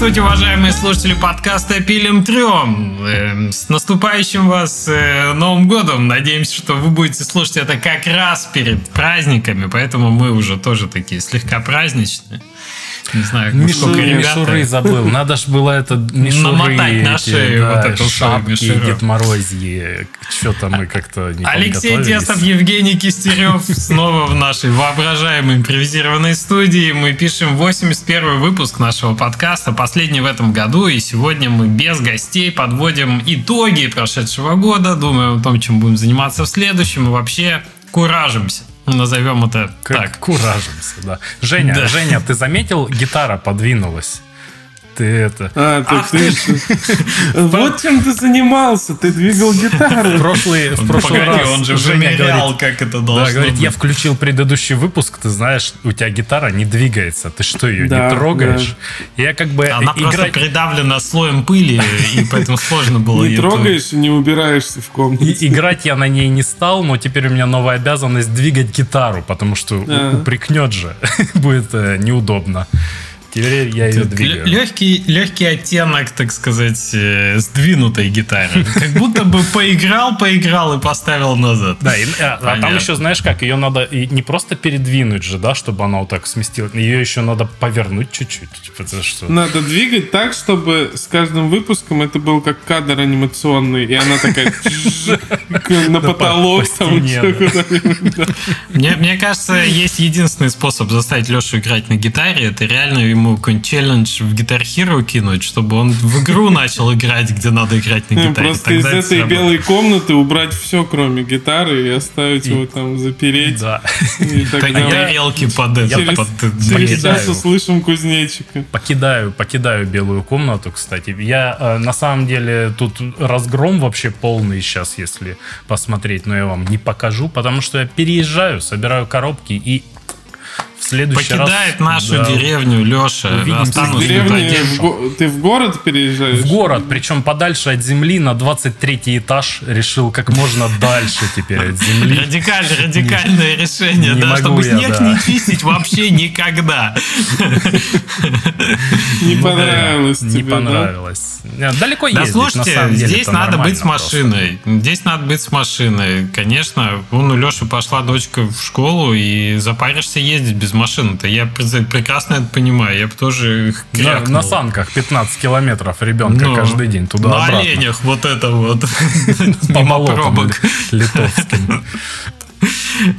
Здравствуйте, уважаемые слушатели подкаста «Пилим трем». Эм, с наступающим вас э, Новым годом. Надеемся, что вы будете слушать это как раз перед праздниками, поэтому мы уже тоже такие слегка праздничные. Не знаю, Мишуры, мишуры забыл. Надо ж было это мишуры. Намотать на шею да, вот эту шапки, Дед Морозье. Что-то мы как-то не Алексей Тестов, Евгений Кистерев снова в нашей воображаемой импровизированной студии. Мы пишем 81 выпуск нашего подкаста, последний в этом году. И сегодня мы без гостей подводим итоги прошедшего года, думаем о том, чем будем заниматься в следующем и вообще куражимся. Назовем это как так. Куражимся, да. Женя, да. Женя, ты заметил, гитара подвинулась? Ты это... А, ты, Ах, ты... Вот чем ты занимался, ты двигал гитару. В прошлый, в прошлый раз он же Женя говорит, как это должно да, говорит, быть. я включил предыдущий выпуск, ты знаешь, у тебя гитара не двигается, ты что, ее да, не трогаешь? Да. Я как бы... Она игра... просто придавлена слоем пыли, и поэтому сложно было Не трогаешь и не убираешься в комнате. Играть я на ней не стал, но теперь у меня новая обязанность двигать гитару, потому что упрекнет же, будет э, неудобно. Теперь я ее двигаю. Легкий, легкий оттенок, так сказать, э, сдвинутой гитары. Как будто бы поиграл, поиграл и поставил назад. Да, и, а, а там еще, знаешь как, ее надо не просто передвинуть же, да, чтобы она вот так сместилась, ее еще надо повернуть чуть-чуть. Потому что... Надо двигать так, чтобы с каждым выпуском это был как кадр анимационный, и она такая на потолок там Мне кажется, есть единственный способ заставить Лешу играть на гитаре, это реально ему какой-нибудь челлендж в Guitar Hero кинуть, чтобы он в игру начал играть, где надо играть на гитаре. Просто из этой белой комнаты убрать все, кроме гитары, и оставить его там запереть. Да. Тарелки под это. Через час услышим кузнечика. Покидаю, покидаю белую комнату, кстати. Я э, на самом деле тут разгром вообще полный сейчас, если посмотреть, но я вам не покажу, потому что я переезжаю, собираю коробки и следующий Покидает раз... нашу да, деревню Леша. Деревни в го... Ты в город переезжаешь? В город, причем подальше от земли на 23 этаж решил как можно дальше теперь от земли. Радикальное, радикальное решение, да, чтобы снег не чистить вообще никогда. Не понравилось тебе, Не понравилось. Далеко ездить, Да слушайте, здесь надо быть с машиной. Здесь надо быть с машиной. Конечно, вон у Леши пошла дочка в школу, и запаришься ездить без машины-то. Я прекрасно это понимаю. Я бы тоже на, на санках 15 километров ребенка ну, каждый день туда На оленях вот это вот. По пробок. Литовским.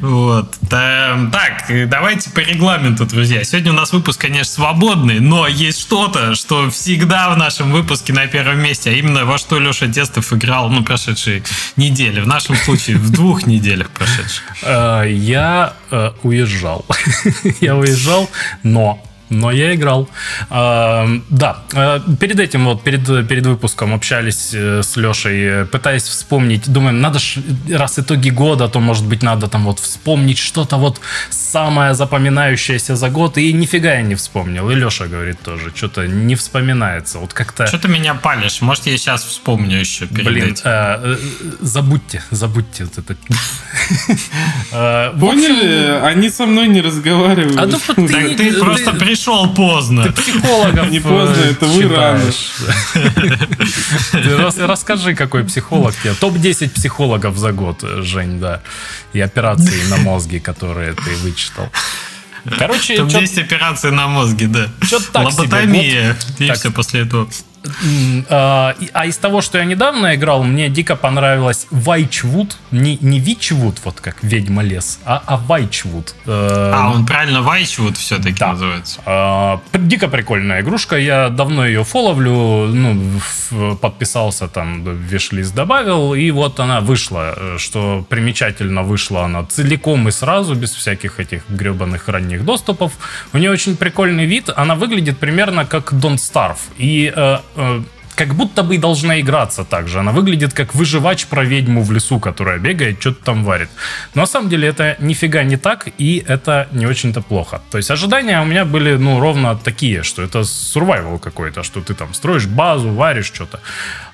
Вот. Так, давайте по регламенту, друзья. Сегодня у нас выпуск, конечно, свободный, но есть что-то, что всегда в нашем выпуске на первом месте, а именно во что Леша Тестов играл, ну, прошедшие недели. В нашем случае в двух неделях прошедших. Э, я э, уезжал. Я уезжал, но но я играл. А, да, а, перед этим, вот, перед, перед выпуском общались э, с Лешей, пытаясь вспомнить, думаем, надо ж, раз итоги года, то, может быть, надо там вот вспомнить что-то вот самое запоминающееся за год, и нифига я не вспомнил. И Леша говорит тоже, что-то не вспоминается. Вот как-то... Что ты меня палишь? Может, я сейчас вспомню еще перед Блин, этим. Э, забудьте, забудьте вот это. Поняли? Они со мной не разговаривают. А ты просто пришел пришел поздно. Ты психологов Не поздно, это вы рано. Расскажи, какой психолог тебе. Топ-10 психологов за год, Жень, да. И операции на мозге, которые ты вычитал. Короче, Топ-10 операций на мозге, да. Что-то так Лоботомия. И все после этого. А, а из того, что я недавно играл, мне дико понравилось Вайчвуд. Не, не Вичвуд, вот как ведьма лес, а, а Вайчвуд. Э, а, он правильно Вайчвуд все-таки да. называется. А, дико прикольная игрушка. Я давно ее фоловлю, ну, подписался там, виш-лист добавил, и вот она вышла. Что примечательно, вышла она целиком и сразу, без всяких этих гребаных ранних доступов. У нее очень прикольный вид. Она выглядит примерно как Don't Starve. И э, Э, как будто бы и должна играться так же. Она выглядит как выживач про ведьму в лесу, которая бегает, что-то там варит. Но на самом деле это нифига не так, и это не очень-то плохо. То есть ожидания у меня были, ну, ровно такие, что это survival какой-то, что ты там строишь базу, варишь что-то.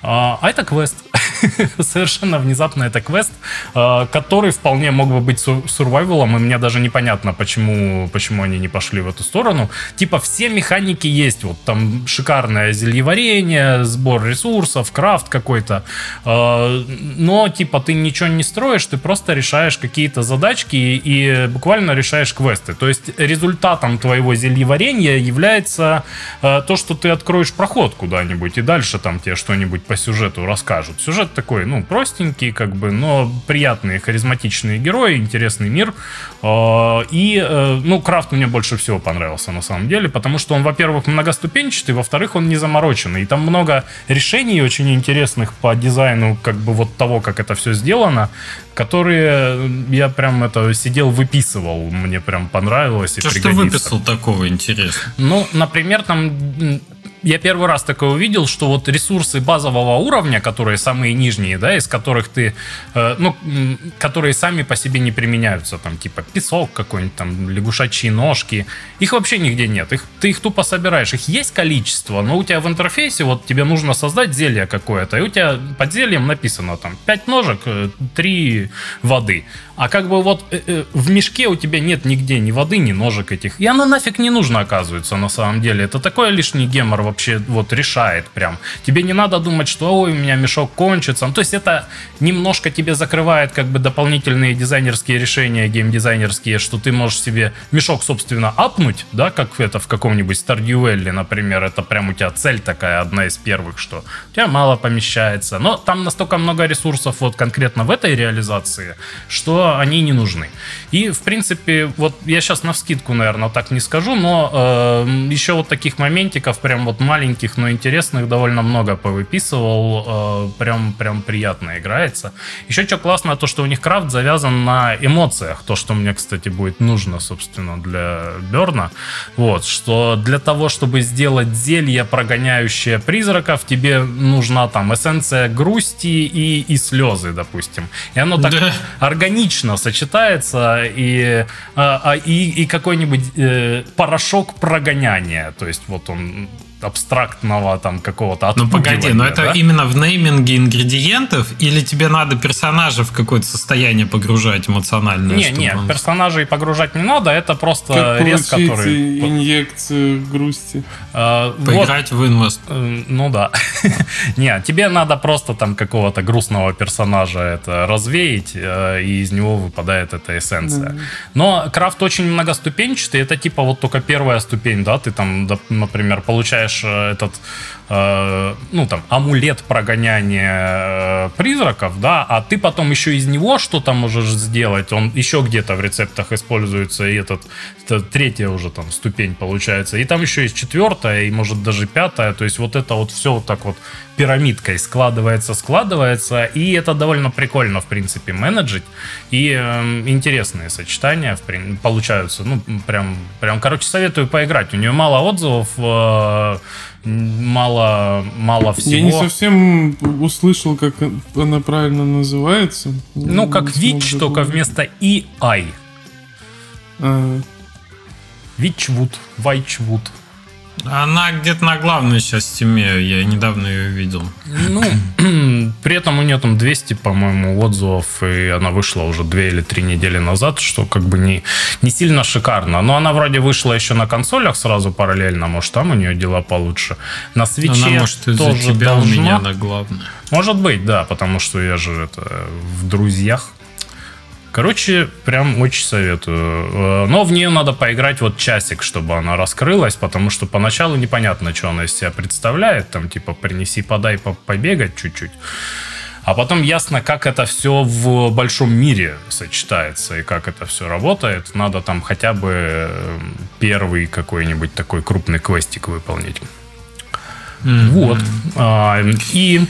А, а это квест. Совершенно внезапно это квест, а, который вполне мог бы быть сурвайвалом, и мне даже непонятно, почему, почему они не пошли в эту сторону. Типа все механики есть, вот там шикарное зельеварение, сбор ресурсов, крафт какой-то, а, но типа ты ничего не строишь, ты просто решаешь какие-то задачки и буквально решаешь квесты. То есть результатом твоего зельеварения является а, то, что ты откроешь проход куда-нибудь, и дальше там тебе что-нибудь по сюжету расскажут. Сюжет такой, ну, простенький, как бы, но приятные, харизматичные герои, интересный мир. А, и, э, ну, Крафт мне больше всего понравился, на самом деле, потому что он, во-первых, многоступенчатый, во-вторых, он не замороченный. И там много решений очень интересных по дизайну, как бы вот того, как это все сделано, которые я прям это сидел, выписывал. Мне прям понравилось. И Что, что выписал такого интересного? Ну, например, там я первый раз такое увидел, что вот ресурсы базового уровня, которые самые нижние, да, из которых ты, э, ну, которые сами по себе не применяются, там, типа песок какой-нибудь, там, лягушачьи ножки, их вообще нигде нет. Их, ты их тупо собираешь. Их есть количество, но у тебя в интерфейсе вот тебе нужно создать зелье какое-то, и у тебя под зельем написано там 5 ножек, 3 э, воды. А как бы вот э, э, в мешке у тебя нет нигде ни воды, ни ножек этих. И оно нафиг не нужно, оказывается, на самом деле. Это такой лишний гемор вообще вот решает прям. Тебе не надо думать, что ой, у меня мешок кончится. Ну, то есть это немножко тебе закрывает как бы дополнительные дизайнерские решения, геймдизайнерские, что ты можешь себе мешок, собственно, апнуть, да, как это в каком-нибудь Stardew например. Это прям у тебя цель такая, одна из первых, что у тебя мало помещается. Но там настолько много ресурсов вот конкретно в этой реализации, что они не нужны. И, в принципе, вот я сейчас на вскидку, наверное, так не скажу, но э, еще вот таких моментиков, прям вот маленьких, но интересных довольно много повыписывал. Э, прям, прям приятно играется. Еще что классно, то, что у них крафт завязан на эмоциях. То, что мне, кстати, будет нужно, собственно, для Берна. Вот, что для того, чтобы сделать зелье, прогоняющее призраков, тебе нужна там эссенция грусти и, и слезы, допустим. И оно так да. органично сочетается и, а, а, и, и какой-нибудь э, порошок прогоняния. То есть вот он абстрактного там какого-то Ну погоди, но это да? именно в нейминге ингредиентов или тебе надо персонажа в какое-то состояние погружать эмоциональное? Не, не, он... персонажей погружать не надо, это просто как рез, который... инъекцию грусти? А, Поиграть вот, в инвест. Э, ну да. не, тебе надо просто там какого-то грустного персонажа это развеять, э, и из него выпадает эта эссенция. Но крафт очень многоступенчатый, это типа вот только первая ступень, да, ты там, например, получаешь получаешь э, этот, э, ну там, амулет прогоняния э, призраков, да, а ты потом еще из него что-то можешь сделать, он еще где-то в рецептах используется, и этот, это третья уже там ступень получается, и там еще есть четвертая, и может даже пятая, то есть вот это вот все вот так вот пирамидкой складывается, складывается, и это довольно прикольно, в принципе, менеджить, и э, интересные сочетания в, получаются, ну, прям, прям, короче, советую поиграть, у нее мало отзывов, э, мало, мало всего. Я не совсем услышал, как она правильно называется. Ну, как Вич, только вместо и I. А. Вичвуд, Вайчвуд. Она где-то на главной сейчас стиме, я недавно ее видел. Ну, при этом у нее там 200, по-моему, отзывов, и она вышла уже две или три недели назад, что как бы не, не сильно шикарно. Но она вроде вышла еще на консолях сразу параллельно, может, там у нее дела получше. На свече она, может, тоже тебя должна. у меня на главной. Может быть, да, потому что я же это в друзьях Короче, прям очень советую. Э, но в нее надо поиграть вот часик, чтобы она раскрылась, потому что поначалу непонятно, что она из себя представляет. Там типа принеси, подай, побегать чуть-чуть. А потом ясно, как это все в большом мире сочетается и как это все работает. Надо там хотя бы э, первый какой-нибудь такой крупный квестик выполнить. Mm-hmm. Вот. А, и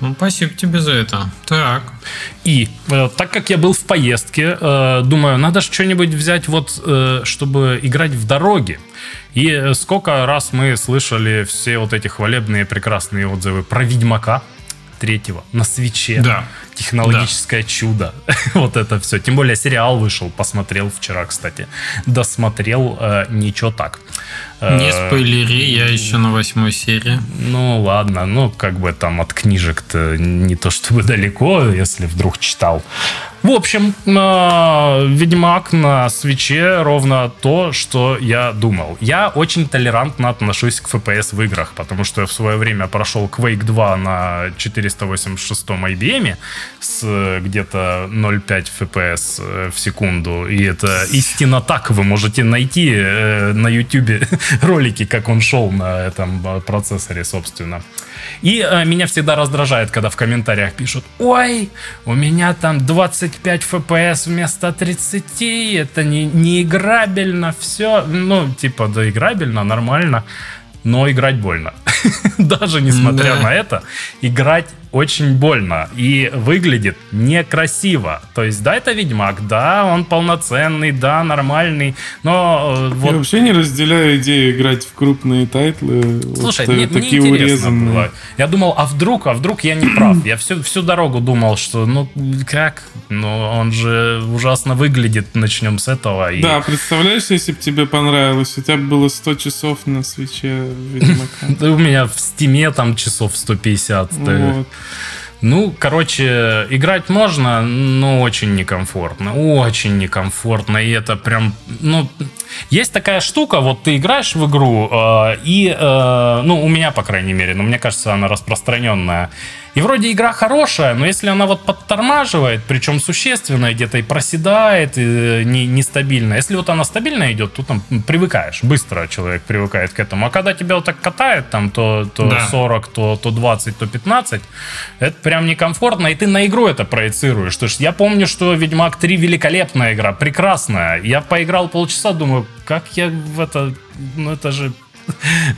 Ну, спасибо тебе за это. Так. И э, так как я был в поездке, э, думаю, надо же что-нибудь взять, вот, э, чтобы играть в дороге. И э, сколько раз мы слышали все вот эти хвалебные прекрасные отзывы про Ведьмака третьего на свече. Да. Технологическое чудо. вот это все. Тем более сериал вышел, посмотрел вчера, кстати. Досмотрел э, ничего так. Не Э, спойлери, я еще на восьмой серии. ну ладно, ну как бы там от книжек-то не то чтобы далеко, если вдруг читал. В общем, э, Ведьмак на свече ровно то, что я думал. Я очень толерантно отношусь к FPS в играх, потому что я в свое время прошел Quake 2 на 486 IBM с э, где-то 0,5 FPS э, в секунду. И это истинно так. Вы можете найти э, на YouTube ролики, как он шел на этом процессоре, собственно. И меня всегда раздражает, когда в комментариях пишут, ой, у меня там 25 FPS вместо 30, это не, не играбельно, все. Ну, типа, да, играбельно, нормально, но играть больно. Даже несмотря Да. на это, играть очень больно и выглядит некрасиво. То есть, да, это Ведьмак, да, он полноценный, да, нормальный, но э, Я вот вообще не разделяю идею играть в крупные тайтлы. Слушай, вот, э, мне, мне такие интересно урезанные. было. Я думал, а вдруг, а вдруг я не прав? Я всю, всю дорогу думал, что ну как? Ну он же ужасно выглядит, начнем с этого. И... Да, представляешь, если бы тебе понравилось, у тебя было 100 часов на Switch е Ведьмака. У меня в Steam е там часов 150. Да. Вот. Ну, короче, играть можно, но очень некомфортно. Очень некомфортно. И это прям, ну, есть такая штука, вот ты играешь в игру, э, и, э, ну, у меня, по крайней мере, но мне кажется, она распространенная. И вроде игра хорошая, но если она вот подтормаживает, причем существенно, где-то и проседает, и э, не, нестабильно. Если вот она стабильно идет, то там привыкаешь. Быстро человек привыкает к этому. А когда тебя вот так катает, там то, то Да. 40, то, то 20, то 15, это прям некомфортно, и ты на игру это проецируешь. То есть я помню, что Ведьмак 3 великолепная игра, прекрасная. Я поиграл полчаса, думаю, как я в это... Ну это же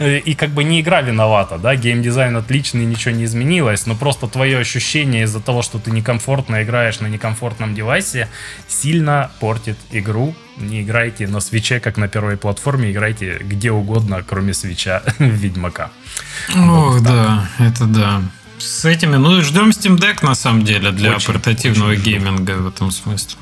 и как бы не игра виновата, да, геймдизайн отличный, ничего не изменилось, но просто твое ощущение из-за того, что ты некомфортно играешь на некомфортном девайсе, сильно портит игру. Не играйте на свече, как на первой платформе, играйте где угодно, кроме свеча Ведьмака. Ох, да, это да. С этими, ну, ждем Steam Deck, на самом деле, для Очень, портативного очень гейминга в этом смысле.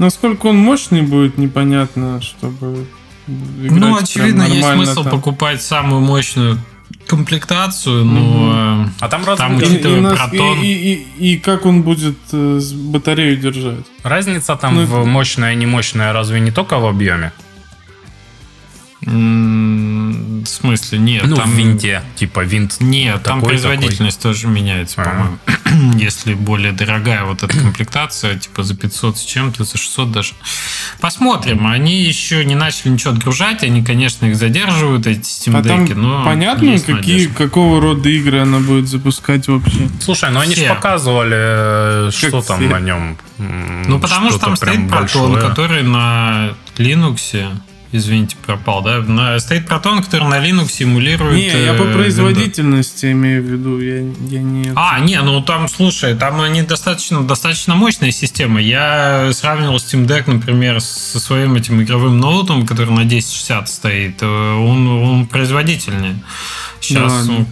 Насколько он мощный будет, непонятно, чтобы играть ну, прям очевидно, есть смысл там. покупать самую мощную комплектацию, но... э, А там, Там И, и учитывая нас- протон. и- и- и- и как он будет э, батарею держать? разница там Ну, в мощное и немощное разве не только в объеме? В смысле, нет. ну, там... в винте. Типа винт Нет, там такой, производительность тоже меняется, Ага. по-моему. Если более дорогая вот эта комплектация, типа за 500 с чем-то, за 600 даже. Посмотрим. Они еще не начали ничего отгружать. Они, конечно, их задерживают, эти Steam А там Deck'и, но понятно, какие, надежда. какого рода игры она будет запускать вообще? Слушай, ну они же показывали, э, что там все. на нем. Ну, потому что там стоит протон, который на Linux, извините, пропал, да? На, стоит протон, который на Linux симулирует... Не, я по э, производительности имею в виду, я, я не... А, не, ну там, слушай, там они достаточно, достаточно мощная система. Я сравнивал Steam Deck, например, со своим этим игровым ноутом, который на 1060 стоит. Э, Он, он производительнее. Сейчас, ладно. ну,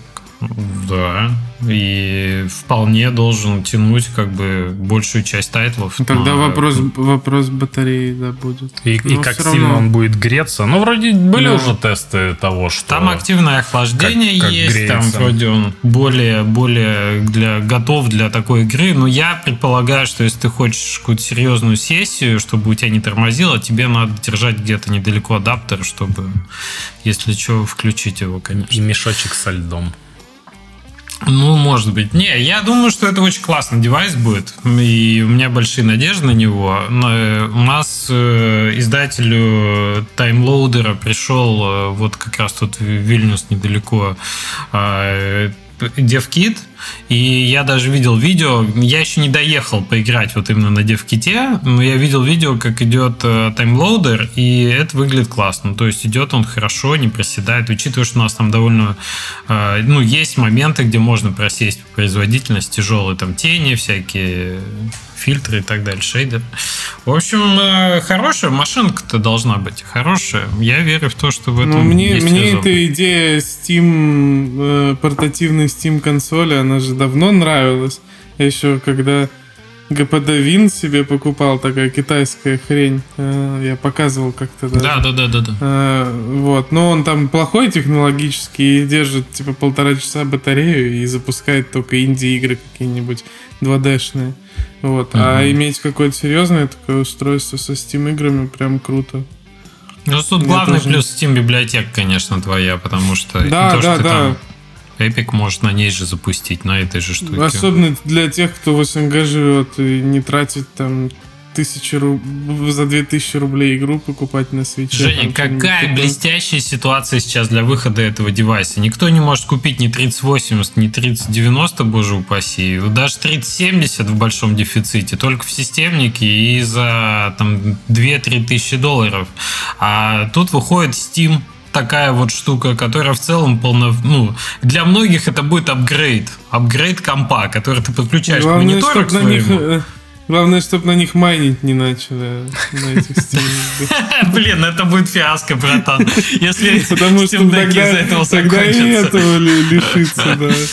да, и вполне должен тянуть как бы большую часть тайтлов. Тогда на- вопрос, вопрос батареи, да, будет. И, и как сильно равно. он будет греться. Ну, вроде были Да. уже тесты того, что... Там активное охлаждение как- как есть, там греется. вроде он более, более для, готов для такой игры. Но я предполагаю, что если ты хочешь какую-то серьезную сессию, чтобы у тебя не тормозило, тебе надо держать где-то недалеко адаптер, чтобы, если что, включить его, И конечно. мешочек со льдом. Ну, может быть. Не, я думаю, что это очень классный девайс будет. И у меня большие надежды на него. Но, э, У нас э, издателю таймлоудера пришел э, вот как раз тут в Вильнюс недалеко э, DevKit. И я даже видел видео, я еще не доехал поиграть вот именно на девките, но я видел видео, как идет э, таймлоудер, и это выглядит классно. То есть идет он хорошо, не проседает, учитывая, что у нас там довольно, э, ну, есть моменты, где можно просесть по производительности, тяжелые там тени всякие, фильтры и так далее, шейдер. В общем, э, хорошая машинка-то должна быть. Хорошая. Я верю в то, что в этом Ну, мне, есть мне эта идея Steam, портативной Steam консоли, она же давно нравилась. Еще когда ГПД Win себе покупал, такая китайская хрень. э, я показывал как-то. Да, да, да, да, да. Э, вот, но он там плохой технологически и держит типа полтора часа батарею и запускает только инди-игры какие-нибудь 2D-шные. Вот. А Мгм. иметь какое-то серьезное такое устройство со Steam играми прям круто. Ну, тут Я главный тоже- плюс Steam библиотека, конечно, твоя, потому что Да, то, да, что да. там Epic может на ней же запустить, на этой же штуке. Особенно для тех, кто в СНГ живет и не тратит там тысячи руб... за 2000 рублей игру покупать на свече. Женя, там какая блестящая ситуация сейчас для выхода этого девайса. Никто не может купить ни 3080, ни 3090, боже упаси. Даже 3070 в большом дефиците, только в системнике и за там 2-3 тысячи долларов. А тут выходит Steam, такая вот штука, которая в целом полно... Ну, для многих это будет апгрейд. Апгрейд компа, который ты подключаешь к Главное, монитору чтобы к на них, своему. э, главное, чтобы на них майнить не начали на этих. Блин, это будет фиаско, братан. Если Потому что тогда, из-за этого тогда и этого ли- лишится, да.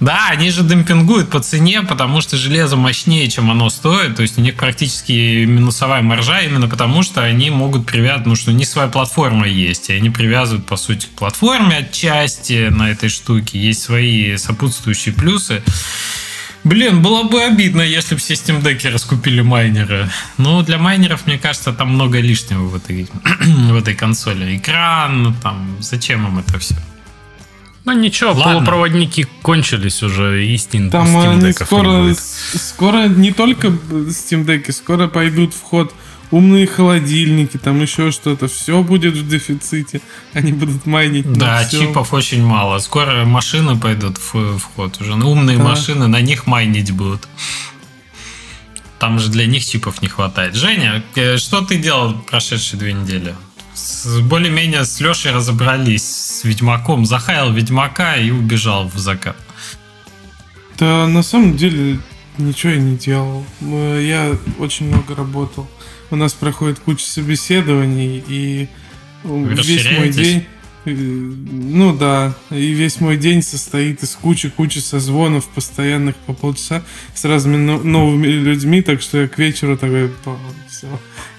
Да, они же демпингуют по цене, потому что железо мощнее, чем оно стоит. То есть у них практически минусовая маржа, именно потому что они могут привязать, ну что у них своя платформа есть, и они привязывают, по сути, к платформе отчасти на этой штуке. Есть свои сопутствующие плюсы. Блин, было бы обидно, если бы все Steam Deck раскупили майнеры. Но для майнеров, мне кажется, там много лишнего в этой, в этой консоли. Экран, там, зачем им это все? Ну ничего, Ладно. полупроводники кончились уже, и Steam, Там Steam они Deck'ов не скоро, будет. скоро не только Steam Deck, скоро пойдут в ход умные холодильники, там еще что-то. Все будет в дефиците. Они будут майнить Да, чипов очень мало. Скоро машины пойдут в, в ход уже. Ну, умные Да. машины, на них майнить будут. Там же для них чипов не хватает. Женя, э, что ты делал прошедшие две недели? Более-менее с Лешей разобрались с Ведьмаком. Захаял Ведьмака и убежал в закат. Да, на самом деле ничего я не делал. Э, Я очень много работал. У нас проходит куча собеседований, и э, Вы весь мой день... э, Ну да, и весь мой день состоит из кучи-кучи созвонов постоянных по полчаса с разными но- новыми людьми, так что я к вечеру такой, все,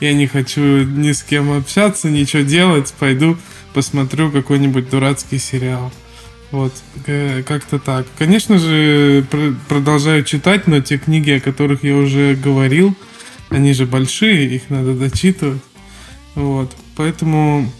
я не хочу ни с кем общаться, ничего делать, пойду посмотрю какой-нибудь дурацкий сериал. Вот, э, как-то так. Конечно же, пр- продолжаю читать, но те книги, о которых я уже говорил, они же большие, их надо дочитывать. Вот, поэтому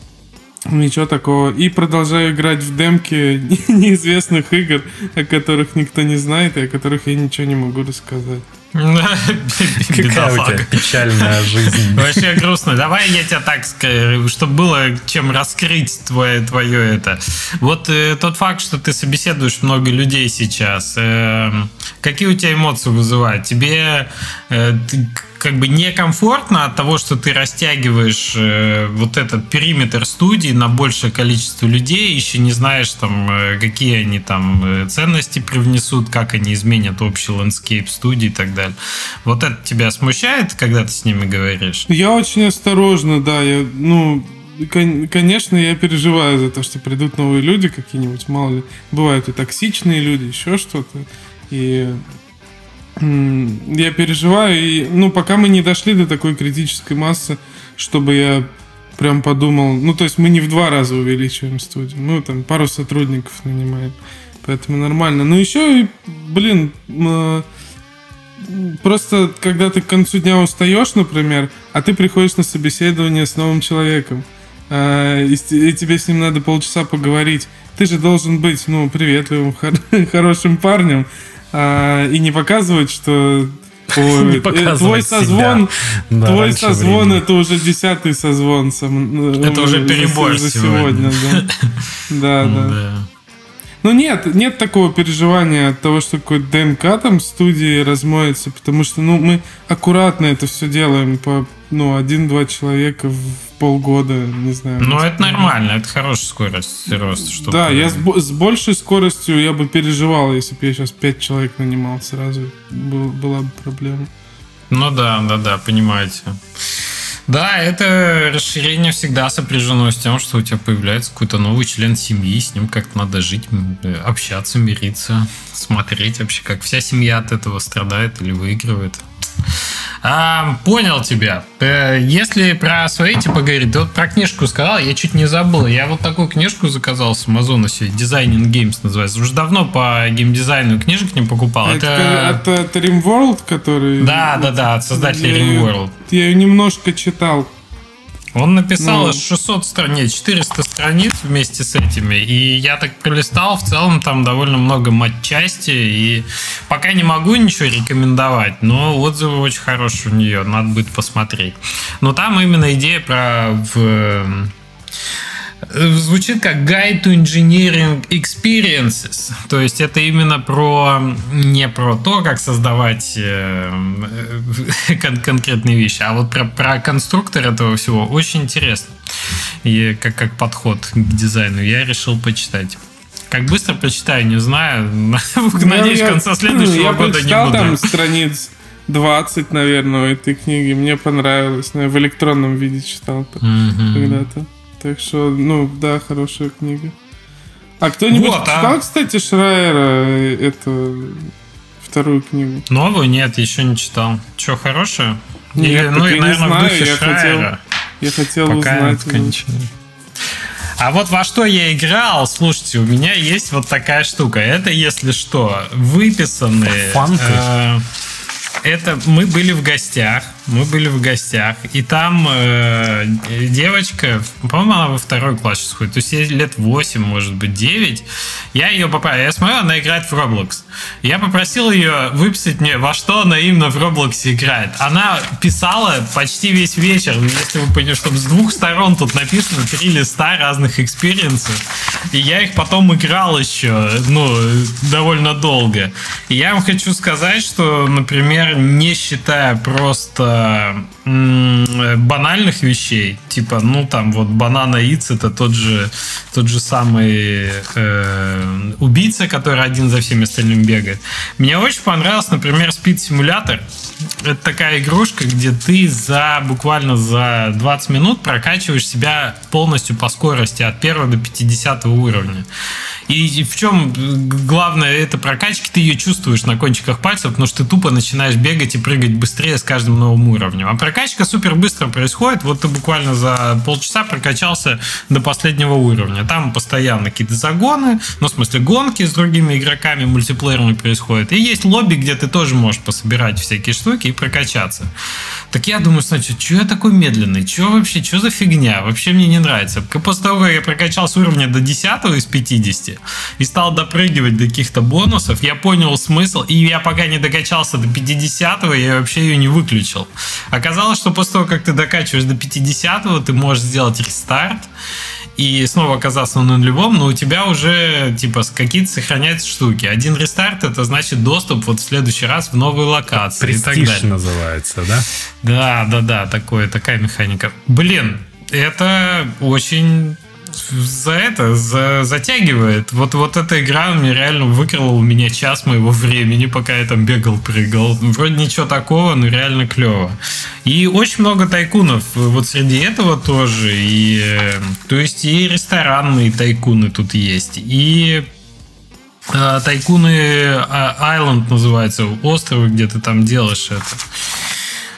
ничего такого. И продолжаю играть в демки неизвестных игр, о которых никто не знает и о которых я ничего не могу рассказать. Какая у тебя печальная жизнь. Вообще грустно. Давай я тебя так скажу, чтобы было чем раскрыть твое, твое это. Вот э, тот факт, что ты собеседуешь много людей сейчас, э, какие у тебя эмоции вызывает? Тебе э, ты как бы некомфортно от того, что ты растягиваешь э, вот этот периметр студии на большее количество людей, еще не знаешь там, э, какие они там э, ценности привнесут, как они изменят общий landscape студии и так далее. Вот это тебя смущает, когда ты с ними говоришь? Я очень осторожно, да, я, ну, кон- конечно, я переживаю за то, что придут новые люди какие-нибудь, мало ли, бывают и токсичные люди, еще что-то, и я переживаю, и, ну, пока мы не дошли до такой критической массы, чтобы я прям подумал, ну, то есть мы не в два раза увеличиваем студию, мы там пару сотрудников нанимаем, поэтому нормально. Ну, еще и, блин, м, Просто когда ты к концу дня устаешь, например, а ты приходишь на собеседование с новым человеком, а, и, тебе с ним надо полчаса поговорить, ты же должен быть, ну, приветливым, хор- хорошим парнем, а, и не показывать, что ой, э, твой созвон. Да, твой созвон времени. это уже десятый созвон. сам- Это э, уже за- перебор за сегодня. сегодня. да. Да, да. Да. Ну нет, нет такого переживания от того, что какой-то ДНК там в студии размоется, потому что, ну, мы аккуратно это все делаем по, ну, один-два человека в полгода, не знаю. Ну, это нормально, это хорошая скорость роста. Чтобы... Да, я с, с большей скоростью я бы переживал, если бы я сейчас пять человек нанимал сразу, был, была бы проблема. Ну да, да, да, понимаете. Да, это расширение всегда сопряжено с тем, что у тебя появляется какой-то новый член семьи, с ним как-то надо жить, общаться, мириться, смотреть вообще, как вся семья от этого страдает или выигрывает. А, понял тебя. Э, если про свои типа говорить, ты вот про книжку сказал, я чуть не забыл. Я вот такую книжку заказал с Амазона себе, Designing Games называется. Уже давно по геймдизайну книжек не покупал. Это, это... это Rimworld, который... Да, да, да, от создателя я, Rimworld. Я ее немножко читал. Он написал ну, 600 страниц, 400 страниц вместе с этими. И я так пролистал, в целом там довольно много матчасти. И пока не могу ничего рекомендовать, но отзывы очень хорошие у нее, надо будет посмотреть. Но там именно идея про в, звучит как Guide to Engineering Experiences. То есть это именно про не про то, как создавать э, кон- конкретные вещи, а вот про, про конструктор этого всего очень интересно. И как, как подход к дизайну я решил почитать. Как быстро прочитаю, не знаю. Надеюсь, в конце следующего я года не буду. там страниц 20, наверное, этой книги. Мне понравилось. Я в электронном виде читал mm-hmm. когда-то. Так что, ну, да, хорошая книга. А кто-нибудь вот, читал, а... кстати, Шрайера эту вторую книгу? Новую? Нет, еще не читал. Че, хорошая? Нет, Или, ну, я наверное, знаю, в духе я Шрайера. Хотел, я хотел Пока узнать. Конечно. А вот во что я играл, слушайте, у меня есть вот такая штука. Это, если что, выписанные... Фанты. Э, это мы были в гостях мы были в гостях, и там э, девочка, по-моему, она во второй класс сейчас ходит, то есть ей лет 8, может быть, 9. Я ее попросил, я смотрю, она играет в Roblox. Я попросил ее выписать мне, во что она именно в Roblox играет. Она писала почти весь вечер, если вы понимаете, чтобы с двух сторон тут написано три листа разных experience ов. И я их потом играл еще, ну, довольно долго. И я вам хочу сказать, что, например, не считая просто um, банальных вещей, типа, ну там вот банана Иц это тот же тот же самый э, убийца, который один за всеми остальными бегает. Мне очень понравился, например, Speed Simulator. Это такая игрушка, где ты за буквально за 20 минут прокачиваешь себя полностью по скорости от 1 до 50 уровня. И в чем главное это прокачки, ты ее чувствуешь на кончиках пальцев, потому что ты тупо начинаешь бегать и прыгать быстрее с каждым новым уровнем. А прокачка супер быстро происходит. Вот ты буквально за полчаса прокачался до последнего уровня. Там постоянно какие-то загоны, ну, в смысле, гонки с другими игроками мультиплеерами происходят. И есть лобби, где ты тоже можешь пособирать всякие штуки и прокачаться. Так я думаю, значит, что я такой медленный? Что вообще, что за фигня? Вообще мне не нравится. После того, как я прокачал с уровня до 10 из 50 и стал допрыгивать до каких-то бонусов, я понял смысл, и я пока не докачался до 50 я вообще ее не выключил. Оказалось, что после того, как ты докачиваешь до 50 ты можешь сделать рестарт, и снова оказаться на нулевом, но у тебя уже типа какие-то сохраняются штуки. Один рестарт это значит доступ вот в следующий раз в новые локации. Престиж и так далее. называется, да? Да, да, да, такое, такая механика. Блин, это очень за это за, затягивает. Вот, вот эта игра мне реально выкрала у меня час моего времени, пока я там бегал, прыгал. Вроде ничего такого, но реально клево. И очень много тайкунов вот среди этого тоже. И, э, то есть и ресторанные тайкуны тут есть, и э, Тайкуны Айленд называется, островы, где ты там делаешь это.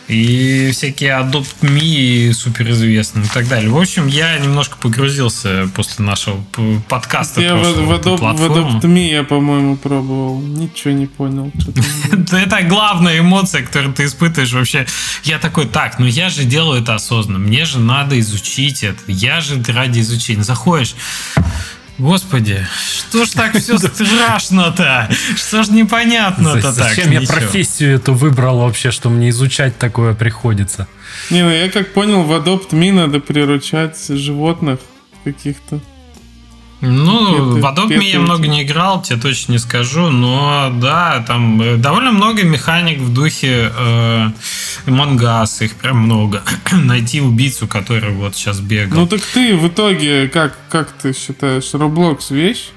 И всякие Adopt Me суперизвестные и так далее. В общем, я немножко погрузился после нашего подкаста. Я в, в, Adopt, в Adopt Me я, по-моему, пробовал. Ничего не понял. Это главная эмоция, которую ты испытываешь вообще. Я такой, так, ну я же делаю это осознанно. Мне же надо изучить это. Я же ради изучения. Заходишь, Господи, что ж так все страшно-то? Что ж непонятно-то так? Зачем я профессию эту выбрал вообще, что мне изучать такое приходится? Не, ну я как понял, в Adopt Me надо приручать животных каких-то. Ну, Это в Adobe я много не играл, тебе точно не скажу, но да, там э, довольно много механик в духе э, Us, их прям много. Найти убийцу, который вот сейчас бегал. Ну так ты в итоге, как, как ты считаешь, Roblox вещь?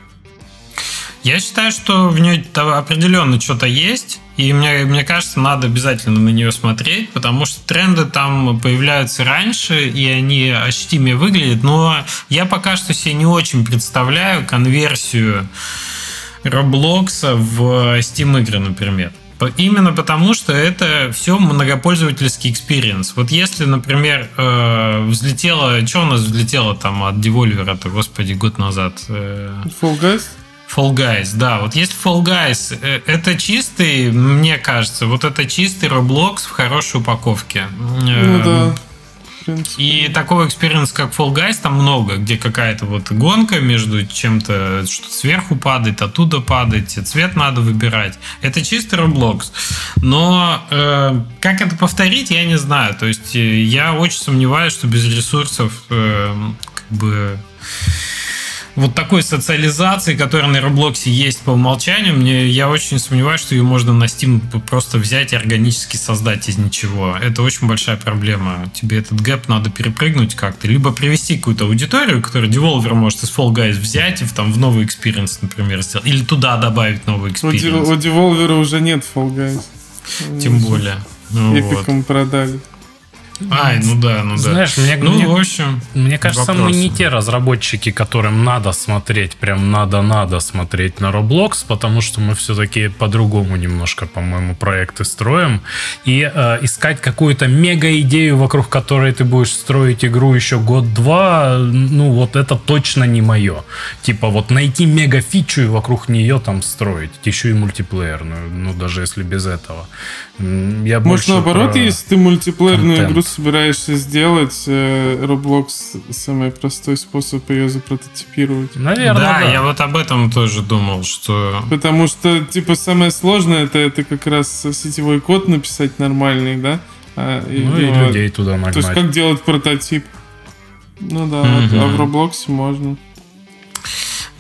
Я считаю, что в ней определенно что-то есть, и мне, мне кажется, надо обязательно на нее смотреть, потому что тренды там появляются раньше, и они ощутимее выглядят, но я пока что себе не очень представляю конверсию Roblox а в Steam игры, например. Именно потому, что это все многопользовательский experience. Вот если, например, э, взлетело... Что у нас взлетело там от Devolver-то, господи, год назад? Э, Fall Guys? Fall Guys, да. Вот если Fall Guys, э, это чистый, мне кажется, вот это чистый Roblox в хорошей упаковке. Ну да. Принципе. И такого experience а, как Fall Guys, там много, где какая-то вот гонка между чем-то, что сверху падает, оттуда падает, цвет надо выбирать. Это чистый Roblox. Но э, как это повторить, я не знаю. То есть э, я очень сомневаюсь, что без ресурсов э, как бы вот такой социализации, которая на Roblox е есть по умолчанию, мне, я очень сомневаюсь, что ее можно на Steam просто взять и органически создать из ничего. Это очень большая проблема. Тебе этот gap надо перепрыгнуть как-то. Либо привести какую-то аудиторию, которую Devolver может из Fall Guys взять и в, там, в новый experience, например, сделать. Или туда добавить новый У, experience. у Devolver уже нет Fall Guys. Тем более. Ну, вот. Продали. Ай, ну да, ну да. Знаешь, мне, ну, мне, в общем, мне кажется, мы вопросы. не те разработчики, которым надо смотреть, прям надо-надо смотреть на Roblox, потому что мы все-таки по-другому немножко, по-моему, проекты строим. И э, искать какую-то мега-идею, вокруг которой ты будешь строить игру еще год-два, ну вот это точно не мое. Типа вот найти мега-фичу и вокруг нее там строить. Еще и мультиплеерную, ну даже если без этого. Я Может, наоборот, про- если ты мультиплеерную контент. игру собираешься сделать, э, Roblox самый простой способ ее запрототипировать. Наверное, да, да. я вот об этом тоже думал, что Потому что, типа, самое сложное это, это как раз сетевой код написать нормальный, да? А, Ну и его- людей туда То есть нагнать. как делать прототип? Ну да, Мгм. а в Роблоксе можно.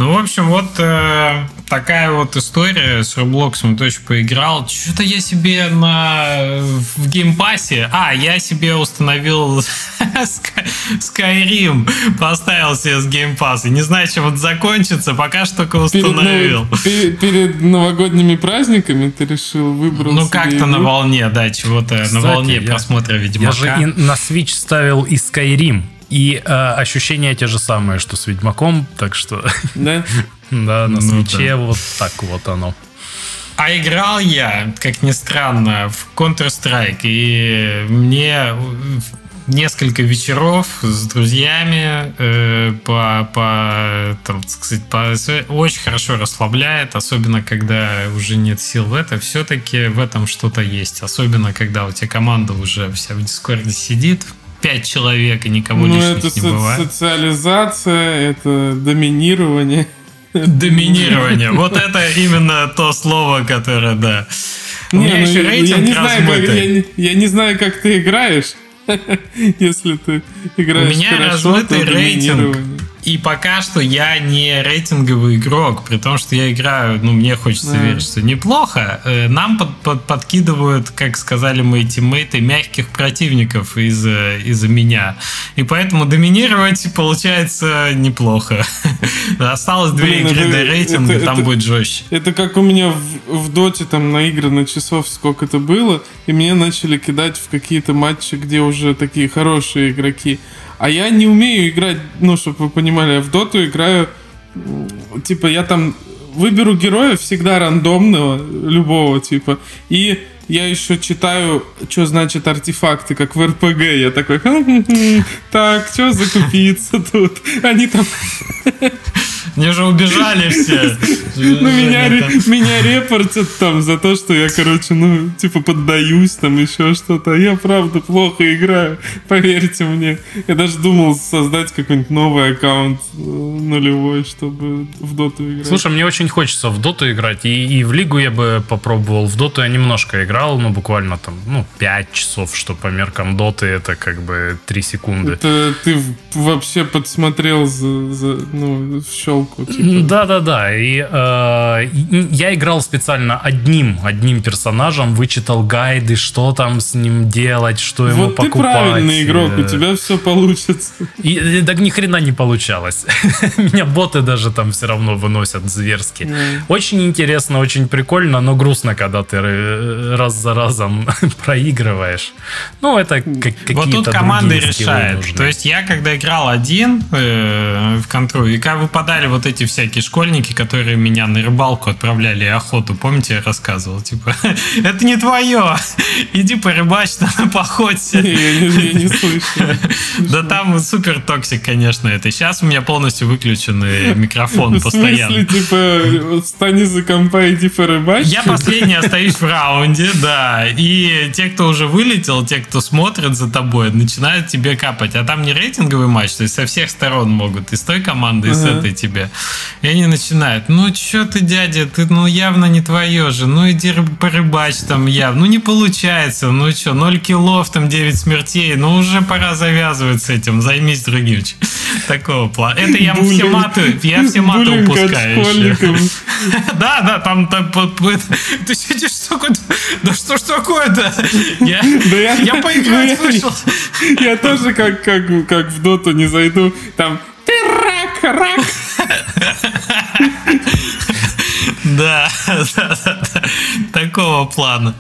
Ну, в общем, вот э, такая вот история с Роблоксом. Точно поиграл. Что-то я себе на в Game Pass е. А, я себе установил Sky- Skyrim. Поставил себе с Game Pass а. Не знаю, чем это закончится. Пока что только Перед, установил. нов- пе- перед новогодними праздниками ты решил выбрал Ну, как-то на волне, да, чего-то. На волне я- просмотра Я Ведьмака. же и на Switch ставил и Skyrim. И э, ощущения те же самые, что с Ведьмаком, так что Да? да, на Ну Switch е вот так вот оно. А играл я, как ни странно, в Counter-Strike. И мне несколько вечеров с друзьями э, по, по, там, так сказать, по, очень хорошо расслабляет, особенно когда уже нет сил в это. Все-таки в этом что-то есть. Особенно, когда у тебя команда уже вся в Дискорде сидит, пять человек, и никого Ну, лишних это не со- бывает. социализация, это доминирование. Доминирование. Вот это именно то слово, которое, да. У Не, меня ну, еще я- рейтинг я не знаю, как, я, не- я не знаю, как ты играешь. Если ты играешь У меня хорошо, размытый рейтинг. И пока что я не рейтинговый игрок, при том, что я играю, ну, мне хочется Да. верить, что неплохо. Э, Нам под- под- подкидывают, как сказали мои тиммейты, мягких противников из-за из меня. И поэтому доминировать получается неплохо. Осталось две игры до рейтинга, там будет жестче. Это как у меня в, в доте там наиграно часов сколько это было, и мне начали кидать в какие-то матчи, где уже такие хорошие игроки. А я не умею играть, ну, чтобы вы понимали, я в доту играю, типа, я там выберу героя всегда рандомного, любого типа, и я еще читаю, что значит артефакты, как в РПГ. Я такой, «Хм-хм-хм, так, что закупиться тут? Они там Они уже убежали все. Ну, меня, меня репортят там за то, что я, короче, ну, типа, поддаюсь, там, еще что-то. А я, правда, плохо играю, поверьте мне. Я даже думал создать какой-нибудь новый аккаунт э, нулевой, чтобы в доту играть. Слушай, мне очень хочется в доту играть, и, и в лигу я бы попробовал. В доту я немножко играл, ну, буквально там, ну, 5 часов, что по меркам доты это как бы 3 секунды. Это ты вообще подсмотрел за, за- ну, в щелк подделку. Типа. Да-да-да. И э, я играл специально одним, одним персонажем, вычитал гайды, что там с ним делать, что ему Вот ты покупать. правильный игрок, у Э, тебя все получится. И, и так ни хрена не получалось. Меня боты даже там все равно выносят зверски. Очень интересно, очень прикольно, но грустно, когда ты э, раз за разом проигрываешь. Ну, это как, какие-то Вот тут команда решает. нужны. То есть я, когда играл один э, в контру, и как выпадали вот эти всякие школьники, которые меня на рыбалку отправляли и охоту, помните, я рассказывал, типа, это не твое, иди порыбачь там, походься. Не, не слышал. Да там супер toxic, конечно, это. Сейчас у меня полностью выключенный микрофон В смысле, постоянно. типа, встань из-за компа, иди порыбачь? Я последний остаюсь в раунде, да. И те, кто уже вылетел, те, кто смотрит за тобой, начинают тебе капать. А там не рейтинговый матч, то есть со всех сторон могут. И с той команды, и с этой тебе. И они начинают. Ну, что ты, дядя, ты ну явно не твое же. Ну, иди рыб- порыбачь там явно. Ну, не получается. Ну, что, 0 киллов, там 9 смертей. Ну, уже пора завязывать с этим. Займись другим. Такого плана. Это я все Буллинг. маты, я все маты Буллинг от упускаю. еще. Да, да, там, там ты сидишь да что ж такое-то? Я, Да я, я поиграть ну, я-. Я тоже как, как, как в доту не зайду, там ты рак, рак. Да, такого плана.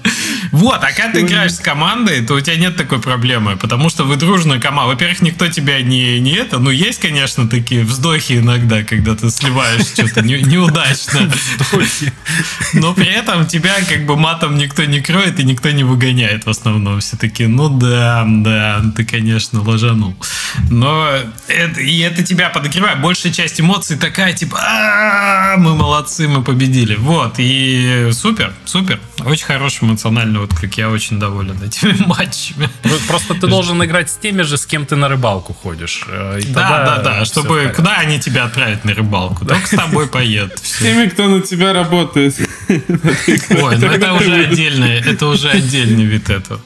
Вот, а когда ты играешь с командой, то у тебя нет такой проблемы, потому что вы дружная команда. Во-первых, никто тебя не, не это, ну, есть, конечно, такие вздохи иногда, когда ты сливаешь что-то не- неудачно. Но при этом тебя как бы матом никто не кроет и никто не выгоняет в основном. Все таки ну да, да, ты, конечно, ложанул. Но это, и это тебя подогревает. Большая часть эмоций такая, типа, «А, мы молодцы, мы победили. Вот, и супер, супер. Очень хороший эмоциональный отклик. Я очень доволен этими матчами. Ну, Просто ты должен играть с теми же, с кем ты на рыбалку ходишь. Э, Да, да, да, чтобы куда они тебя отправят на рыбалку? Только с тобой поедут. Всё. Теми, кто на тебя работает. Ой, ну это уже отдельный, это уже отдельный вид этого.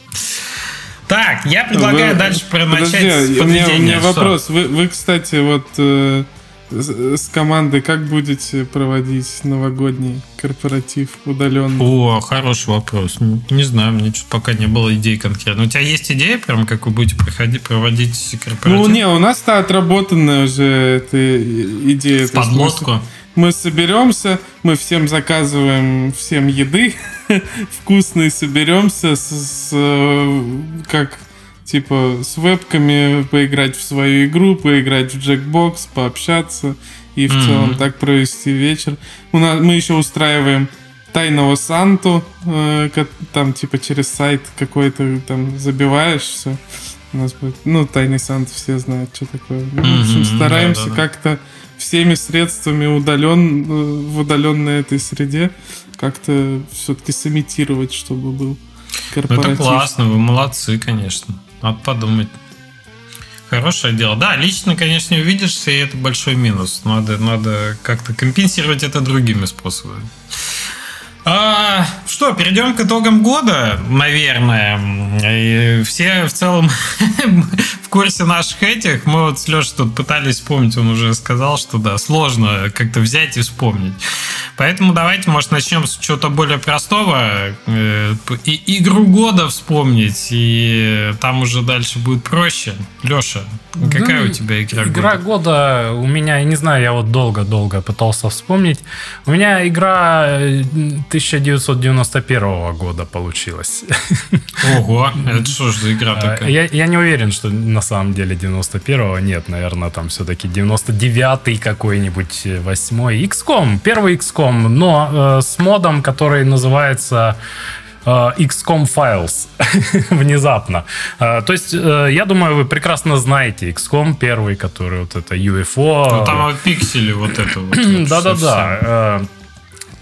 Так, я предлагаю Вы- дальше начать с у меня, вопрос. Вы, вы, кстати, вот э, с, командой как будете проводить новогодний корпоратив удаленно? О, хороший вопрос. Не, знаю, мне что-то пока не было идей конкретно. У тебя есть идея, прям как вы будете проходить, проводить корпоратив? Ну, не, у нас-то отработанная уже эта идея. В есть мы соберемся, мы всем заказываем всем еды вкусной, соберемся с, с, как типа с вебками поиграть в свою игру, поиграть в джекбокс, пообщаться и в Мгм. целом так провести вечер. У нас мы еще устраиваем тайного Санту, э, там типа через сайт какой-то там забиваешь все. У нас будет, ну, тайный Санта все знают, что такое. Ну, в общем, стараемся да-да-да. как-то всеми средствами удален, э, в удаленной этой среде как-то все-таки сымитировать, чтобы был Ну, корпоратив. это классно, вы молодцы, конечно. Надо подумать. Хорошее дело. Да, лично, конечно, не увидишься, и это большой минус. Надо, надо как-то компенсировать это другими способами. А, что, перейдем к итогам года, наверное. И все в целом в курсе наших этих. Мы вот с Лешей тут пытались вспомнить, он уже сказал, что да, сложно как-то взять и вспомнить. Поэтому давайте, может, начнем с чего-то более простого. Э, И игру года вспомнить, и там уже дальше будет проще. Леша, какая Да, у тебя игра, Игра года? года у меня, я не знаю, я вот долго-долго пытался вспомнить. У меня игра э, 1991 года получилась. Ого, это что ж за игра такая? А, Я, я не уверен, что на самом деле 91-го нет, наверное, там все-таки 99-й какой-нибудь, 8-й. XCOM, первый XCOM, но э, с модом, который называется э, XCOM Files внезапно. Э, то есть, э, я думаю, вы прекрасно знаете XCOM первый, который вот это UFO. Ну, там вот пиксели вот это вот. вот. Да-да-да. Э,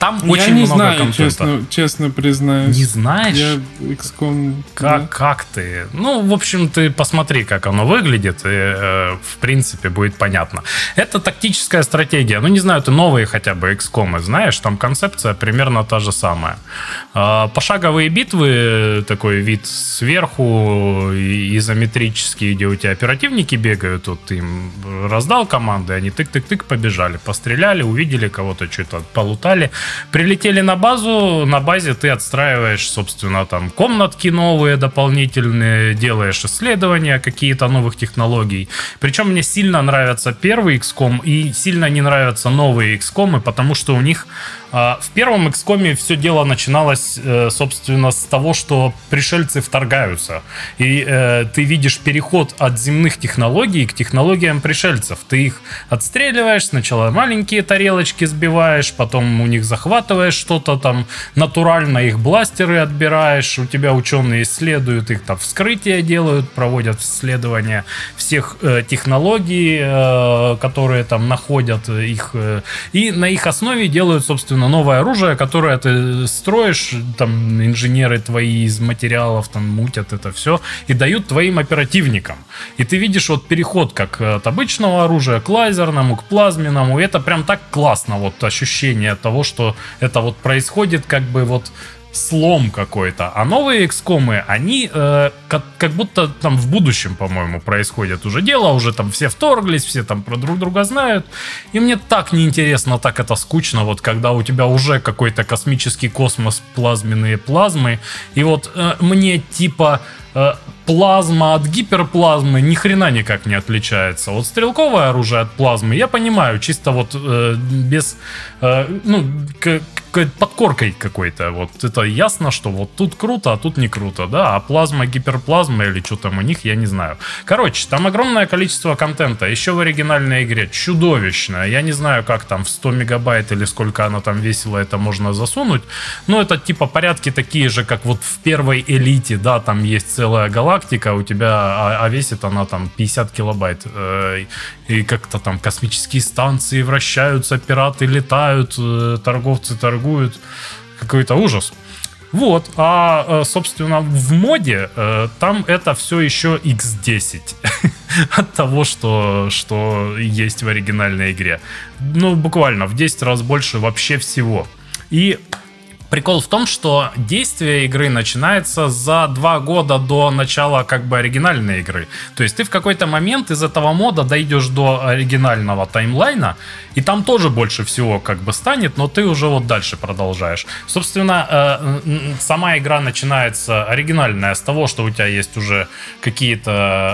там Я очень не много знаю, контента. честно, честно признаюсь. Не знаешь? Я XCOM... Как, да. как ты? Ну, в общем, ты посмотри, как оно выглядит, и, э, в принципе, будет понятно. Это тактическая стратегия. Ну, не знаю, ты новые хотя бы XCOM знаешь, там концепция примерно та же самая. Э, пошаговые битвы, такой вид сверху, изометрический, где у тебя оперативники бегают, вот ты им раздал команды, они тык-тык-тык побежали, постреляли, увидели кого-то, что-то полутали, прилетели на базу, на базе ты отстраиваешь, собственно, там комнатки новые, дополнительные, делаешь исследования какие-то новых технологий. Причем мне сильно нравится первый XCOM и сильно не нравятся новые XCOM, потому что у них в первом XCOM все дело начиналось, э, собственно, с того, что пришельцы вторгаются. И э, ты видишь переход от земных технологий к технологиям пришельцев. Ты их отстреливаешь, сначала маленькие тарелочки сбиваешь, потом у них захватываешь что-то там, натурально их бластеры отбираешь, у тебя ученые исследуют их, там вскрытия делают, проводят исследования всех э, технологий, э, которые там находят их, э, и на их основе делают, собственно, новое оружие, которое ты строишь, там инженеры твои из материалов там мутят это все и дают твоим оперативникам. И ты видишь вот переход как от обычного оружия к лазерному, к плазменному, и это прям так классно, вот ощущение того, что это вот происходит как бы вот слом какой-то. А новые XCOM, они э, как, как будто там в будущем, по-моему, происходит уже дело, уже там все вторглись, все там про друг друга знают. И мне так неинтересно, так это скучно, вот когда у тебя уже какой-то космический космос, плазменные плазмы. И вот э, мне типа плазма от гиперплазмы ни хрена никак не отличается. Вот стрелковое оружие от плазмы, я понимаю, чисто вот э, без, э, ну, к, к- подкоркой какой-то. Вот это ясно, что вот тут круто, а тут не круто, да. А плазма, гиперплазма или что там у них, я не знаю. Короче, там огромное количество контента. Еще в оригинальной игре чудовищно. Я не знаю, как там в 100 мегабайт или сколько она там весила, это можно засунуть. Но это типа порядки такие же, как вот в первой элите, да, там есть целая галактика, у тебя, а, а весит она там 50 килобайт. Э, И как-то там космические станции вращаются, пираты летают, э, торговцы торгуют. Какой-то ужас. Вот, а, э, собственно, в моде э, там это все еще X10 от того, что, что есть в оригинальной игре. Ну, буквально в 10 раз больше вообще всего. И Прикол в том, что действие игры начинается за два года до начала как бы оригинальной игры. То есть ты в какой-то момент из этого мода дойдешь до оригинального таймлайна, и там тоже больше всего как бы станет, но ты уже вот дальше продолжаешь. Собственно, э, сама игра начинается оригинальная с того, что у тебя есть уже какие-то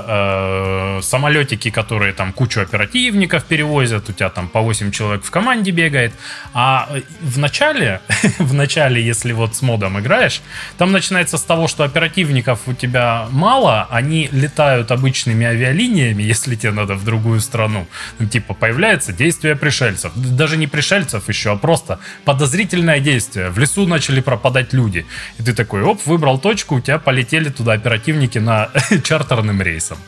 э, самолетики, которые там кучу оперативников перевозят, у тебя там по 8 человек в команде бегает. А э, в начале, в начале, если вот с модом играешь, там начинается с того, что оперативников у тебя мало, они летают обычными авиалиниями, если тебе надо в другую страну. Ну, типа, появляется действие пришельцев. Даже не пришельцев еще, а просто подозрительное действие. В лесу начали пропадать люди. И ты такой, оп, выбрал точку, у тебя полетели туда оперативники на чартерным рейсом.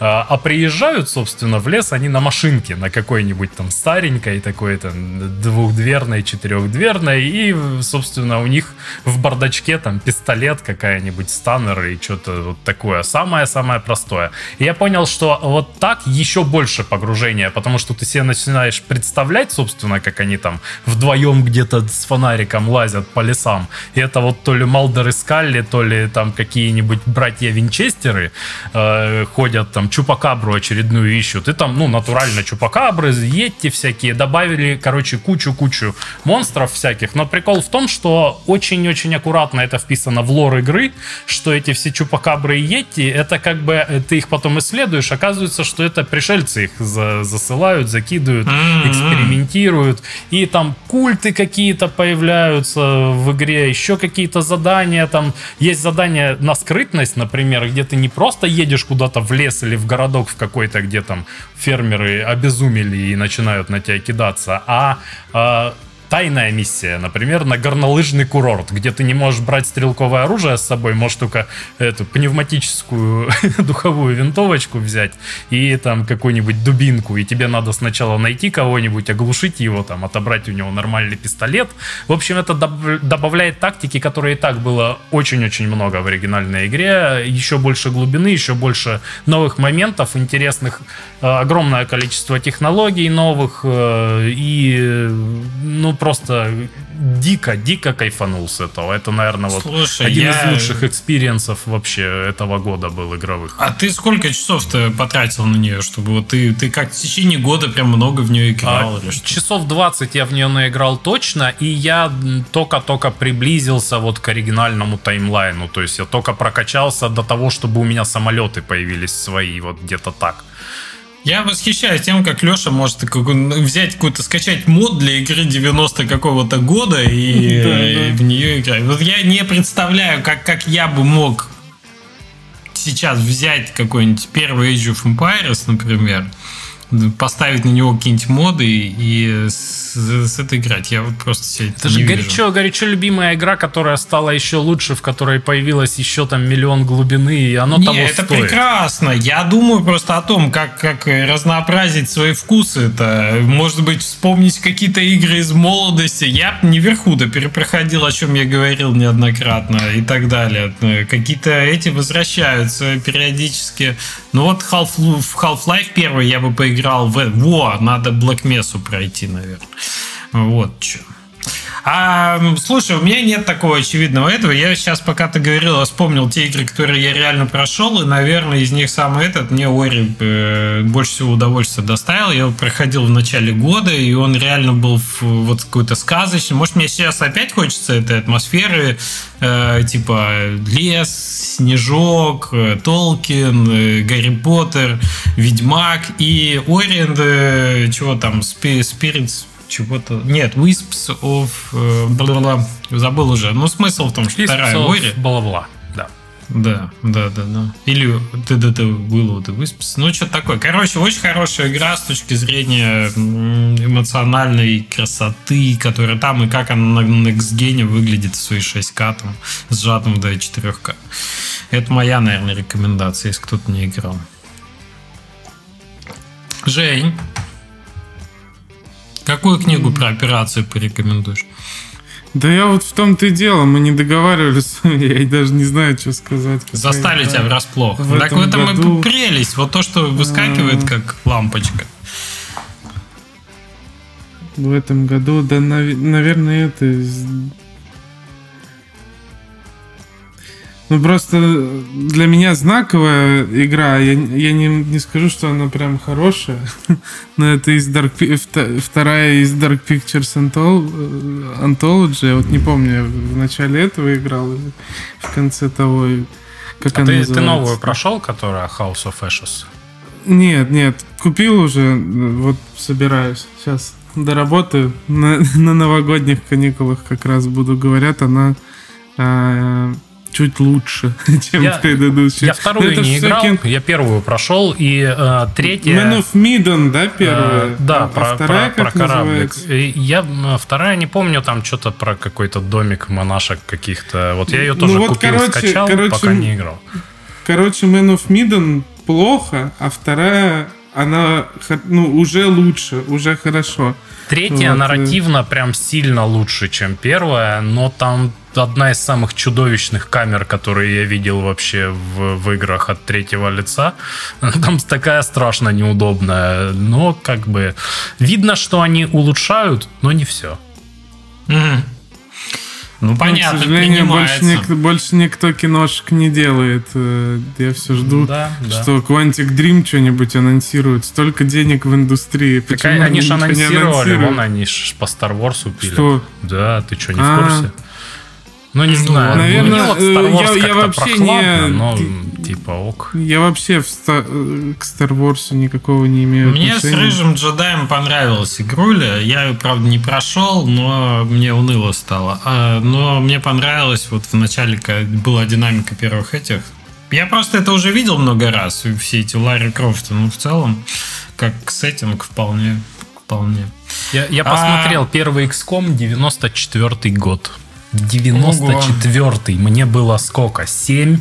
А а приезжают, собственно, в лес они на машинке, на какой-нибудь там старенькой, такой-то двухдверной, четырехдверной, и, собственно, у них в бардачке там пистолет какая-нибудь, станер и что-то вот такое. Самое-самое простое. И я понял, что вот так еще больше погружения, потому что ты себе начинаешь представлять, собственно, как они там вдвоем где-то с фонариком лазят по лесам. И это вот то ли Малдер и Скалли, то ли там какие-нибудь братья Винчестеры э, ходят там Чупакабру очередную ищут. И там, ну, натурально Чупакабры, Йетти всякие. Добавили, короче, кучу-кучу монстров всяких. Но прикол в том, что очень-очень аккуратно это вписано в лор игры, что эти все Чупакабры и Йетти, это как бы э, ты их потом исследуешь, оказывается, что это пришельцы их за- засылают, закидывают, М-м-м. экспериментируют. И там культы какие-то появляются в игре, еще какие-то задания. Там есть задания на скрытность, например, где ты не просто едешь куда-то в лес или в городок в какой-то, где там фермеры обезумели и начинают на тебя кидаться, а а, тайная миссия, например, на горнолыжный курорт, где ты не можешь брать стрелковое оружие с собой, можешь только эту пневматическую духовую винтовочку взять и там какую-нибудь дубинку, и тебе надо сначала найти кого-нибудь, оглушить его, там, отобрать у него нормальный пистолет. В общем, это добавляет тактики, которые и так было очень-очень много в оригинальной игре, еще больше глубины, еще больше новых моментов, интересных, э, огромное количество технологий новых, э, и, ну, просто дико-дико кайфанул с этого. Это, наверное, вот Слушай, один я... из лучших experience ов вообще этого года был игровых. А ты сколько часов-то потратил на нее, чтобы вот ты, ты как в течение года прям много в нее играл? А, или что? Часов 20 я в нее наиграл точно, и я только-только приблизился вот к оригинальному таймлайну. То есть я только прокачался до того, чтобы у меня самолеты появились свои, вот где-то так. Я восхищаюсь тем, как Леша может взять какой-то, скачать мод для игры 90 какого-то года и, да, в нее играть. Вот я не представляю, как, как я бы мог сейчас взять какой-нибудь первый Age of Empires, например, поставить на него какие-нибудь моды и с, с этой играть. Я вот просто себе это же горячо, вижу. горячо любимая игра, которая стала еще лучше, в которой появилось еще там миллион глубины, и оно Не, того это стоит. прекрасно. Я думаю просто о том, как, как разнообразить свои вкусы. Это, может быть, вспомнить какие-то игры из молодости. Я не верху-то перепроходил, о чем я говорил неоднократно и так далее. Какие-то эти возвращаются периодически. Ну вот Half, Half-Life первый я бы поиграл играл в... Во, надо Black Mesa пройти, наверное. Вот что. А, слушай, у меня нет такого очевидного этого. Я сейчас, пока ты говорил, вспомнил те игры, которые я реально прошел, и, наверное, из них самый этот мне Ори э, больше всего удовольствия доставил. Я его проходил в начале года, и он реально был в, вот какой-то сказочный. Может, мне сейчас опять хочется этой атмосферы, э, типа лес, снежок, э, Толкин, э, Гарри Поттер, Ведьмак и Ориент, э, чего там, Спиритс, чего-то... Нет, Wisps of... Э, бла-бла-бла. Забыл уже. Но смысл в том, что Wisps вторая Ори... Бла-бла. Да. Да, да, да, да. Или ТДТ Willow the Wisps. Ну, что-то такое. Короче, очень хорошая игра с точки зрения эмоциональной красоты, которая там, и как она на Next Gen выглядит в своей 6К, там, сжатым до 4К. Это моя, наверное, рекомендация, если кто-то не играл. Жень, Какую книгу про операцию порекомендуешь? Да я вот в том-то и дело, мы не договаривались, я даже не знаю, что сказать. Застали тебя врасплох. В так в этом году... и прелесть, вот то, что выскакивает как лампочка. В этом году, да, наверное, это Ну, просто для меня знаковая игра. Я, я не, не скажу, что она прям хорошая, но это из Dark, вторая из Dark Pictures э, Anthology. Я вот не помню, я в начале этого играл или в конце того. Как а она ты, ты новую прошел, которая House of Ashes? Нет, нет. Купил уже, вот собираюсь. Сейчас доработаю. На, на новогодних каникулах как раз буду говорят. Она а, чуть лучше, чем я, предыдущие. Я вторую ну, не играл, всякие... я первую прошел, и э, третья... Man of Midden, да, первая? Э, да, а, про, вторая, про, про кораблик. Я вторая не помню, там что-то про какой-то домик монашек каких-то. Вот я ее ну тоже ну, вот, купил, короче, скачал, короче, пока не играл. Короче, Man of Midden плохо, а вторая, она ну, уже лучше, уже хорошо. Третья вот. нарративно прям сильно лучше, чем первая, но там одна из самых чудовищных камер, которые я видел вообще в, в играх от третьего лица. Там такая страшно неудобная. Но как бы видно, что они улучшают, но не все. Mm-hmm. Ну, понятно, К сожалению, больше, ник- больше никто киношек не делает. Э, я все жду, да, да. что Quantic Dream что-нибудь анонсирует. Столько денег в индустрии. Так Почему они же анонсировали, вон они ж по Star Wars пили. Что? Да, ты что, не в курсе? Ну, не знаю. Наверное, вот Star Wars я, я вообще не... Но, типа, ок. Я вообще в ста... к Star Wars никакого не имею Мне отношения. с Рыжим Джедаем понравилась игруля. Я ее, правда, не прошел, но мне уныло стало. А, но мне понравилось вот в начале, когда была динамика первых этих. Я просто это уже видел много раз, все эти Ларри Крофты. Ну, в целом, как сеттинг вполне, вполне. Я, я А. посмотрел первый XCOM 94 год. 94-й. Мне было сколько? 7,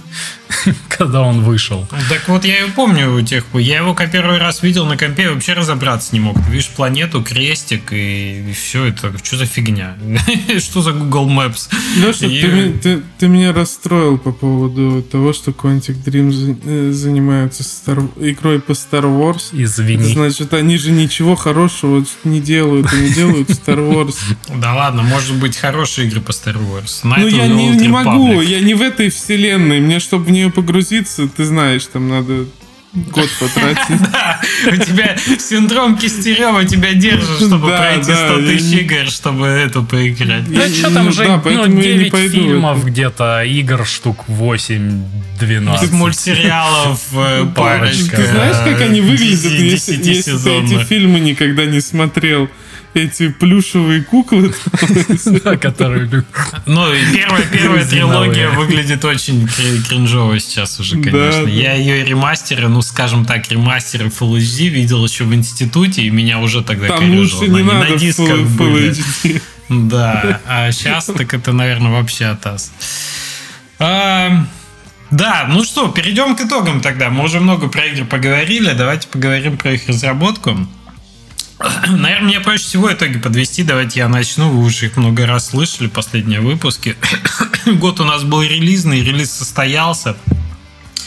когда он вышел. Так вот, я и помню у тех, я его как первый раз видел на компе, и вообще разобраться не мог. Ты видишь планету, крестик, и, все это, что за фигня? Что за Google Maps? Леша, И- ты, ты- ты меня расстроил по поводу того, что Quantic Dream за- э, занимаются Star- игрой по Star Wars. Извини. Значит, они же ничего хорошего не делают, они делают Star Wars. Да ладно, может быть хорошие игры по Star Wars. Ну, Night я of the не, не могу, я не в этой вселенной. Мне, чтобы в нее погрузиться, ты знаешь, там надо год потратить. Да, у тебя синдром Кистерева тебя держит, чтобы Да, пройти да, 100 я тысяч игр, чтобы эту поиграть. Да Я- что там ну же, да, ну, поэтому я не 9 пойду в фильмов это. где-то, игр штук 8-12. Мультсериалов э, парочка. Ты знаешь, как они выглядят, если, ты эти фильмы никогда не смотрел? Эти плюшевые куклы. которые любят. Ну, и первая, трилогия выглядит очень кри- кринжово сейчас уже, конечно. да. Я ее ремастеры, ну, скажем так, ремастеры Full HD видел еще в институте, и меня уже тогда Там лучше не надо Full. HD. Да, а сейчас так это, наверное, вообще атас. Да, ну что, перейдем к итогам тогда. Мы уже много про игры поговорили, давайте поговорим про их разработку. Наверное, мне проще всего итоги подвести. Давайте я начну. Вы уже их много раз слышали, последние выпуски. Год у нас был релизный, релиз состоялся.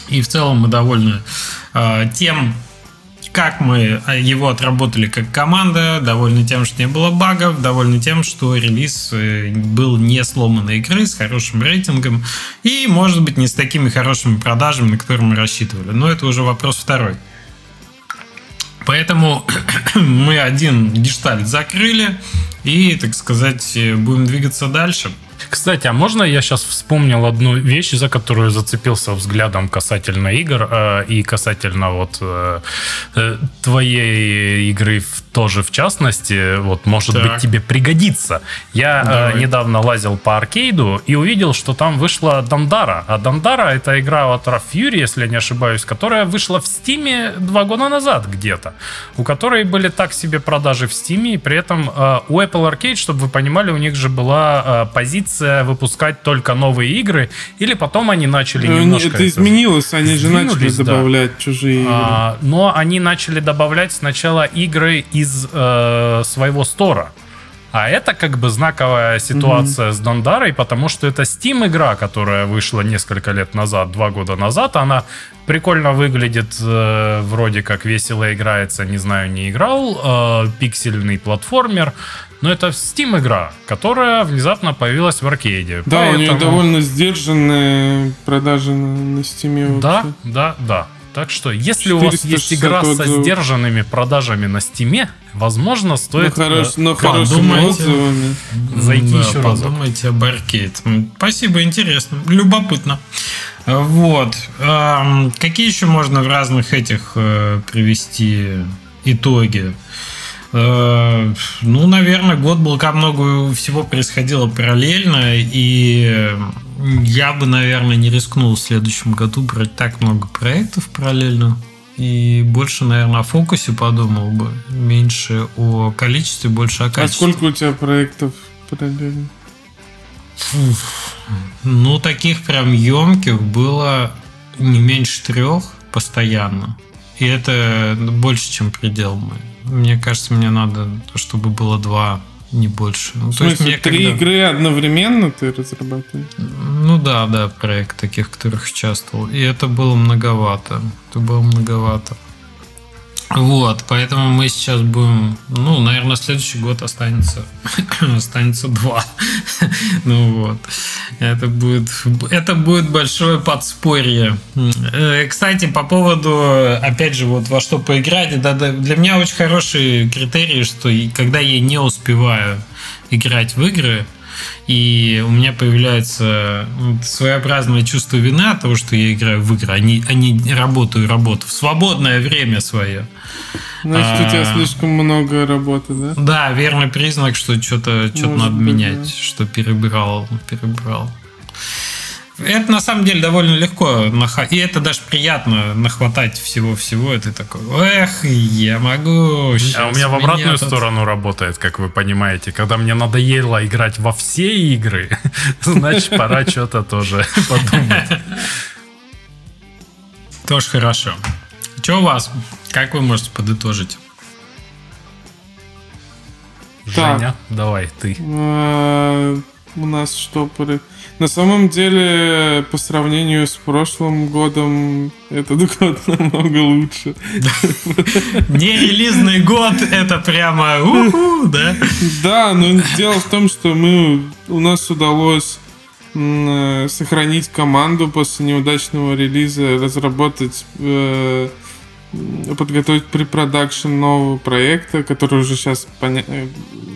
И в целом мы довольны э, тем, как мы э, его отработали как команда, довольны тем, что не было багов, довольны тем, что релиз э, был не сломанной игры с хорошим рейтингом и, может быть, не с такими хорошими продажами, на которые мы рассчитывали. Но это уже вопрос второй. Поэтому мы один гештальт закрыли и, так сказать, будем двигаться дальше. Кстати, а можно я сейчас вспомнил одну вещь, за которую зацепился взглядом касательно игр э, и касательно вот э, э, твоей игры в, тоже в частности, вот может Так. быть тебе пригодится. Я э, недавно лазил по аркейду и увидел, что там вышла Дандара. А Дандара это игра от Rough Fury, если я не ошибаюсь, которая вышла в Стиме два года назад где-то, у которой были так себе продажи в Стиме, и при этом э, у Apple Arcade, чтобы вы понимали, у них же была э, позиция выпускать только новые игры, или потом они начали Ну, немножко... Это изменилось, они же начали да. добавлять чужие игры. А, но они начали добавлять сначала игры из э, своего стора. А это как бы знаковая ситуация с Дондарой, потому что это Steam игра, которая вышла несколько лет назад, два года назад. Она прикольно выглядит, э, вроде как весело играется, не знаю, не играл. э, пиксельный платформер. Но это Steam игра, которая внезапно появилась в аркейде. Да, у нее Поэтому- довольно сдержанные продажи на, на Steam да, вообще. да, да. Так что, если у вас 460 есть игра со отзывов. сдержанными продажами на Стиме, возможно, Но, стоит хорош, э, но хорошими подумайте. отзывами. зайти Да, еще разок. Подумайте об аркейд. Спасибо, интересно. Любопытно. Э, Вот. Ам, Какие еще можно в разных этих э, привести итоги? Э, Ну, наверное, год был, как много всего происходило параллельно, и я бы, наверное, не рискнул в следующем году брать так много проектов параллельно. И больше, наверное, о фокусе подумал бы. Меньше о количестве, больше о А качестве. сколько у тебя проектов параллельно? Ну, таких прям емких было не меньше трех постоянно. И это больше, чем предел мой. Мне кажется, мне надо, чтобы было два, не больше. Ну, В то есть мне три когда- игры одновременно ты разрабатываешь? Ну да, да, проект таких, в которых участвовал. И это было многовато. Это было многовато. Вот, поэтому мы сейчас будем, ну, наверное, следующий год останется, останется два. ну вот, это будет, это будет большое подспорье. Э, Кстати, по поводу, опять же, вот во что поиграть, да, да, для меня очень хороший критерий, что когда я не успеваю играть в игры, и у меня появляется вот своеобразное чувство вины от того, что я играю в игры, а не, а не работаю работу в свободное время свое. Значит, у тебя А. слишком много работы, да? Да, верный признак, что что-то что надо быть, менять, да. что перебрал, перебрал. Это на самом деле довольно легко. И это даже приятно нахватать всего-всего. Это такой, эх, я могу. А у меня в обратную тут... сторону работает, как вы понимаете. Когда мне надоело играть во все игры, значит, пора что-то тоже подумать. Тоже хорошо. Что у вас? Как вы можете подытожить? Женя, давай, ты. У нас штопоры. На самом деле, по сравнению с прошлым годом, этот год намного лучше. Нерелизный год, это прямо уху, да? Да, но дело в том, что мы, у нас удалось сохранить команду после неудачного релиза, разработать э, подготовить препродакшн нового проекта, который уже сейчас поня- э,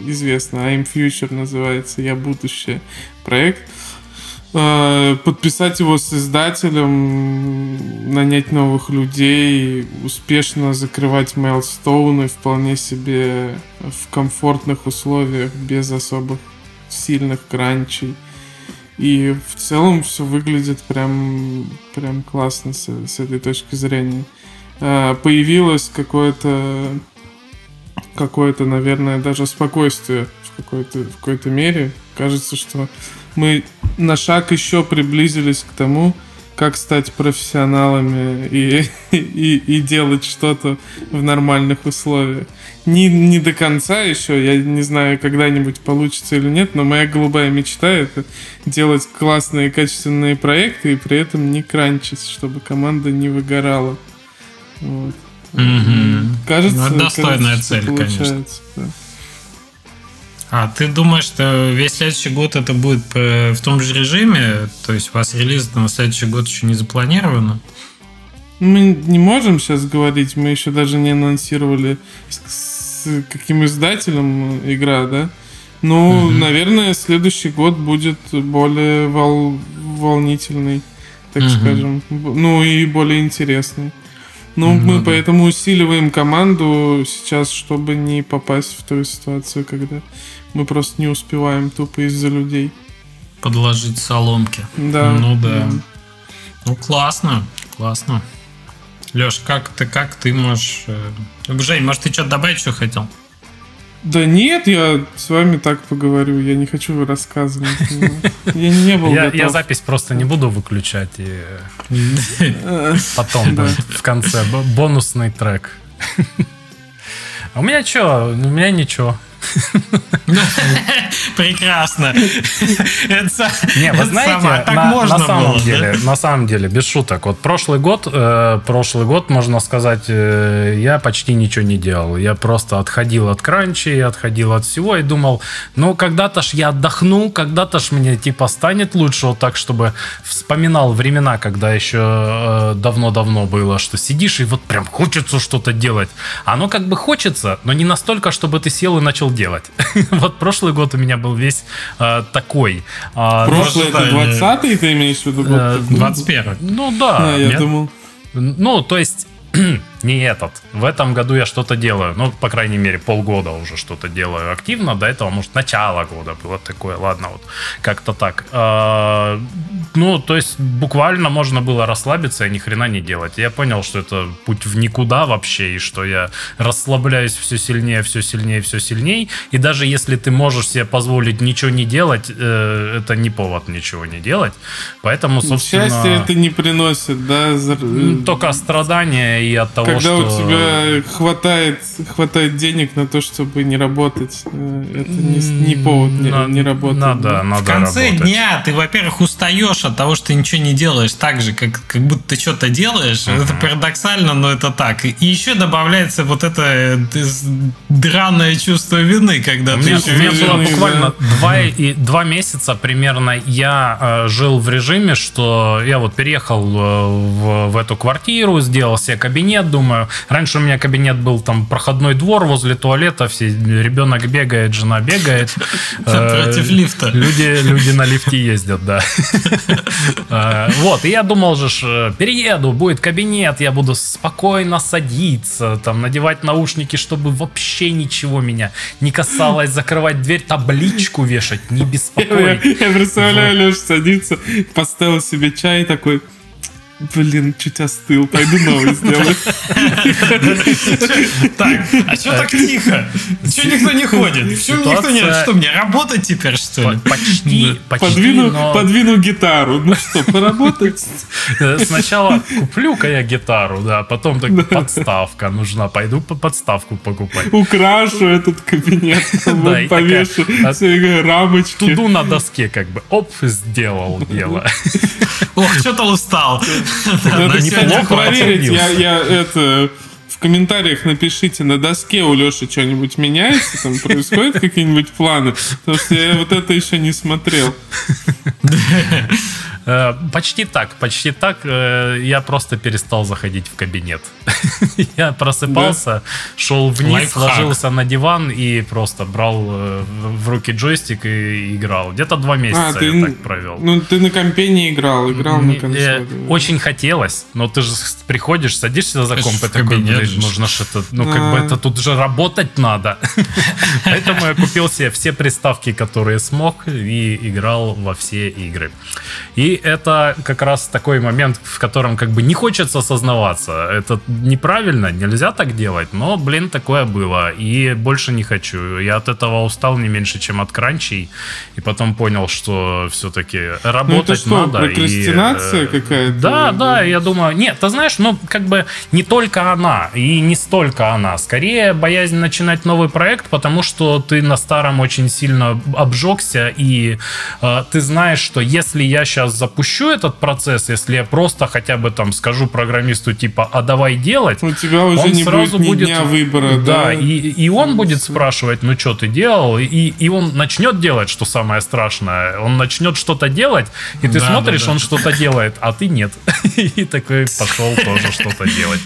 известно, I'm Future называется, Я будущее проект. Э, подписать его с издателем, нанять новых людей, успешно закрывать мейлстоуны вполне себе в комфортных условиях, без особых сильных кранчей. И в целом все выглядит прям, прям классно с, с этой точки зрения. Э, появилось какое-то, какое-то, наверное, даже спокойствие в какой-то, в какой-то мере. Кажется, что мы на шаг еще приблизились к тому, как стать профессионалами и, и, и делать что-то в нормальных условиях. Не, не до конца еще, я не знаю, когда-нибудь получится или нет, но моя голубая мечта это делать классные качественные проекты и при этом не кранчить, чтобы команда не выгорала. Вот. Угу. Кажется, ну, достойная кажется, цель, конечно. Да. А ты думаешь, что весь следующий год это будет э, в том же режиме? То есть у вас релиз на следующий год еще не запланировано? Мы не можем сейчас говорить, мы еще даже не анонсировали, с, с каким издателем игра, да? Ну, угу. наверное, следующий год будет более вол, волнительный, так угу. скажем. Ну и более интересный. Ну, ну мы да. поэтому усиливаем команду сейчас, чтобы не попасть в ту ситуацию, когда мы просто не успеваем тупо из-за людей. Подложить соломки. Да. Ну да. да. Ну классно, классно. Леш, как ты, как ты можешь... Э, Жень, может, ты что-то добавить, что хотел? Да нет, я с вами так поговорю, я не хочу рассказывать. Я не был я, я запись просто не буду выключать и потом в конце бонусный трек. А у меня что? У меня ничего. Прекрасно. Не, вы знаете, так можно на самом деле, на самом деле, без шуток. Вот прошлый год, э, прошлый год, можно сказать, э, я почти ничего не делал. Я просто отходил от кранчи, отходил от всего и думал, ну, когда-то ж я отдохну, когда-то ж мне, типа, станет лучше вот так, чтобы вспоминал времена, когда еще э, давно-давно было, что сидишь и вот прям хочется что-то делать. Оно как бы хочется, но не настолько, чтобы ты сел и начал делать. вот прошлый год у меня был весь э, такой. Э, прошлый это 20-й ты имеешь в виду? Э, 21 Ну да. А, я думал. Ну, то есть не этот. В этом году я что-то делаю. Ну, по крайней мере, полгода уже что-то делаю активно. До этого, может, начало года было такое. Ладно, вот как-то так. А, ну, то есть буквально можно было расслабиться и ни хрена не делать. Я понял, что это путь в никуда вообще, и что я расслабляюсь все сильнее, все сильнее, все сильнее. И даже если ты можешь себе позволить ничего не делать, э, это не повод ничего не делать. Поэтому, собственно... Счастье это не приносит, да? Только страдания и от того, Когда что... у тебя хватает, хватает денег на то, чтобы не работать, э, это не, не повод не, на, не работать. Надо, да? надо В конце работать. дня ты, во-первых, устаешь от того, что ты ничего не делаешь так же, как, как будто ты что-то делаешь. Uh-huh. Это парадоксально, но это так. И еще добавляется вот это э, драное чувство вины, когда у ты... Меня, у меня было буквально да. два, и, два месяца примерно я э, жил в режиме, что я вот переехал э, в, в эту квартиру, сделал себе кабинет, думаю, думаю, раньше у меня кабинет был там проходной двор возле туалета, все ребенок бегает, жена бегает. Против Э, лифта. Люди, люди на лифте ездят, да. Э, Вот, и я думал же, перееду, будет кабинет, я буду спокойно садиться, там, надевать наушники, чтобы вообще ничего меня не касалось, закрывать дверь, табличку вешать, не Я, беспокоить. я представляю, Леша садится, поставил себе чай такой. Блин, чуть остыл, пойду новый сделаю. Так, а что так тихо? Чего никто не ходит? Почему никто не... Что, мне работать теперь, что ли? Почти, почти, Подвину, гитару. Ну что, поработать? э, сначала куплю-ка я гитару, да, потом так подставка нужна, пойду по подставку покупать. Украшу этот кабинет, повешу а, все рамочки. Туду на доске как бы, оп, сделал дело. Ох, что-то устал. Надо на сегодня проверить. Я это в комментариях напишите, на доске у Леши что-нибудь меняется, там происходят какие-нибудь планы, потому что я вот это еще не смотрел. Э, Почти так, почти так. Э, Я просто перестал заходить в кабинет. Я просыпался, шел вниз, ложился на диван и просто брал э, в руки джойстик и играл. Где-то два А, месяца я так провел. ну, ты на компе не играл, играл на консоли. Очень хотелось, но ты же приходишь, садишься за комп и такой, же. нужно что-то, ну как бы А. это тут же работать надо. Поэтому я купил себе все приставки, которые смог, и играл во все игры. И это как раз такой момент, в котором как бы не хочется осознаваться. Это неправильно, нельзя так делать, но, блин, такое было. И больше не хочу. Я от этого устал не меньше, чем от кранчей. И потом понял, что все-таки Ну это работать что, надо. и, прокрастинация э, какая-то? Да, да, я думаю, нет, ты знаешь, ну, как бы не только она, и не столько она. Скорее, боязнь начинать новый проект, потому что ты на старом очень сильно обжегся, и э, ты знаешь, что если я сейчас запущу этот процесс, если я просто хотя бы там скажу программисту, типа, а давай делать, У тебя уже он не сразу будет ни будет дня выбора, да? да, и, и он будет спрашивать, ну что ты делал, и, и он начнет делать, что самое страшное, он начнет что-то делать, и ты Да, смотришь, да, да. он что-то делает, а ты нет, и такой пошел тоже что-то делать.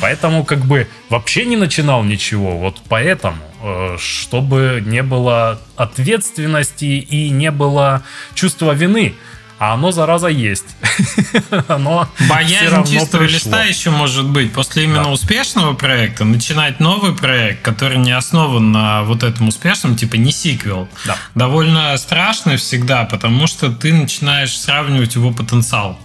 Поэтому как бы вообще не начинал ничего, вот поэтому, э, чтобы не было ответственности и не было чувства вины. А оно, зараза, есть. Оно Боязнь чистого пришло. листа еще может быть. После именно Да. успешного проекта начинать новый проект, который не основан на вот этом успешном, типа не сиквел, Да. довольно страшно всегда, потому что ты начинаешь сравнивать его потенциал.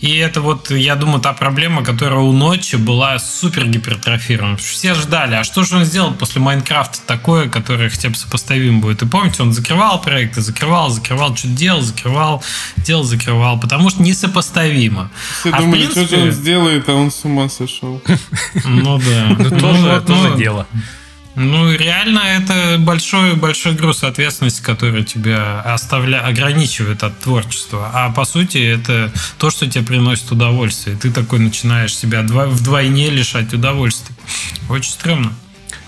И это вот, я думаю, та проблема, которая у Ночи была супер гипертрофирована. Потому что Все ждали, а что же он сделал после Майнкрафта такое, которое хотя бы сопоставим будет. И помните, он закрывал проекты, закрывал, закрывал, что-то делал, закрывал, делал, закрывал, потому что несопоставимо. Все А думали, что же принципе- он сделает, а он с ума сошел. Ну да. Ну, Ну тоже, тоже ну, дело. Ну, реально, это большой, большой груз ответственности, который тебя оставля... ограничивает от творчества. А по сути, это то, что тебе приносит удовольствие. Ты такой начинаешь себя дво- вдвойне лишать удовольствия. Очень стрёмно.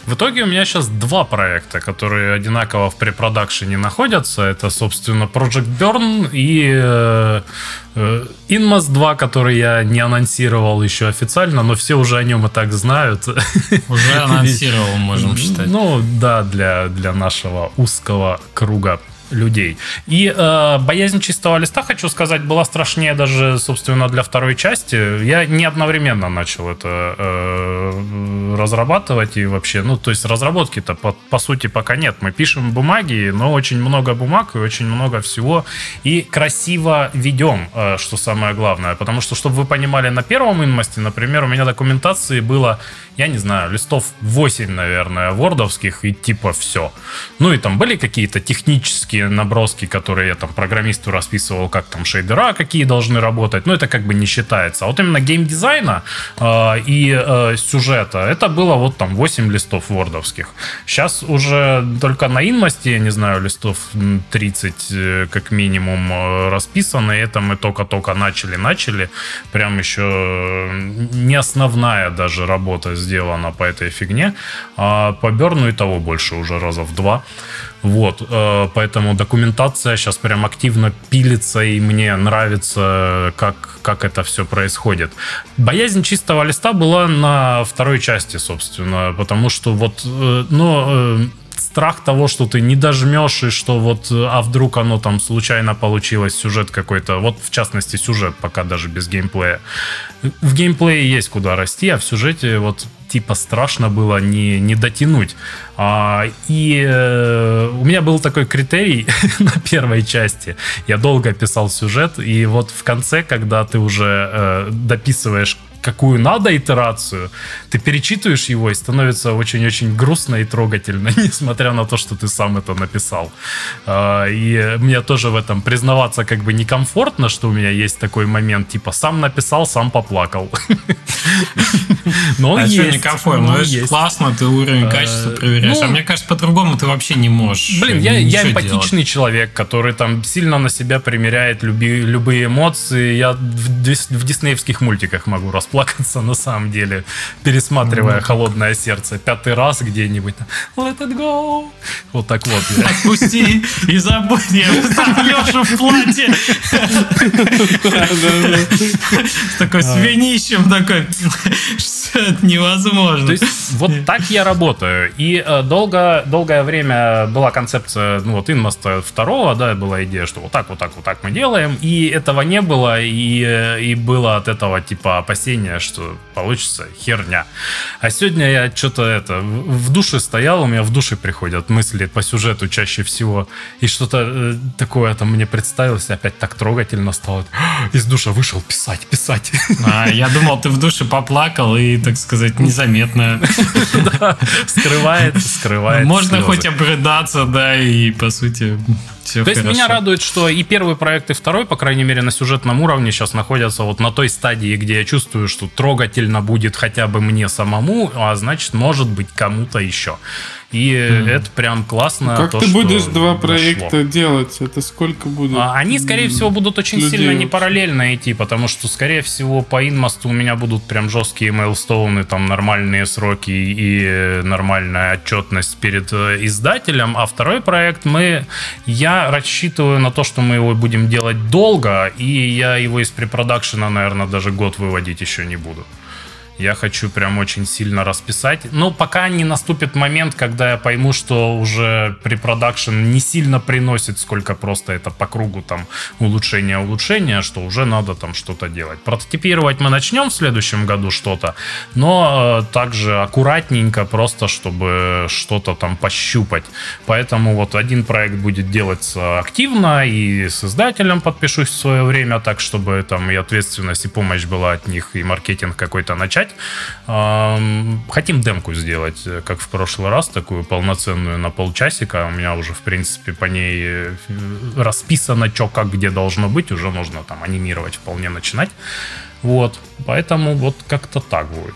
В итоге у меня сейчас два проекта, которые одинаково в препродакшене находятся. Это, собственно, Project Burn и э, э, Inmas 2, который я не анонсировал еще официально, но все уже о нем и так знают. Уже анонсировал, можем считать. Ну, да, для, для нашего узкого круга людей. И э, боязнь чистого листа, хочу сказать, была страшнее даже, собственно, для второй части. Я не одновременно начал это э, разрабатывать и вообще, ну, то есть разработки-то по, по сути пока нет. Мы пишем бумаги, но очень много бумаг и очень много всего. И красиво ведем, э, что самое главное. Потому что, чтобы вы понимали, на первом инмасте, например, у меня документации было, я не знаю, листов 8, наверное, вордовских и типа все. Ну и там были какие-то технические наброски, которые я там программисту расписывал, как там шейдера какие должны работать. Но это как бы не считается. А вот именно геймдизайна э, и э, сюжета, это было вот там 8 листов вордовских. Сейчас уже только на инмасте, я не знаю, листов м, 30 э, как минимум э, расписаны. Это мы только-только начали-начали. Прям еще не основная даже работа сделана по этой фигне. А по Берну и того больше уже раза в два. Вот, э, поэтому документация сейчас прям активно пилится, и мне нравится, как, как это все происходит. Боязнь чистого листа была на второй части, собственно, потому что вот, ну, страх того, что ты не дожмешь, и что вот, а вдруг оно там случайно получилось, сюжет какой-то, вот в частности сюжет пока даже без геймплея. В геймплее есть куда расти, а в сюжете вот типа страшно было не, не дотянуть. А, и э, у меня был такой критерий на первой части. Я долго писал сюжет, и вот в конце, когда ты уже э, дописываешь какую надо итерацию, ты перечитываешь его и становится очень-очень грустно и трогательно, несмотря на то, что ты сам это написал. А, и мне тоже в этом признаваться как бы некомфортно, что у меня есть такой момент, типа сам написал, сам поплакал. Но он а есть. некомфортно? Ну, это классно, ты уровень качества э, проверяешь. А ну, мне кажется, по-другому ты вообще не можешь Блин, я, я эмпатичный человек, который там сильно на себя примеряет любые эмоции. Я в диснеевских мультиках могу расплакаться расплакаться на самом деле, пересматривая mm-hmm. «Холодное сердце» пятый раз где-нибудь. Let it go. Вот так вот. Отпусти и забудь. Я Леша в платье. С такой свинищем такой. Это невозможно. То есть вот так я работаю. И э, долго, долгое время была концепция, ну вот Инмоста второго, да, была идея, что вот так, вот так, вот так мы делаем. И этого не было. И, э, и было от этого типа опасения что получится херня. А сегодня я что-то это в душе стоял, у меня в душе приходят мысли по сюжету чаще всего, и что-то э, такое там мне представилось, опять так трогательно стало. Из душа вышел писать, писать. А, я думал, ты в душе поплакал и, так сказать, незаметно. Скрывает, скрывает. Можно хоть обрыдаться, да, и по сути все То есть меня радует, что и первый проект, и второй, по крайней мере, на сюжетном уровне сейчас находятся вот на той стадии, где я чувствую, что трогательно будет хотя бы мне самому, а значит, может быть, кому-то еще. И mm. это прям классно. Как то, ты будешь два проекта дошло. делать? Это сколько будет? А, они, скорее всего, будут очень людей сильно не параллельно идти, потому что, скорее всего, по инмосту у меня будут прям жесткие мейлстоуны, там нормальные сроки и нормальная отчетность перед э, издателем. А второй проект мы... Я рассчитываю на то, что мы его будем делать долго, и я его из препродакшена, наверное, даже год выводить еще не буду. Я хочу прям очень сильно расписать. Но пока не наступит момент, когда я пойму, что уже при продакшн не сильно приносит, сколько просто это по кругу там улучшения, улучшения, что уже надо там что-то делать. Прототипировать мы начнем в следующем году что-то, но э, также аккуратненько, просто чтобы что-то там пощупать. Поэтому вот один проект будет делаться активно и с издателем подпишусь в свое время, так чтобы там и ответственность, и помощь была от них, и маркетинг какой-то начать. Хотим демку сделать, э, как в прошлый раз, такую полноценную на полчасика. У меня уже, в принципе, по ней э, расписано, что как где должно быть. Уже можно там анимировать вполне начинать. Вот. Поэтому вот как-то так будет.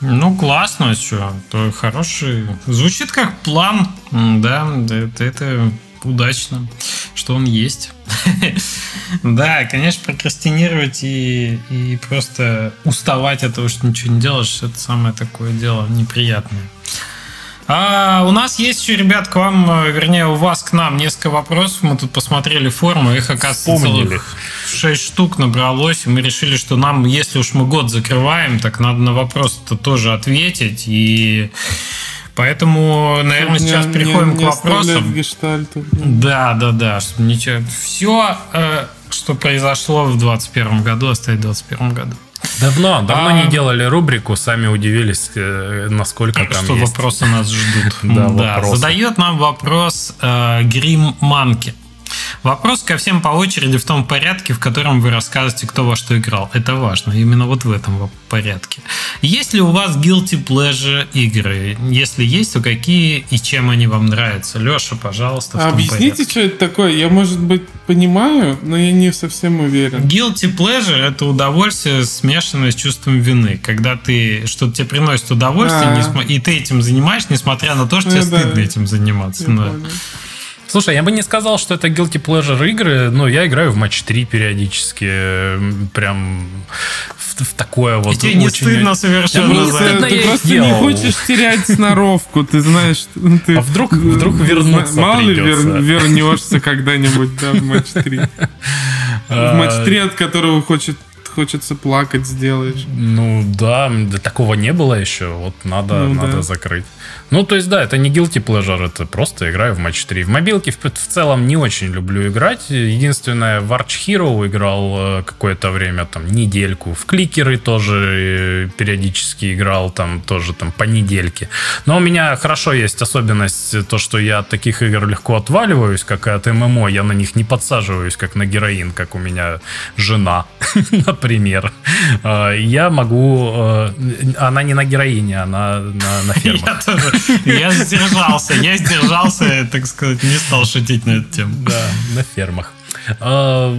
Ну, классно, что, то хороший. Звучит как план, да, это, это удачно, что он есть. да, конечно, прокрастинировать и, и просто уставать от того, что ничего не делаешь, это самое такое дело неприятное. А у нас есть еще, ребят, к вам, вернее, у вас к нам несколько вопросов. Мы тут посмотрели форму, их, оказывается, целых 6 штук набралось. И мы решили, что нам, если уж мы год закрываем, так надо на вопрос-то тоже ответить. И Поэтому, наверное, сейчас не, переходим не, к вопросам. Гештальту. Да, да, да. Чтобы ничего. Все, э, что произошло в 2021 году, оставить в 2021 году. Давно, давно а... не делали рубрику, сами удивились, э, насколько там Что есть. вопросы нас ждут. да, Задает нам вопрос э, Грим Манки. Вопрос ко всем по очереди в том порядке, в котором вы рассказываете, кто во что играл. Это важно, именно вот в этом порядке. Есть ли у вас guilty pleasure игры? Если есть, то какие и чем они вам нравятся? Леша, пожалуйста, а Объясните, порядке. что это такое? Я, может быть, понимаю, но я не совсем уверен. Guilty pleasure – это удовольствие, смешанное с чувством вины. Когда ты что-то тебе приносит удовольствие, а -а -а. и ты этим занимаешь, несмотря на то, что ну, тебе да. стыдно этим заниматься. Да. Слушай, я бы не сказал, что это guilty pleasure игры, но я играю в матч 3 периодически, м, прям в, в такое вот. И тебе не очень- стыдно совершенно это. стыдно ты я просто не делал. хочешь терять сноровку, ты знаешь, ну, ты... А вдруг- вдруг вернуться Мало ли вер- придется. вернешься когда-нибудь, да, в матч 3. В А, матч 3, от которого хочет, хочется плакать, сделаешь. Ну да, такого не было еще. Вот надо, Ну надо да. закрыть. Ну, то есть, да, это не guilty pleasure, это просто играю в матч 3. В мобилке в, в целом не очень люблю играть. Единственное, в Arch Hero играл э, какое-то время, там, недельку. В кликеры тоже э, периодически играл, там, тоже там по недельке. Но у меня хорошо есть особенность, э, то, что я от таких игр легко отваливаюсь, как и от ММО. Я на них не подсаживаюсь, как на героин, как у меня жена, например. Э, Я могу... э, Она не на героине, она на, на фермах. Я тоже. Я сдержался. Я сдержался, так сказать, не стал шутить на эту тему. Да, на фермах. А,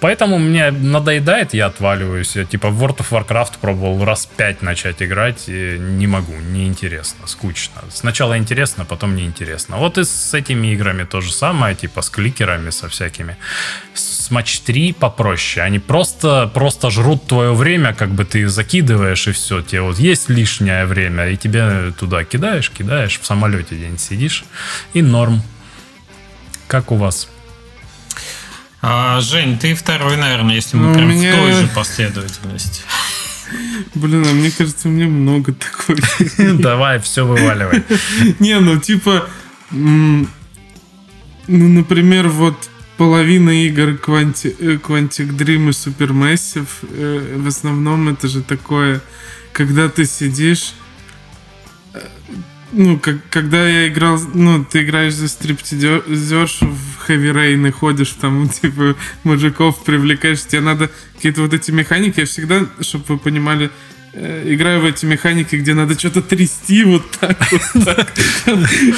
Поэтому мне надоедает, я отваливаюсь. Я типа в World of Warcraft пробовал раз пять начать играть, не могу, неинтересно, скучно. Сначала интересно, потом неинтересно. Вот и с этими играми то же самое, типа с кликерами, со всякими. С матч 3 попроще. Они просто, просто жрут твое время, как бы ты закидываешь, и все. Тебе вот есть лишнее время, и тебе туда кидаешь, кидаешь, в самолете день сидишь, и норм. Как у вас? А, Жень, ты второй, наверное, если мы Ну, у прям меня- в той же последовательности. Блин, а мне кажется, у меня много такой. Давай, все вываливай. Не, ну типа, ну, например, вот половина игр Quanti- э, Quantic Dream и Supermassive, э, в основном это же такое, когда ты сидишь, ну, как, когда я играл, ну, ты играешь за стриптизершу в Heavy Rain и ходишь там, типа, мужиков привлекаешь, тебе надо какие-то вот эти механики, я всегда, чтобы вы понимали, играю в эти механики, где надо что-то трясти вот так вот так.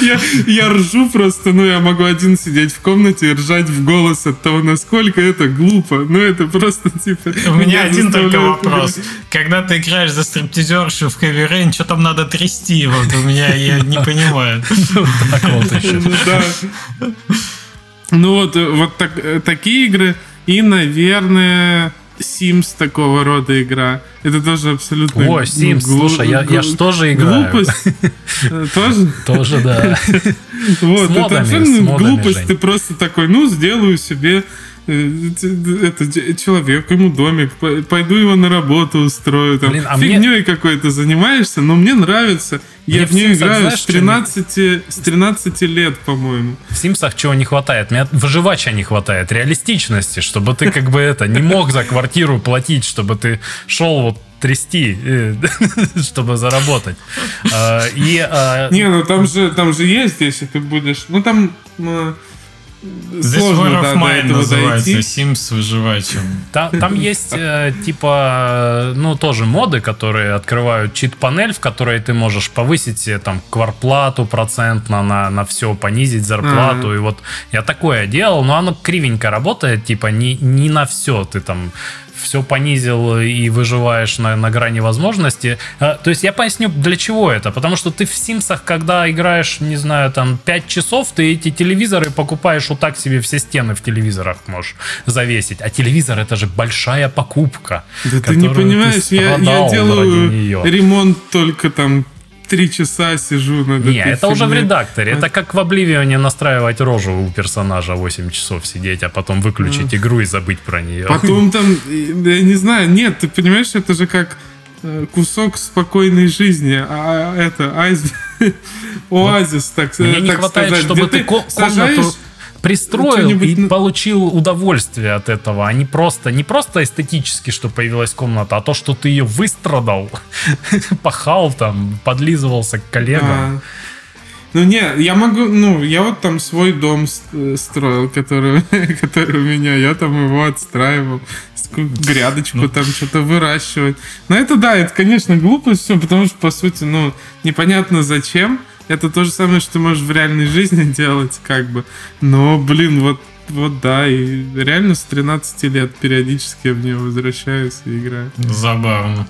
Я, я ржу просто, ну я могу один сидеть в комнате и ржать в голос от того, насколько это глупо. Ну это просто типа... У меня один только вопрос. Когда ты играешь за стриптизершу в Heavy Rain, что там надо трясти? Вот у меня я не понимаю. Так вот еще. Ну. Ну вот, э, вот так- э, такие игры. И, наверное, Sims такого рода игра. Это тоже абсолютно... О, ну, Sims, глу- слушай, я, я ж тоже играю. Глупость. Э, Тоже? Тоже, да. Вот, это абсолютно глупость. Ты просто такой, ну, сделаю себе это д- человек, ему домик, по- пойду его на работу устрою, там, Блин, а мне- фигней какой-то занимаешься, но мне нравится. Мне Я в нее играю знаешь, с что 13, с 13 лет, по-моему. В Симсах чего не хватает? Мне выживача не хватает, реалистичности, чтобы ты как бы это не мог за квартиру платить, чтобы ты шел вот трясти, э, чтобы заработать. А, И Не, ну там же, там же есть, если ты будешь... Ну, там э, This сложно, War of до Mine этого называется. дойти. Sims выживачем. Та- Там есть э, типа, ну тоже моды, которые открывают чит-панель, в которой ты можешь повысить себе там кварплату процентно на, на все, понизить зарплату. Ага. И вот я такое делал, но оно кривенько работает, типа не, не на все ты там все понизил и выживаешь на, на грани возможности. Э, То есть я поясню, для чего это. Потому что ты в Симсах, когда играешь, не знаю, там 5 часов, ты эти телевизоры покупаешь вот так себе, все стены в телевизорах можешь завесить. А телевизор это же большая покупка. Да ты не понимаешь, я, я ради делаю ремонт только там три часа сижу над Не, это уже в редакторе. Это как в Обливионе настраивать рожу у персонажа 8 часов сидеть, а потом выключить игру и забыть про нее. Потом там, я не знаю, нет, ты понимаешь, это же как э, кусок спокойной жизни, а это айс... оазис, так, Мне э, не так хватает, сказать, чтобы где ты ко- сажаешь- комнату пристроил и получил удовольствие от этого, а не просто, не просто эстетически, что появилась комната, а то, что ты ее выстрадал, пахал там, подлизывался к коллегам. А. Ну не, я могу, ну, я вот там свой дом э, строил, который, который у меня, я там его отстраивал, грядочку Ну. там что-то выращивать. Но это да, это, конечно, глупость все, потому что, по сути, ну, непонятно зачем. Это то же самое, что ты можешь в реальной жизни делать, как бы. Но, блин, вот, вот да, и реально с 13 лет периодически я в нее возвращаюсь и играю. Забавно.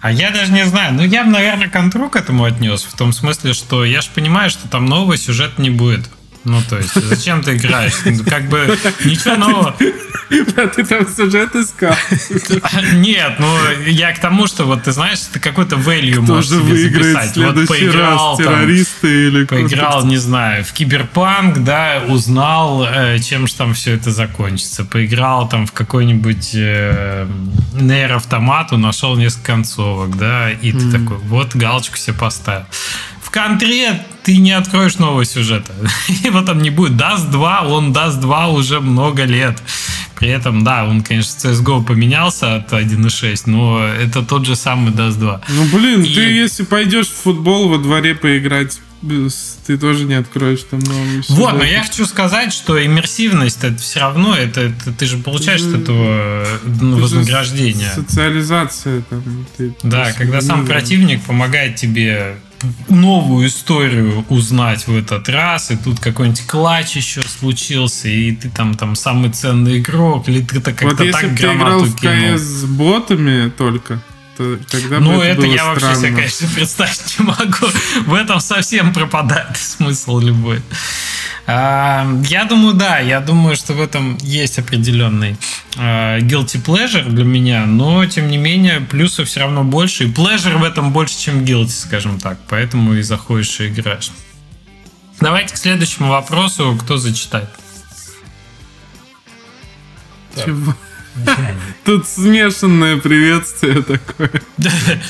А я даже не знаю. Ну, я бы, наверное, контру к этому отнес. В том смысле, что я же понимаю, что там нового сюжета не будет. Ну, то есть, зачем ты играешь? Ну, Как бы ничего нового. А ты там сюжет искал. Нет, ну я к тому, что вот ты знаешь, ты какой-то value Кто можешь же себе записать. Вот поиграл раз? там, Террористы или? Поиграл, не знаю, в Киберпанк, да, узнал, э, чем же там все это закончится. Поиграл там в какой-нибудь э, Nier Automat у, нашел несколько концовок, да, и ты такой, вот галочку себе поставил. Контре ты не откроешь нового сюжета. Его там не будет. Dust 2, он Dust 2 уже много лет. При этом, да, он, конечно, CSGO поменялся от 1.6, но это тот же самый Dust 2. Ну, блин, И- ты если пойдешь в футбол во дворе поиграть, ты тоже не откроешь там новый Вот, но я хочу сказать, что иммерсивность это все равно, это, это ты же получаешь от этого ну, вознаграждение. Социализация там. ты Да, когда сам противник помогает тебе новую историю узнать в этот раз, и тут какой-нибудь клатч еще случился, и ты там, там самый ценный игрок, или ты так Вот как-то если так бы ты играл в кинул. КС с ботами только, то тогда Ну, это, это было я вообще себе, странно. конечно, представить не могу. В этом совсем пропадает смысл любой. А, Я думаю, да, я думаю, что в этом есть определенный а, guilty pleasure для меня, но, тем не менее, плюсов все равно больше, и pleasure в этом больше, чем guilty, скажем так, поэтому и заходишь и играешь. Давайте к следующему вопросу, кто зачитает. Чего? Тут смешанное приветствие такое.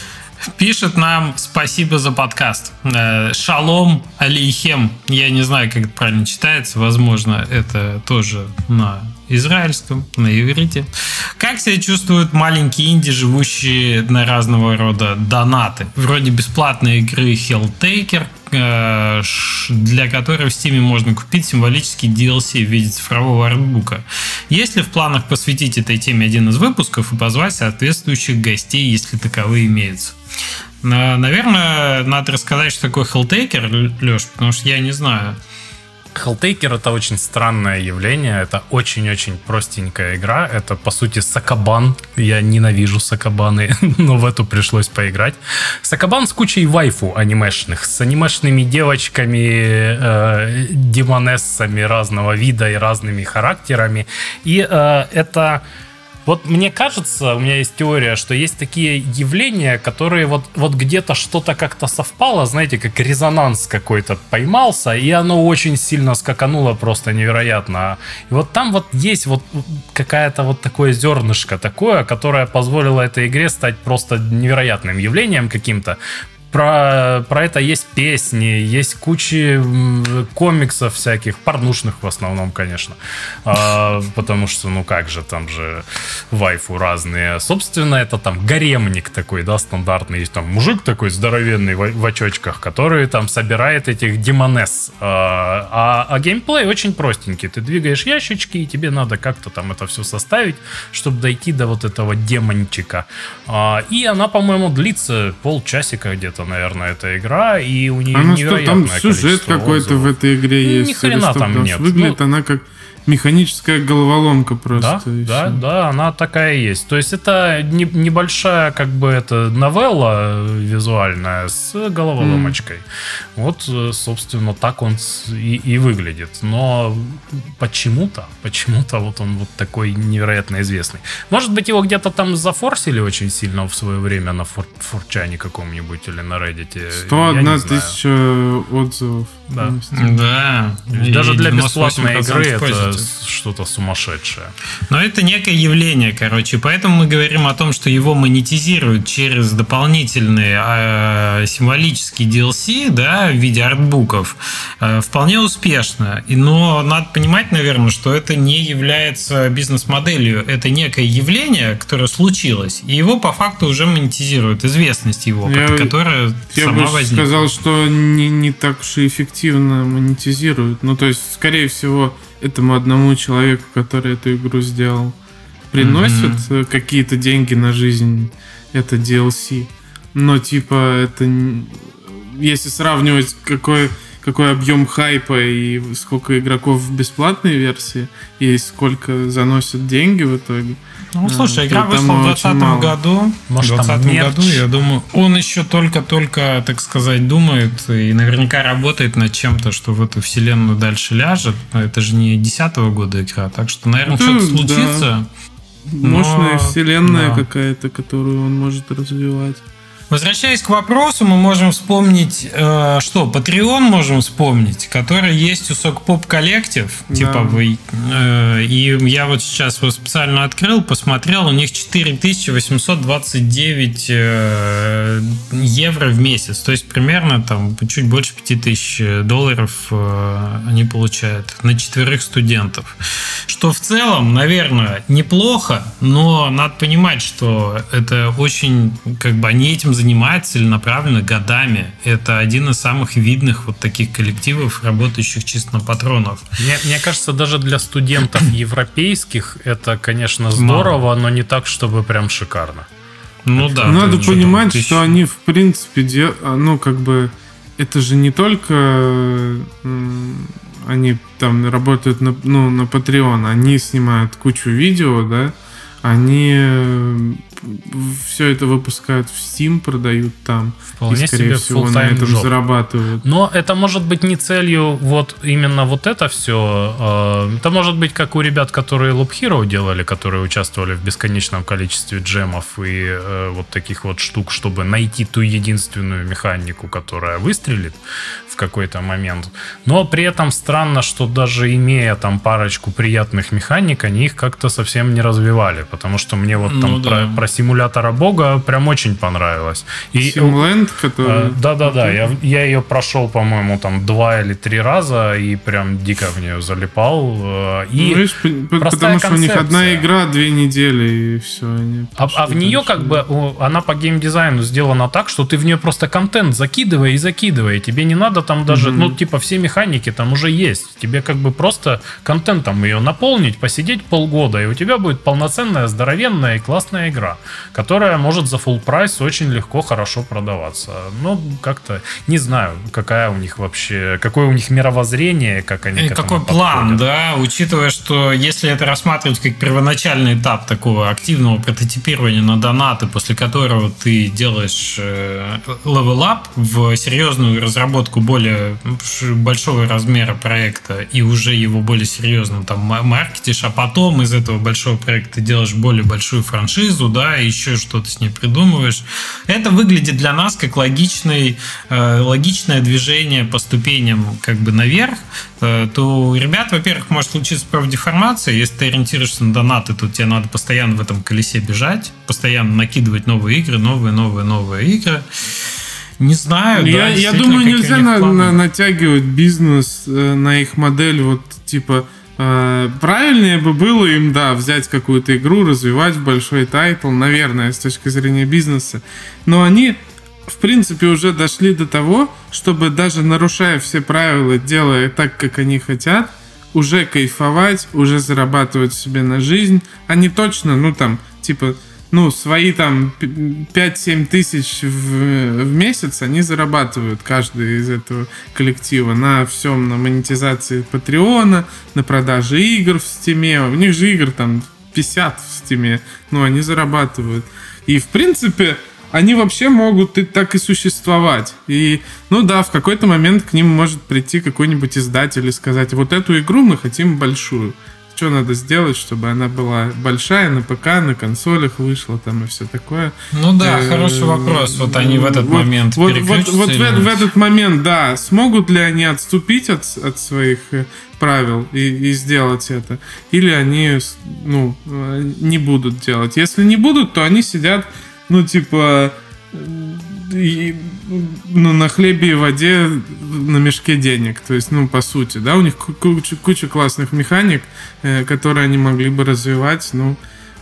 Пишет нам спасибо за подкаст. Э, Шалом алейхем. Я не знаю, как это правильно читается. Возможно, это тоже на израильском, на иврите. Как себя чувствуют маленькие инди, живущие на разного рода донаты? Вроде бесплатной игры Helltaker, э, для которой в Steam можно купить символический DLC в виде цифрового артбука. Есть ли в планах посвятить этой теме один из выпусков и позвать соответствующих гостей, если таковые имеются? На- Наверное, надо рассказать, что такое Helltaker, Леш, потому что я не знаю. Helltaker это очень странное явление. Это очень-очень простенькая игра. Это, по сути, Сакабан. Я ненавижу Сакабаны, но в эту пришлось поиграть. Сакабан с кучей вайфу анимешных, с анимешными девочками, э, демонессами разного вида и разными характерами. И э, это... Вот мне кажется, у меня есть теория, что есть такие явления, которые вот, вот где-то что-то как-то совпало, знаете, как резонанс какой-то поймался, и оно очень сильно скакануло просто невероятно. И вот там вот есть вот какая-то вот такое зернышко такое, которое позволило этой игре стать просто невероятным явлением каким-то. Про, про это есть песни, есть куча м, комиксов всяких, порнушных в основном, конечно. А, потому что, ну как же, там же вайфу разные. Собственно, это там гаремник такой, да, стандартный. Есть там мужик такой здоровенный в, в очочках, который там собирает этих демонесс. А, а, а геймплей очень простенький. Ты двигаешь ящички, и тебе надо как-то там это все составить, чтобы дойти до вот этого демончика. А, и она, по-моему, длится полчасика где-то, наверное, эта игра, и у нее А ну что, невероятное там сюжет какой-то в этой игре Ни есть? хрена или что? там нет. что Выглядит Ну- она как механическая головоломка просто. Да, да, да, она такая есть. То есть это не- небольшая как бы это новелла э, визуальная с головоломочкой. Вот, э, собственно, так он и, и выглядит. Но почему-то, почему-то вот он вот такой невероятно известный. Может быть, его где-то там зафорсили очень сильно в свое время на фор- форчане каком-нибудь или на Reddit. Я 101 не знаю. тысяча отзывов. Да. Да. Даже И для 98% бесплатной игры это что-то сумасшедшее. Но это некое явление, короче. Поэтому мы говорим о том, что его монетизируют через дополнительные э, символические DLC, да, в виде артбуков, э, вполне успешно. И, но надо понимать, наверное, что это не является бизнес-моделью. Это некое явление, которое случилось. И его по факту уже монетизируют. Известность его, Я- которая Я сама бы возникла. сказал, что не, не так уж и эффективно монетизируют. Ну, то есть, скорее всего, этому одному человеку, который эту игру сделал, приносят э, какие-то деньги на жизнь. Это DLC. Но, типа, это... Если сравнивать, какой какой объем хайпа и сколько игроков в бесплатной версии, и сколько заносят деньги в итоге. Ну, слушай, игра вышла в 2020 году. Может, в 2020 году, я думаю, он еще только-только, так сказать, думает и наверняка работает над чем-то, что в эту вселенную дальше ляжет. Это же не 2010 года игра, так что, наверное, Ну, что-то да. случится. Мощная Но- вселенная да. какая-то, которую он может развивать. Возвращаясь к вопросу, мы можем вспомнить, э, что, Patreon можем вспомнить, который есть у Сокпоп коллектив, Да. типа вы, э, и я вот сейчас его специально открыл, посмотрел, у них 4829 э, евро в месяц, то есть примерно там чуть больше 5000 долларов э, они получают на четверых студентов. Что в целом, наверное, неплохо, но надо понимать, что это очень, как бы они этим занимаются целенаправленно годами. Это один из самых видных вот таких коллективов, работающих чисто на патронов. Мне, мне кажется, даже для студентов европейских это, конечно, здорово, но не так, чтобы прям шикарно. Ну да. Надо ты же понимать, там что тысяч- они, в принципе, дел... а, ну, как бы, это же не только они там работают на, ну, на Patreon, они снимают кучу видео, да, они все это выпускают в Steam, продают там, Вполне и, скорее себе всего, на этом job. зарабатывают. Но это может быть не целью вот именно вот это все. Это может быть как у ребят, которые Loop Hero делали, которые участвовали в бесконечном количестве джемов и э, вот таких вот штук, чтобы найти ту единственную механику, которая выстрелит в какой-то момент. Но при этом странно, что даже имея там парочку приятных механик, они их как-то совсем не развивали. Потому что мне вот там Ну да. про, про симулятора бога прям очень понравилось. И Симленд, который... да, да, да. Я, я ее прошел, по-моему, там два или три раза и прям дико в нее залипал. э, Ну, И видишь, п- простая потому что у них одна концепция. игра, две недели, и все. Они а, а в нее как бы она по геймдизайну сделана так, что ты в нее просто контент закидывай и закидывай. Тебе не надо там даже, Мгм. ну, типа, все механики там уже есть. Тебе как бы просто контентом ее наполнить, посидеть полгода, и у тебя будет полноценная, здоровенная и классная игра, которая может за full прайс очень легко, хорошо продаваться. Ну, как-то не знаю, какая у них вообще, какое у них мировоззрение, как они И к какой план, подходят. да, учитывая, что если это рассматривать как первоначальный этап такого активного прототипирования на донаты, после которого ты делаешь э, level up в серьезную разработку более ш- большого размера проекта и уже его более серьезно там ма- маркетишь, а потом из этого большого проекта делаешь более большую франшизу, да, и еще что-то с ней придумываешь. Это выглядит для нас как логичный, э, логичное движение по ступеням как бы наверх, э, то у ребят, во-первых, может случиться профдеформация. Если ты ориентируешься на донаты, то тебе надо постоянно в этом колесе бежать, постоянно накидывать новые игры, новые, новые, новые игры. Не знаю, Я, да, я думаю, нельзя на- на- натягивать бизнес э, на их модель, вот типа правильнее бы было им, да, взять какую-то игру, развивать в большой тайтл, наверное, с точки зрения бизнеса. Но они, в принципе, уже дошли до того, чтобы даже нарушая все правила, делая так, как они хотят, уже кайфовать, уже зарабатывать себе на жизнь. Они точно, ну там, типа, ну, свои там п- 5-7 тысяч в, в месяц они зарабатывают, каждый из этого коллектива, на всем, на монетизации Патреона, на продаже игр в Стиме. У них же игр там 50 в Стиме, но они зарабатывают. И, в принципе, они вообще могут и так и существовать. И, ну да, в какой-то момент к ним может прийти какой-нибудь издатель и сказать, вот эту игру мы хотим большую. Что надо сделать, чтобы она была большая на ПК, на консолях вышла там и все такое. Ну да, Э, хороший вопрос. Вот они в этот вот- момент вот, вот, вот в, э- в этот момент, да, смогут ли они отступить от, от своих э, правил и, и сделать это, или они, ну, э, не будут делать. Если не будут, то они сидят, ну, типа, э, и, ну, на хлебе и воде на мешке денег. То есть, ну, по сути, да, у них ку- куча, куча классных механик, э, которые они могли бы развивать. Ну,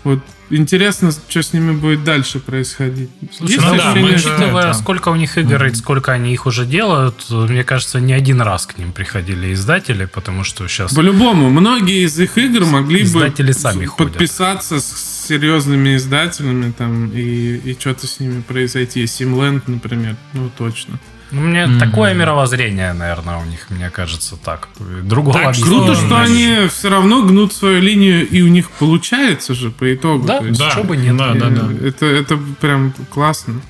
вот интересно, что с ними будет дальше происходить. Слушай, Есть ну да, ощущение, мы, учитывая, это- сколько у них игр и сколько они их уже делают, мне кажется, не один раз к ним приходили издатели, потому что сейчас... По-любому, многие из их игр могли Издатели бы сами с- ходят. подписаться с серьезными издателями там и, и что-то с ними произойти. Симленд, например, ну точно. Ну, мне mm-hmm. такое мировоззрение, наверное, у них, мне кажется, так. Другого так, Круто, что они все равно гнут свою линию, и у них получается же по итогу. Да, есть, да, что бы нет. Да, да, да. Это, это прям классно.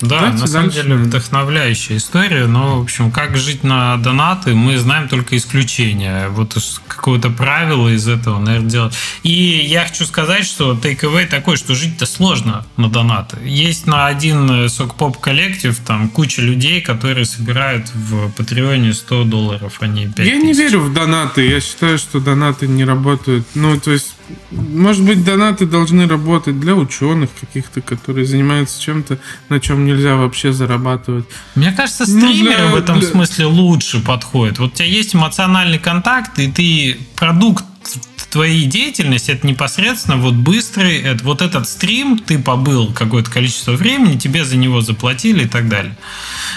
Да, Давайте на самом деле вдохновляющая история, но, в общем, как жить на донаты, мы знаем только исключения. Вот какое-то правило из этого, наверное, делать. И я хочу сказать, что take такой, что жить-то сложно на донаты. Есть на один сок-поп коллектив там куча людей, которые собирают в Патреоне 100 долларов, а не 5 Я не верю в донаты. Я считаю, что донаты не работают. Ну, то есть может быть, донаты должны работать для ученых каких-то, которые занимаются чем-то, на чем нельзя вообще зарабатывать. Мне кажется, стримеры ну, для, в этом для... смысле лучше подходят. Вот у тебя есть эмоциональный контакт, и ты продукт твоей деятельности это непосредственно вот быстрый, это, вот этот стрим, ты побыл какое-то количество времени, тебе за него заплатили и так далее.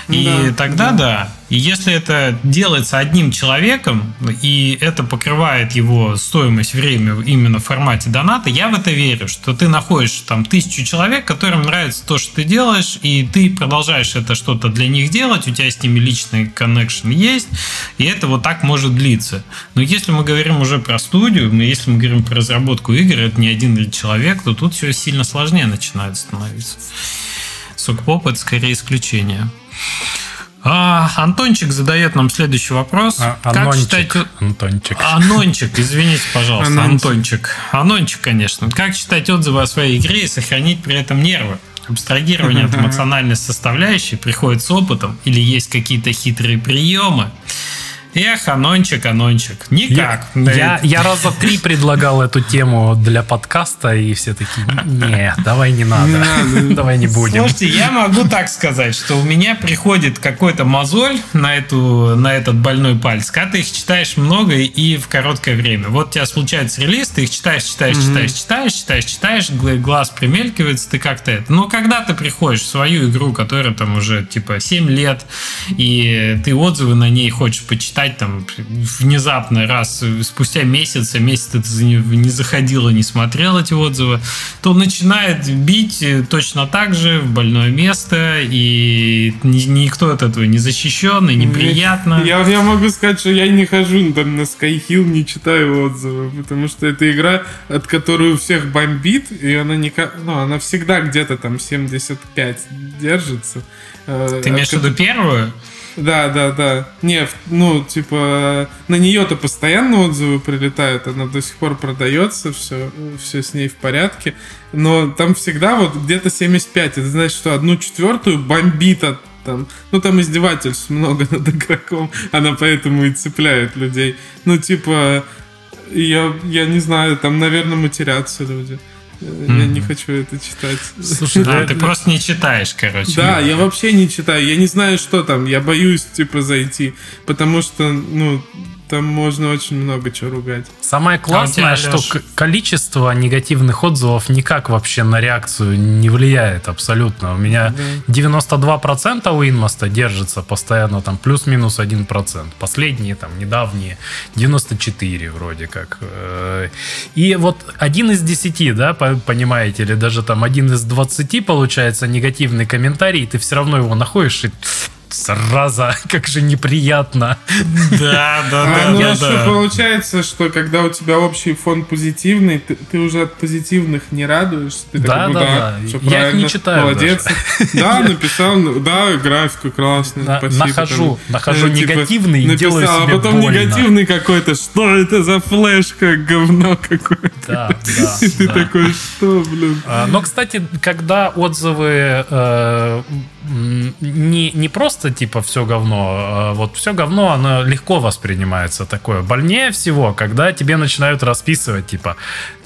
И да, тогда да. да. И если это делается одним человеком, и это покрывает его стоимость время именно в формате доната, я в это верю, что ты находишь там тысячу человек, которым нравится то, что ты делаешь, и ты продолжаешь это что-то для них делать, у тебя с ними личный коннекшн есть, и это вот так может длиться. Но если мы говорим уже про студию, если мы говорим про разработку игр, это не один человек, то тут все сильно сложнее начинает становиться. Сокпоп это скорее исключение. А, Антончик задает нам следующий вопрос. А, как анончик, читать... Антончик. Анончик, извините, пожалуйста. Анончик. Антончик. Анончик, конечно. Как читать отзывы о своей игре и сохранить при этом нервы? Абстрагирование от эмоциональной составляющей приходит с опытом или есть какие-то хитрые приемы? Эх, Анончик, Анончик. Никак. Я, я, я раза три предлагал эту тему для подкаста, и все такие, не, давай не надо, давай не будем. Слушайте, я могу так сказать, что у меня приходит какой-то мозоль на, эту, на этот больной палец, когда ты их читаешь много и в короткое время. Вот у тебя случается релиз, ты их читаешь, читаешь, читаешь, читаешь, читаешь, читаешь, глаз примелькивается, ты как-то это. Но когда ты приходишь в свою игру, которая там уже типа 7 лет, и ты отзывы на ней хочешь почитать, читать там внезапно раз спустя месяц, а месяц ты не заходила, не смотрел эти отзывы, то начинает бить точно так же в больное место, и никто от этого не защищен, и неприятно. Я, я могу сказать, что я не хожу там на Skyhill, не читаю отзывы, потому что это игра, от которой у всех бомбит, и она, не, ну, она всегда где-то там 75 держится. Э, ты имеешь в виду первую? Да, да, да. Не, ну, типа, на нее-то постоянно отзывы прилетают, она до сих пор продается, все, все с ней в порядке. Но там всегда вот где-то 75. Это значит, что одну четвертую бомбит от там, ну там издевательств много над игроком, она поэтому и цепляет людей. Ну, типа, я, я не знаю, там, наверное, матерятся люди. Я не хочу это читать. Слушай, да, ты просто не читаешь, короче. Да, я вообще не читаю. Я не знаю, что там. Я боюсь, типа, зайти. Потому что, ну, там можно очень много чего ругать. Самое классное, а тебя, что количество негативных отзывов никак вообще на реакцию не влияет абсолютно. У меня да. 92% у Инмоста держится постоянно там плюс-минус 1%. Последние там недавние 94 вроде как. Э, и вот один из 10, да, понимаете, или даже там один из 20 получается негативный комментарий, и ты все равно его находишь и зараза, как же неприятно. Да, да, да. А, ну, да, да. получается, что когда у тебя общий фон позитивный, ты, ты уже от позитивных не радуешься. Ты да, такой, да, да. да. Я их не читаю Молодец. Да, написал, да, графика классная, спасибо. Нахожу, нахожу э, типа, негативный и делаю себе а потом негативный какой-то, что это за флешка, говно какое-то. Да, да. И ты такой, что, блин. А, но, кстати, когда отзывы э, не, не просто типа все говно, а вот все говно, оно легко воспринимается такое. Больнее всего, когда тебе начинают расписывать, типа,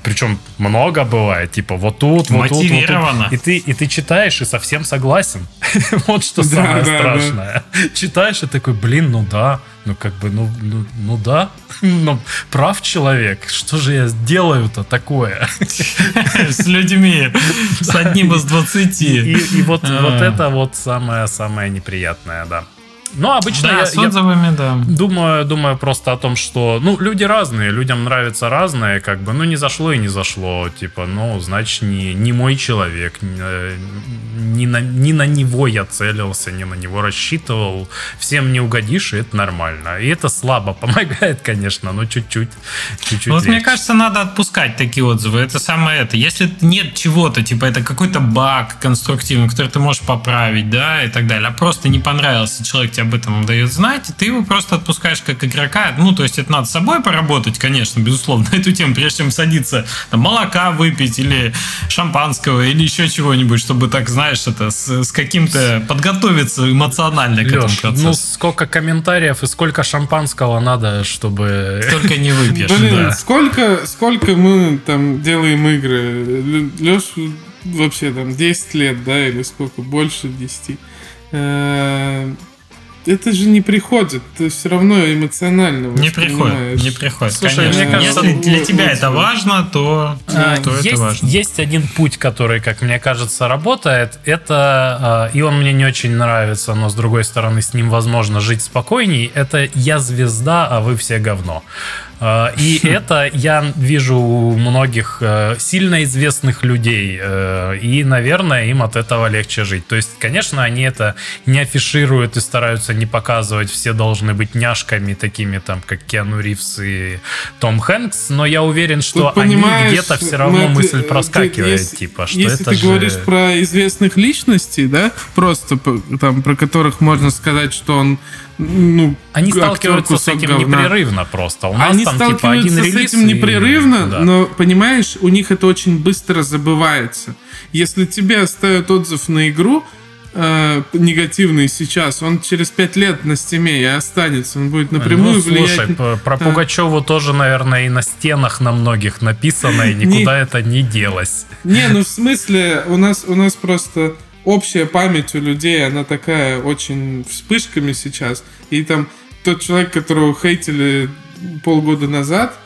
причем много бывает, типа вот тут, вот тут, вот тут. И ты, и ты читаешь и совсем согласен. вот что самое страшное. Читаешь и такой, блин, ну да, ну как бы, ну, ну, ну да, ну прав человек, что же я сделаю-то такое? С людьми, с одним из двадцати. И вот вот а. это вот самое-самое неприятное, да. Ну, обычно Да, я, с я отзывами, да. думаю, думаю просто о том, что, ну, люди разные, людям нравится разное, как бы, ну, не зашло и не зашло, типа, ну, значит, не, не мой человек, не, э, не на, не на него я целился, не на него рассчитывал, всем не угодишь, и это нормально. И это слабо помогает, конечно, но чуть-чуть, чуть-чуть Вот мне кажется, надо отпускать такие отзывы. Это самое это. Если нет чего-то, типа это какой-то баг конструктивный, который ты можешь поправить, да, и так далее, а просто не понравился, человек тебе об этом дает знать, и ты его просто отпускаешь как игрока. Ну, то есть это надо с собой поработать, конечно, безусловно, эту тему, прежде чем садиться, там, молока выпить или шампанского или еще чего-нибудь, чтобы так, знаешь, это с, с каким-то подготовиться эмоционально к этому Леш, процессу. ну сколько комментариев и сколько шампанского надо, чтобы... Только не выпьешь, Блин, да. сколько, сколько мы там делаем игры? Леш вообще там 10 лет, да, или сколько, больше 10. Это же не приходит, ты все равно эмоционально Не приходит, не приходит. Слушай, конечно. мне кажется, если для тебя вот- это важно, то, А, то это есть, важно. есть один путь, который, как мне кажется, работает. Это, а, и он мне не очень нравится, но с другой стороны, с ним возможно жить спокойней. Это я звезда, а вы все говно. А, И это я вижу у многих э, сильно известных людей. э, И, наверное, им от этого легче жить. То есть, конечно, они это не афишируют и стараются не показывать. Все должны быть няшками, такими там, как Киану Ривз и Том Хэнкс. Но я уверен, что Тут, они где-то все равно Мэтт, мысль проскакивает, если- типа, что Если это ты же... говоришь про известных личностей, да, просто там, про которых можно сказать, что он, ну, Они сталкиваются с этим говна. непрерывно просто. У нас Они там типа один с этим и- непрерывно, да. но, понимаешь, у них это очень быстро забывается. Если тебе оставят отзыв на игру, э, негативный сейчас, он через пять лет на стиме и останется. Он будет напрямую ну, влиять. слушай, на- п- про Да. Пугачеву тоже, наверное, и на стенах на многих написано, и никуда это не делось. Не, ну в смысле, у нас, у нас просто общая память у людей, она такая очень вспышками сейчас. И там тот человек, которого хейтили полгода назад,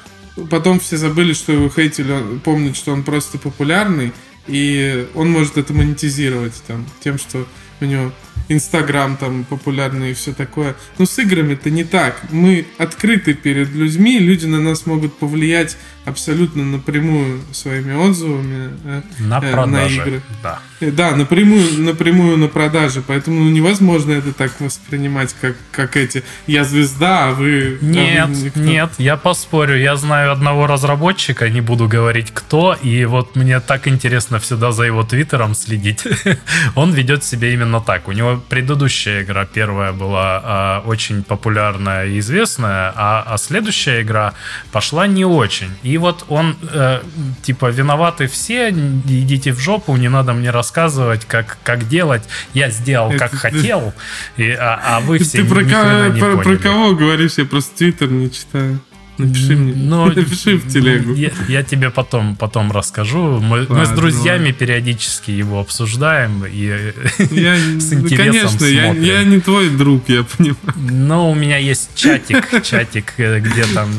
потом все забыли, что его хейтили, он что он просто популярный, и он может это монетизировать там, тем, что у него Инстаграм там популярный и все такое. Но с играми это не так. Мы открыты перед людьми, люди на нас могут повлиять абсолютно напрямую своими отзывами э, На э, продаже. игры. Да. Э, Да, напрямую, напрямую на продаже, поэтому ну, невозможно это так воспринимать, как, как эти «я звезда, а вы...» а вы Нет, никто». нет, я поспорю. Я знаю одного разработчика, не буду говорить кто, и вот мне так интересно всегда за его твиттером следить. Он ведет себя именно так. У него предыдущая игра, первая была а, очень популярная и известная, а, а следующая игра пошла не очень. И вот он, э, типа, виноваты все, идите в жопу, не надо мне рассказывать, как, как делать. Я сделал, как Это хотел, и, а, а вы все Ты про, ни кого, про, про кого говоришь? Я просто твиттер не читаю. Напиши мне. Ну, Напиши в телегу. Я, я тебе потом, потом расскажу. Мы, мы с Ладно, друзьями ладно. периодически его обсуждаем. И, Я, с интересом конечно, я, смотрим. я не твой друг, я понимаю. но у меня есть чатик, чатик, э, где там...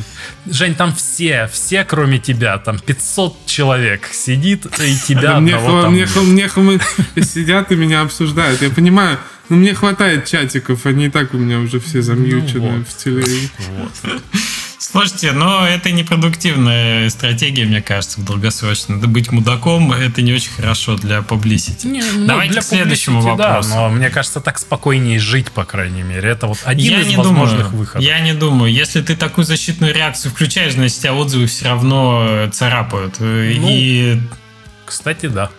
Жень, там все, все, кроме тебя, там 500 человек сидит, и тебя Да мне, одного хва- там мне, мне хва- сидят и меня обсуждают. Я понимаю, но мне хватает чатиков, они и так у меня уже все замьючены Ну вот. в телеге. Вот. Слушайте, но это непродуктивная стратегия, мне кажется, в долгосрочно. Надо быть мудаком, это не очень хорошо для publicity. Не, ну, Давайте для к следующему publicity, да, вопросу. но мне кажется, так спокойнее жить, по крайней мере. Это вот один я из возможных думаю, выходов. Я не думаю. Если ты такую защитную реакцию включаешь, значит, тебя отзывы все равно э, царапают. Э, Ну, И Кстати, да.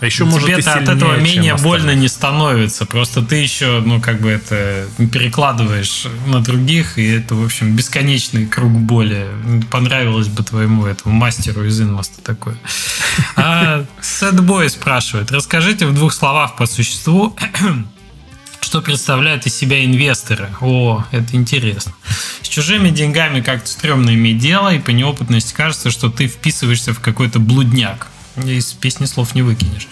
А еще, может, тебе от этого менее больно не становится. Просто ты еще, ну, как бы это перекладываешь на других, и это, в общем, бесконечный круг боли. Понравилось бы твоему этому мастеру из Инмоста такое. А Сэдбой спрашивает, расскажите в двух словах по существу, что представляют из себя инвесторы. О, это интересно. С чужими деньгами как-то стрёмно иметь дело, и по неопытности кажется, что ты вписываешься в какой-то блудняк. Из песни слов не выкинешь.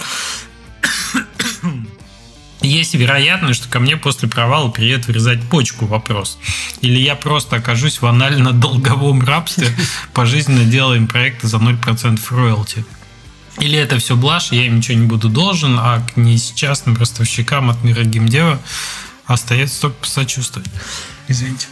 Есть вероятность, что ко мне после провала приедет вырезать почку вопрос. Или я просто окажусь в анально-долговом рабстве, пожизненно делаем проекты за 0% роялти. Или это все блажь, я им ничего не буду должен, а к несчастным ростовщикам от мира геймдева Остается только посочувствовать. Извините.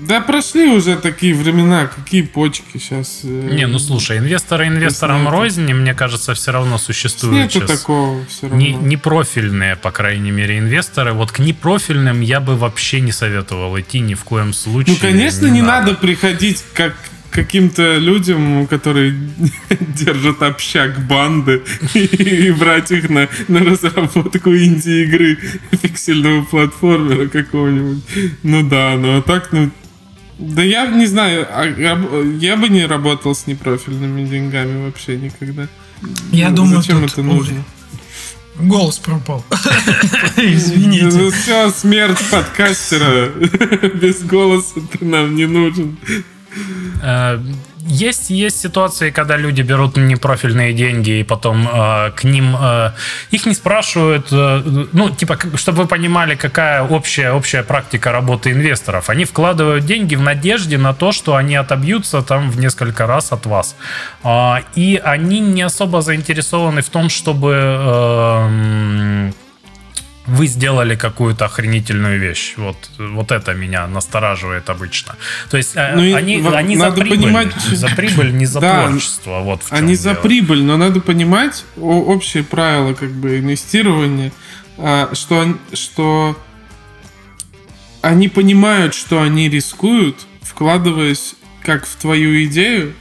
Да прошли уже такие времена, какие почки сейчас. Э, не, ну слушай, инвесторы инвесторам рознь, мне кажется, все равно существуют Нету сейчас. такого все равно. Не, непрофильные, по крайней мере, инвесторы. Вот к непрофильным я бы вообще не советовал идти ни в коем случае. Ну, конечно, не, не надо. надо приходить как каким-то людям, которые держат общак банды и брать их на, на разработку инди-игры пиксельного платформера какого-нибудь. Ну да, ну а так, ну, да я не знаю, а, я бы не работал с непрофильными деньгами вообще никогда. Я ну, думаю, зачем это нужно? Голос пропал. Извините. Ну все, смерть подкастера. Без голоса ты нам не нужен. Есть, есть ситуации, когда люди берут непрофильные деньги и потом э, к ним э, их не спрашивают, э, ну, типа, чтобы вы понимали, какая общая, общая практика работы инвесторов. Они вкладывают деньги в надежде на то, что они отобьются там в несколько раз от вас. Э, и они не особо заинтересованы в том, чтобы э, вы сделали какую-то охренительную вещь. Вот, вот это меня настораживает обычно. То есть э, ну, они, в, они за прибыль, понимать... за прибыль, не за да, творчество. Вот они за дело. прибыль, но надо понимать общие правила как бы инвестирования, а, что, что они понимают, что они рискуют, вкладываясь как в твою идею,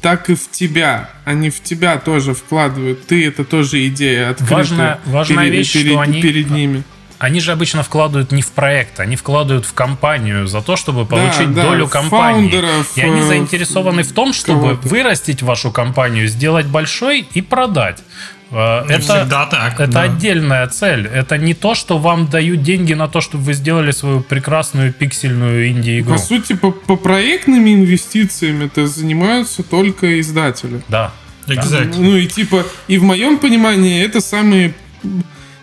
так и в тебя. Они в тебя тоже вкладывают. Ты это тоже идея открытая. Важная, важная перед, вещь, перед, что они... Перед ними. Они же обычно вкладывают не в проект, они вкладывают в компанию за то, чтобы получить да, долю да, компании. И они э, заинтересованы в том, чтобы вырастить вашу компанию, сделать большой и продать. Э, это, всегда так. Это да. отдельная цель. Это не то, что вам дают деньги на то, чтобы вы сделали свою прекрасную пиксельную инди-игру. По сути, по, по проектными инвестициями это занимаются только издатели. Да. Exactly. Ну и типа, и в моем понимании это самые,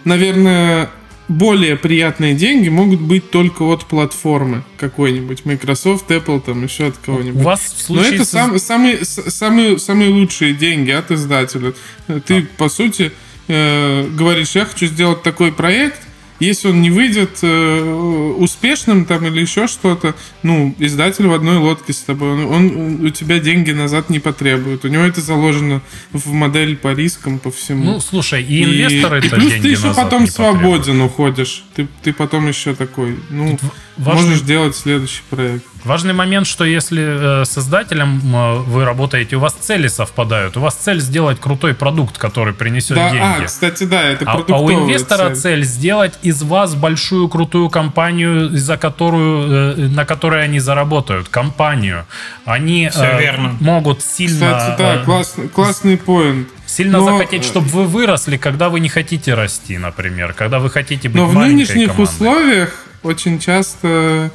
наверное, более приятные деньги могут быть только от платформы какой-нибудь, Microsoft, Apple, там еще от кого-нибудь. У вас в случае... Но это сам, самые, самые, самые лучшие деньги от издателя. Ты, да. по сути, э, говоришь, я хочу сделать такой проект, если он не выйдет э, успешным там или еще что-то, ну, издатель в одной лодке с тобой, он, он у тебя деньги назад не потребует. У него это заложено в модель по рискам, по всему. Ну, слушай, и инвесторы и, и плюс ты еще потом свободен уходишь. Ты, ты потом еще такой, ну, важный, можешь делать следующий проект. Важный момент, что если э, создателем э, вы работаете, у вас цели совпадают. У вас цель сделать крутой продукт, который принесет да, деньги. А, кстати, да, это а, а у инвестора цель. цель сделать из вас большую крутую компанию, за которую, э, на которой они заработают. Компанию. Они верно. могут сильно... Кстати, да, классный, классный поинт. Сильно Но... захотеть, чтобы вы выросли, когда вы не хотите расти, например, когда вы хотите быть Но в нынешних командой. условиях очень часто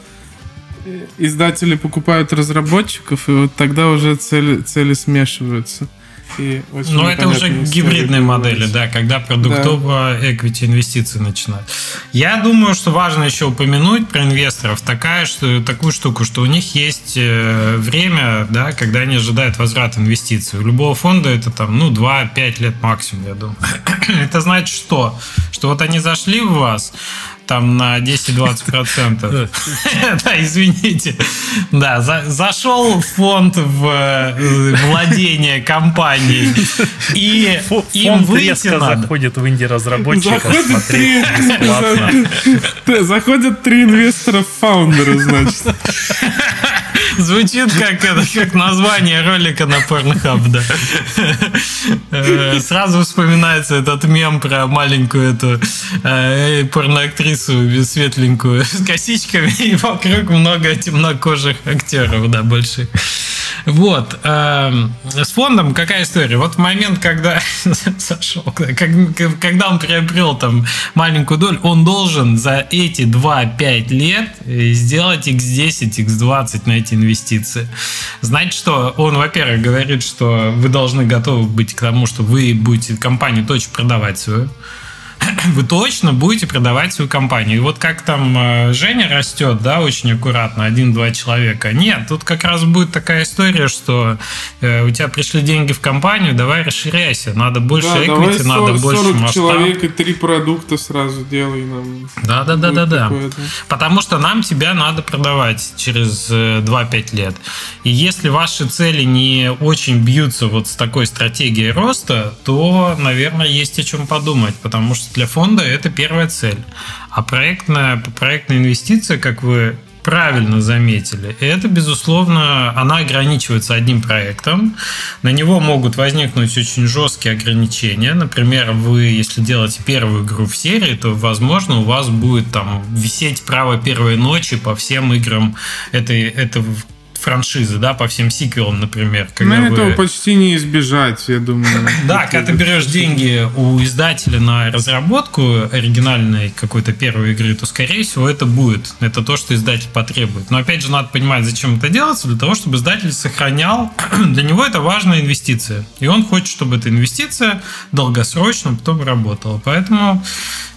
издатели покупают разработчиков, и вот тогда уже цели, цели смешиваются. И Но это уже гибридные модели, да, когда продуктово да. equity инвестиции начинают. Я думаю, что важно еще упомянуть про инвесторов такая, что, такую штуку, что у них есть э, время, да, когда они ожидают возврат инвестиций. У любого фонда это там, ну, 2-5 лет максимум, я думаю. это значит что? Что вот они зашли в вас, там на 10-20%. Да, извините. Да, зашел фонд в э, владение компанией, и им выйти надо. заходит в инди-разработчиков смотреть бесплатно. Заходят три инвестора-фаундера, значит. Звучит как, это, как название ролика на Pornhub, да. Э, сразу вспоминается этот мем про маленькую эту э, порноактрису светленькую с косичками, и вокруг много темнокожих актеров, да, больших. Вот. Э, с фондом какая история? Вот в момент, когда зашел, когда он приобрел там маленькую долю, он должен за эти 2-5 лет сделать x10, x20 на эти инвестиции. Значит, что он, во-первых, говорит, что вы должны готовы быть к тому, что вы будете компанию точно продавать свою. вы точно будете продавать свою компанию. И вот как там э, Женя растет, да, очень аккуратно, один-два человека. Нет, тут как раз будет такая история, что э, у тебя пришли деньги в компанию, давай расширяйся, надо больше да, equity, надо 40 больше масштаб. человек и три продукта сразу делай нам. Да, да, да, да, да. Потому что нам тебя надо продавать через 2-5 э, лет. И если ваши цели не очень бьются вот с такой стратегией роста, то, наверное, есть о чем подумать, потому что для фонда это первая цель. А проектная, проектная инвестиция, как вы правильно заметили, это, безусловно, она ограничивается одним проектом. На него могут возникнуть очень жесткие ограничения. Например, вы, если делаете первую игру в серии, то, возможно, у вас будет там висеть право первой ночи по всем играм этой, этого франшизы, да, по всем сиквелам, например. Когда ну, вы... этого почти не избежать, я думаю. Да, когда ты берешь деньги у издателя на разработку оригинальной какой-то первой игры, то, скорее всего, это будет. Это то, что издатель потребует. Но, опять же, надо понимать, зачем это делается, для того, чтобы издатель сохранял. Для него это важная инвестиция. И он хочет, чтобы эта инвестиция долгосрочно потом работала. Поэтому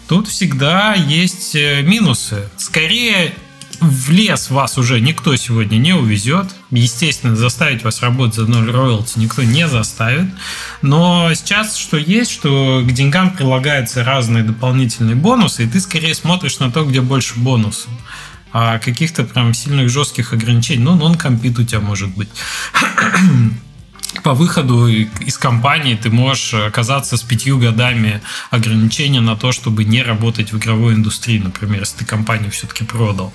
тут всегда есть э, минусы. Скорее, в лес вас уже никто сегодня не увезет. Естественно, заставить вас работать за ноль роялти никто не заставит. Но сейчас что есть, что к деньгам прилагаются разные дополнительные бонусы, и ты скорее смотришь на то, где больше бонусов. А каких-то прям сильных жестких ограничений, ну, нон-компит у тебя может быть по выходу из компании ты можешь оказаться с пятью годами ограничения на то, чтобы не работать в игровой индустрии, например, если ты компанию все-таки продал.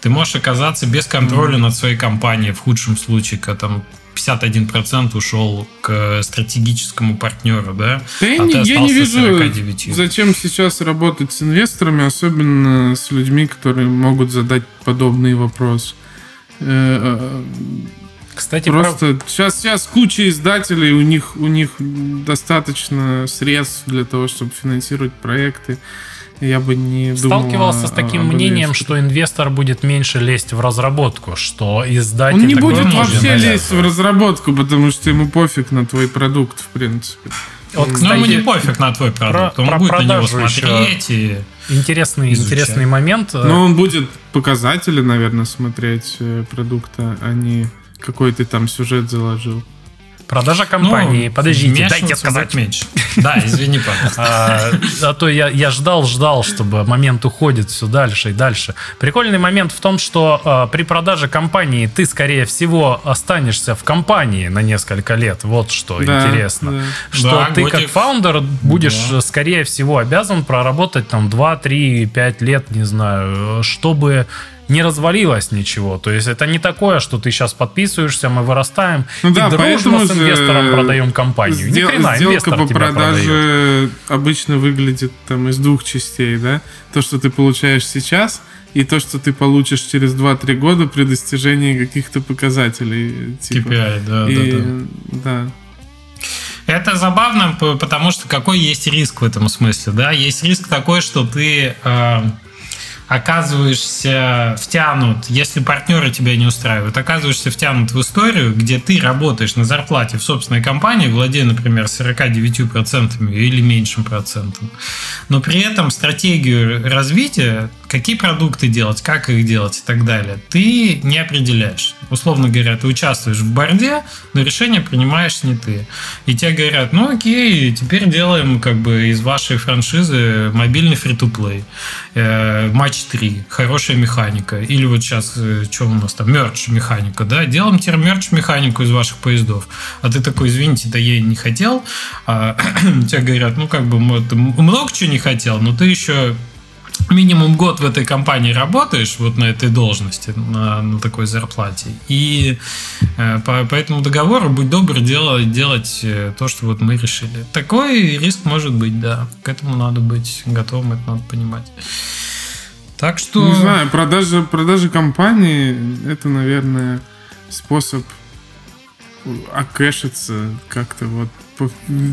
Ты можешь оказаться без контроля mm-hmm. над своей компанией в худшем случае, когда там 51% ушел к стратегическому партнеру, да? да а я, я не вижу, зачем сейчас работать с инвесторами, особенно с людьми, которые могут задать подобный вопрос. Э, э, кстати, просто прав... сейчас, сейчас куча издателей, у них, у них достаточно средств для того, чтобы финансировать проекты. Я бы не Сталкивался думал, с таким мнением, что инвестор будет меньше лезть в разработку, что издатель... Он не будет вообще лезть в разработку, потому что ему пофиг на твой продукт, в принципе. Вот, кстати, Но ему не пофиг на твой продукт, про, он про будет на него смотреть и интересный, интересный момент. Но он будет показатели, наверное, смотреть э, продукта, а не какой ты там сюжет заложил. Продажа компании. Ну, Подождите, дайте сказать. меньше. Да, извини, пожалуйста. А, а то я, я ждал, ждал, чтобы момент уходит все дальше и дальше. Прикольный момент в том, что а, при продаже компании ты, скорее всего, останешься в компании на несколько лет. Вот что да, интересно. Да. Что да, ты как фаундер будешь, да. скорее всего, обязан проработать там 2, 3, 5 лет, не знаю, чтобы не развалилось ничего. То есть это не такое, что ты сейчас подписываешься, мы вырастаем ну, и да, дружно с инвестором продаем компанию. Сдел- Ни хрена, сделка по продаже продает. обычно выглядит там из двух частей, да? То, что ты получаешь сейчас, и то, что ты получишь через 2-3 года при достижении каких-то показателей. Типа. KPI, да, и, да, да. да. Это забавно, потому что какой есть риск в этом смысле, да? Есть риск такой, что ты э, оказываешься втянут, если партнеры тебя не устраивают, оказываешься втянут в историю, где ты работаешь на зарплате в собственной компании, владея, например, 49% или меньшим процентом, но при этом стратегию развития какие продукты делать, как их делать и так далее, ты не определяешь. Условно говоря, ты участвуешь в борде, но решение принимаешь не ты. И тебе говорят, ну окей, теперь делаем как бы из вашей франшизы мобильный фри-то-плей. Э, матч 3, хорошая механика. Или вот сейчас, э, что у нас там, мерч механика, да, делаем теперь мерч механику из ваших поездов. А ты такой, извините, да я не хотел. А, тебе говорят, ну как бы, много чего не хотел, но ты еще минимум год в этой компании работаешь, вот на этой должности, на, на такой зарплате. И э, по, по этому договору, будь добр, делать, делать э, то, что вот мы решили. Такой риск может быть, да. К этому надо быть готовым, это надо понимать. Так что... Не знаю, продажа, продажа компании, это, наверное, способ окэшиться как-то вот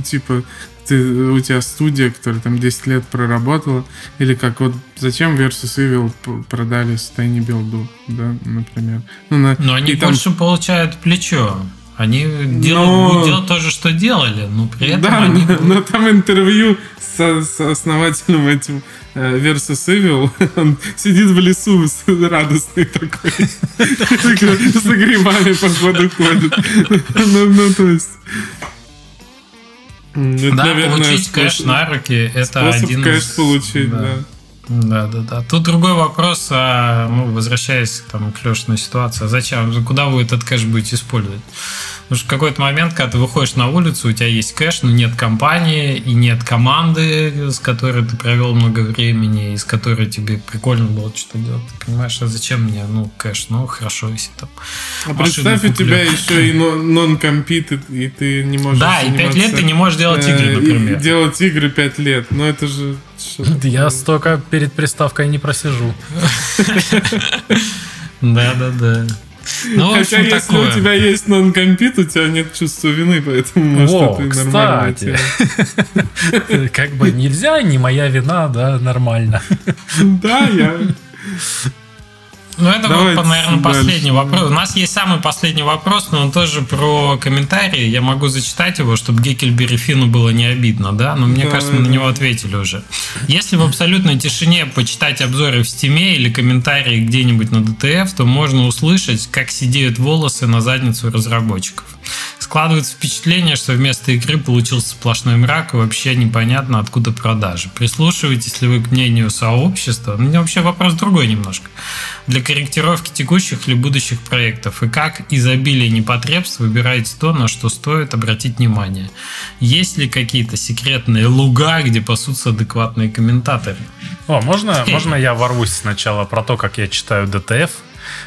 типа ты, у тебя студия, которая там 10 лет проработала, или как вот зачем Versus Evil продали с Tiny Build, да, например. Ну, на, Но они там... больше получают плечо. Они делают, Но- будут делать то же, что делали, но при этом Да, они... но, но там интервью со- с, основателем этим э, Versus Evil, он сидит в лесу радостный такой, с грибами по ходу ходит. Ну, ну, то есть... это, Да, наверное, получить кэш на руки это Способ один кэш из... получить, да. Да, да, да. Тут другой вопрос, а, ну, возвращаясь там, к Лешиной ситуации, а зачем, куда вы этот кэш будете использовать? Потому что в какой-то момент, когда ты выходишь на улицу, у тебя есть кэш, но нет компании и нет команды, с которой ты провел много времени, и с которой тебе прикольно было что-то делать. Ты понимаешь, а зачем мне, ну, кэш? Ну, хорошо, если там А представь, у куплю. тебя еще и но- нон-компит, и- ты не можешь Да, и пять лет ты не можешь делать э, игры, и например. Делать игры пять лет. Ну, это же... Я столько перед приставкой не просижу. Да, да, да. Ну, Хотя, общем, если такое. у тебя есть нон-компит, у тебя нет чувства вины, поэтому может Во, это кстати. Как бы нельзя, не моя вина, да, нормально. Да, я... Ну, это Давайте вот, наверное, дальше. последний вопрос. У нас есть самый последний вопрос, но он тоже про комментарии. Я могу зачитать его, чтобы Геккельбери Фину было не обидно, да? Но мне Да, кажется, мы на да. него ответили уже. Если в абсолютной тишине почитать обзоры в Стиме или комментарии где-нибудь на ДТФ, то можно услышать, как сидеют волосы на задницу разработчиков. Складывается впечатление, что вместо игры получился сплошной мрак и вообще непонятно, откуда продажи. Прислушиваетесь ли вы к мнению сообщества? У меня вообще вопрос другой немножко. Для корректировки текущих или будущих проектов. И как изобилие непотребств выбираете то, на что стоит обратить внимание? Есть ли какие-то секретные луга, где пасутся адекватные комментаторы? О, можно, можно я ворвусь сначала про то, как я читаю ДТФ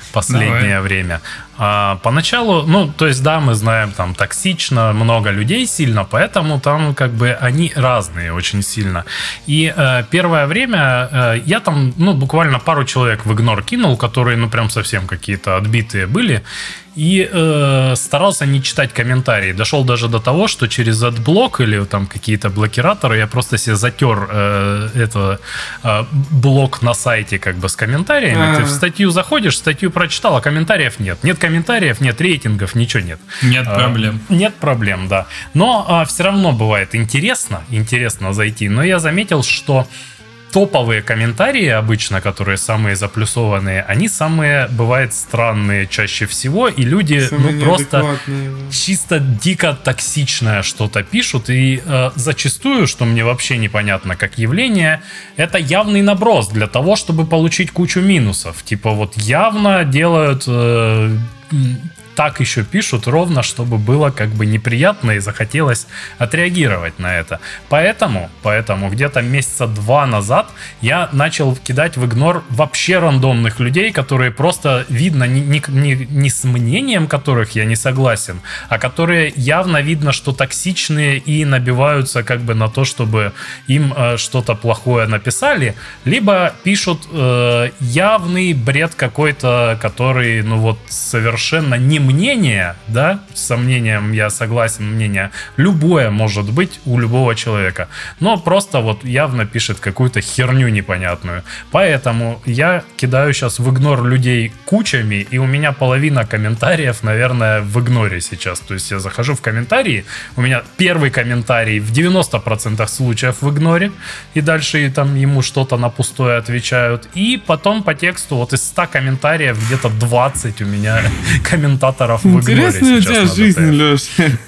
последнее Давай. время. А, поначалу, ну, то есть, да, мы знаем, там токсично, много людей сильно, поэтому там как бы они разные очень сильно. И э, первое время э, я там, ну, буквально пару человек в игнор кинул, которые, ну, прям совсем какие-то отбитые были. И э, старался не читать комментарии. Дошел даже до того, что через AdBlock или там какие-то блокираторы я просто себе затер э, это э, блок на сайте как бы с комментариями. А. Ты в статью заходишь, статью прочитал, а комментариев нет. Нет комментариев, нет рейтингов, ничего нет. Нет А, проблем. Нет проблем, да. Но все равно бывает интересно, интересно зайти. Но я заметил, что топовые комментарии обычно, которые самые заплюсованные, они самые, бывает, странные чаще всего, и люди, Самые ну, просто чисто дико токсичное что-то пишут, и э, зачастую, что мне вообще непонятно как явление, это явный наброс для того, чтобы получить кучу минусов. Типа вот явно делают... э, так еще пишут ровно, чтобы было как бы неприятно и захотелось отреагировать на это. Поэтому, поэтому где-то месяца два назад я начал кидать в игнор вообще рандомных людей, которые просто видно не, не, не, с мнением которых я не согласен, а которые явно видно, что токсичные и набиваются как бы на то, чтобы им э, что-то плохое написали, либо пишут э, явный бред какой-то, который, ну вот, совершенно не мнение, да, с сомнением я согласен, мнение любое может быть у любого человека, но просто вот явно пишет какую-то херню непонятную. Поэтому я кидаю сейчас в игнор людей кучами, и у меня половина комментариев, наверное, в игноре сейчас. То есть я захожу в комментарии, у меня первый комментарий в 90% случаев в игноре, и дальше там ему что-то на пустое отвечают. И потом по тексту вот из 100 комментариев где-то 20 у меня комментаторов в игноре Интересная у тебя жизнь. Леша.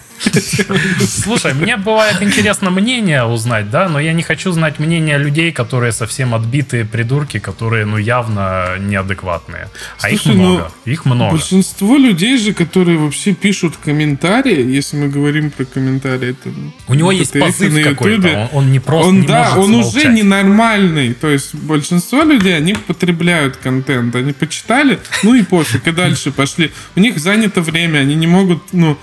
Слушай, мне бывает интересно мнение узнать, да, но я не хочу знать мнение людей, которые совсем отбитые придурки, которые, ну, явно неадекватные. А их Слушай, ну, много, их много. Большинство людей же, которые вообще пишут комментарии, если мы говорим про комментарии, это У него есть позыв на какой-то, Ютубе. он, он не просто он, не да, он смолчать. уже ненормальный. То есть большинство людей, они потребляют контент. Они почитали, ну и пофиг, и дальше пошли. У них занято время, они не могут, ну,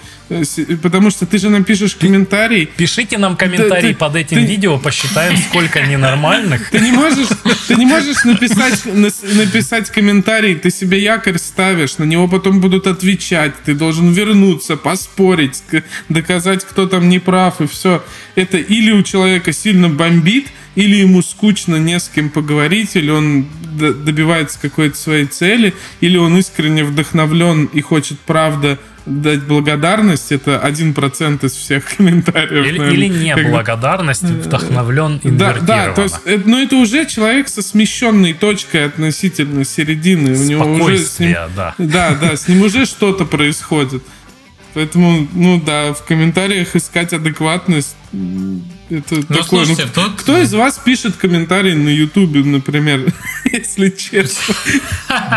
потому что ты же напишешь комментарий, Пишите нам комментарий ты- под этим ты- видео, посчитаем, сколько ненормальных. Ты не можешь, ты не можешь написать, написать комментарий, ты себе якорь ставишь, на него потом будут отвечать, ты должен вернуться, поспорить, доказать, кто там не прав, и все. Это или у человека сильно бомбит, или ему скучно не с кем поговорить, или он добивается какой-то своей цели, или он искренне вдохновлен и хочет, правда, дать благодарность, это 1% из всех комментариев. Или, наверное. или не благодарность, вдохновлен, Да, да, то есть, э, но это уже человек со смещенной точкой относительно середины. У него уже с ним, да. да, да, с ним уже что-то происходит. Поэтому, ну да, в комментариях искать адекватность это Ну, такое. слушайте, ну, тут- Кто из вас пишет комментарий на Ютубе, например, если честно?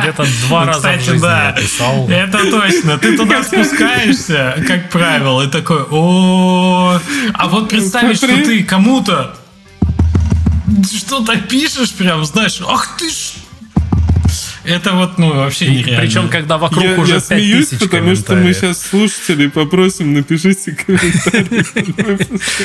Где-то два Ну, раза в кстати, жизни да. я писал. Это точно. Ты туда спускаешься, как правило, и такой, о А вот представить, что ты кому-то что-то пишешь прям, знаешь, ах ты ж... Это вот, ну, вообще нереально. Причем, когда вокруг Я, уже я смеюсь, 5000 потому что мы сейчас слушателей попросим, напишите комментарий.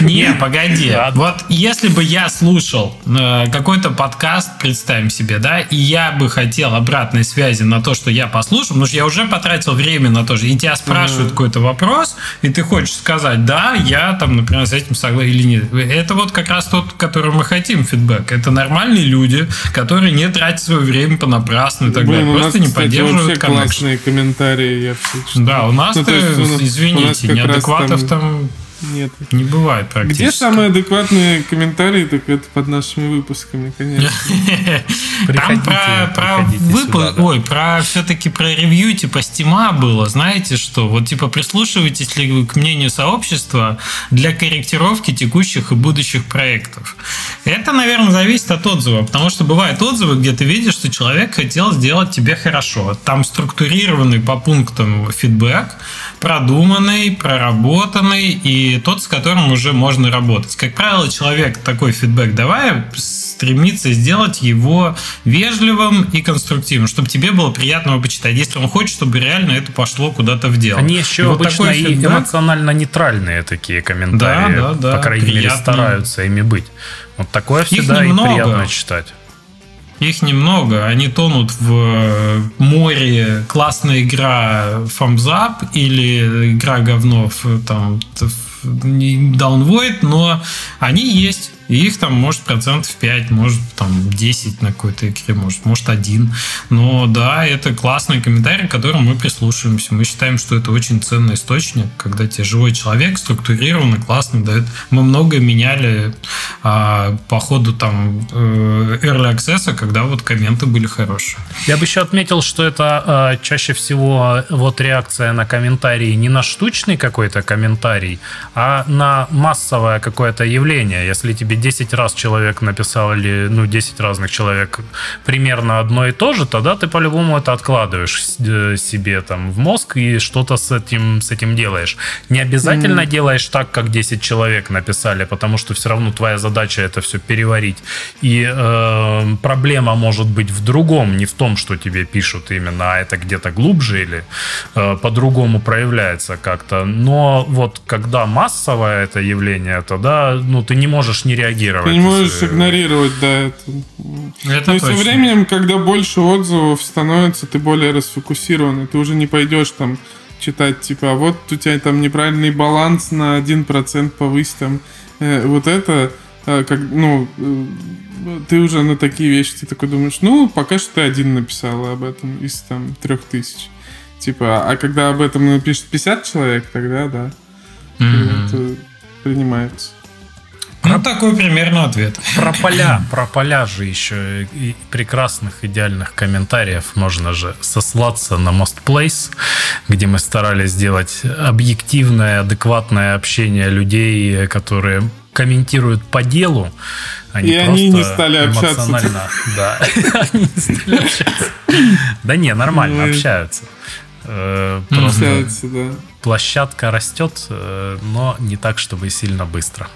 Не, погоди. Вот если бы я слушал э, какой-то подкаст, представим себе, да, и я бы хотел обратной связи на то, что я послушал, потому что я уже потратил время на то же, и тебя спрашивают какой-то вопрос, и ты хочешь сказать, да, я там, например, с этим согласен или нет. Это вот как раз тот, который мы хотим, фидбэк. Это нормальные люди, которые не тратят свое время понапрасну и так Блин, далее. у нас, Просто не кстати, вообще поддерживают коннекшн. классные комментарии, я все читаю. Да, у нас, Ну, то есть у нас- у нас извините, как раз неадекватов там там Нет. не бывает практически. Где самые адекватные комментарии, так это под нашими выпусками, конечно. Там Приходите, про, про приходите выпуск, ой, про все-таки про ревью типа стима было, знаете что? Вот типа прислушиваетесь ли вы к мнению сообщества для корректировки текущих и будущих проектов? Это, наверное, зависит от отзыва, потому что бывают отзывы, где ты видишь, что человек хотел сделать тебе хорошо. Там структурированный по пунктам фидбэк, продуманный, проработанный и тот, с которым уже можно работать. Как правило, человек такой фидбэк давая, стремится сделать его вежливым и конструктивным, чтобы тебе было приятно его почитать. Если он хочет, чтобы реально это пошло куда-то в дело. Они еще И вот обычно такой фидбэк- эмоционально нейтральные такие комментарии. Да, да, да, По крайней мере, приятно. стараются ими быть. Вот такое всегда и приятно читать. Их немного, они тонут в э, море классная игра Thumbs Up или игра говнов э, там Downvoid, но они есть. И их там может процентов 5, может там 10 на какой-то игре, может, может один. Но да, это классный комментарий, к которому мы прислушиваемся. Мы считаем, что это очень ценный источник, когда тебе живой человек структурированно, классно дает. Мы многое меняли а, по ходу там э, early access, когда вот комменты были хорошие. Я бы еще отметил, что это э, чаще всего э, вот реакция на комментарии не на штучный какой-то комментарий, а на массовое какое-то явление. Если тебе 10 раз человек написал или ну 10 разных человек примерно одно и то же, тогда ты по-любому это откладываешь э, себе там в мозг и что-то с этим, с этим делаешь. Не обязательно делаешь так, как 10 человек написали, потому что все равно твоя задача это все переварить. И э, проблема может быть в другом, не в том, что тебе пишут именно, а это где-то глубже или э, по-другому проявляется как-то. Но вот когда массовое это явление, тогда ну, ты не можешь не реагировать. Ты не можешь игнорировать, да, это. Это Ну и со точно. временем, когда больше отзывов становится, ты более расфокусирован. Ты уже не пойдешь там читать, типа, а вот у тебя там неправильный баланс на 1% повысь там. Э, вот это, э, как, ну, э, ты уже на такие вещи, ты такой думаешь, ну, пока что ты один написал об этом из там трех тысяч. Типа, а когда об этом напишет 50 человек, тогда да, Мгм. это принимается. Ну, такой примерно ответ. Про поля, про поля же еще и прекрасных, идеальных комментариев можно же сослаться на Most Place, где мы старались сделать объективное, адекватное общение людей, которые комментируют по делу, а не И они просто не стали общаться. эмоционально. Да, они не стали общаться. Да не, нормально Ну, общаются. Э, Просто да. площадка растет, э, но не так, чтобы сильно быстро.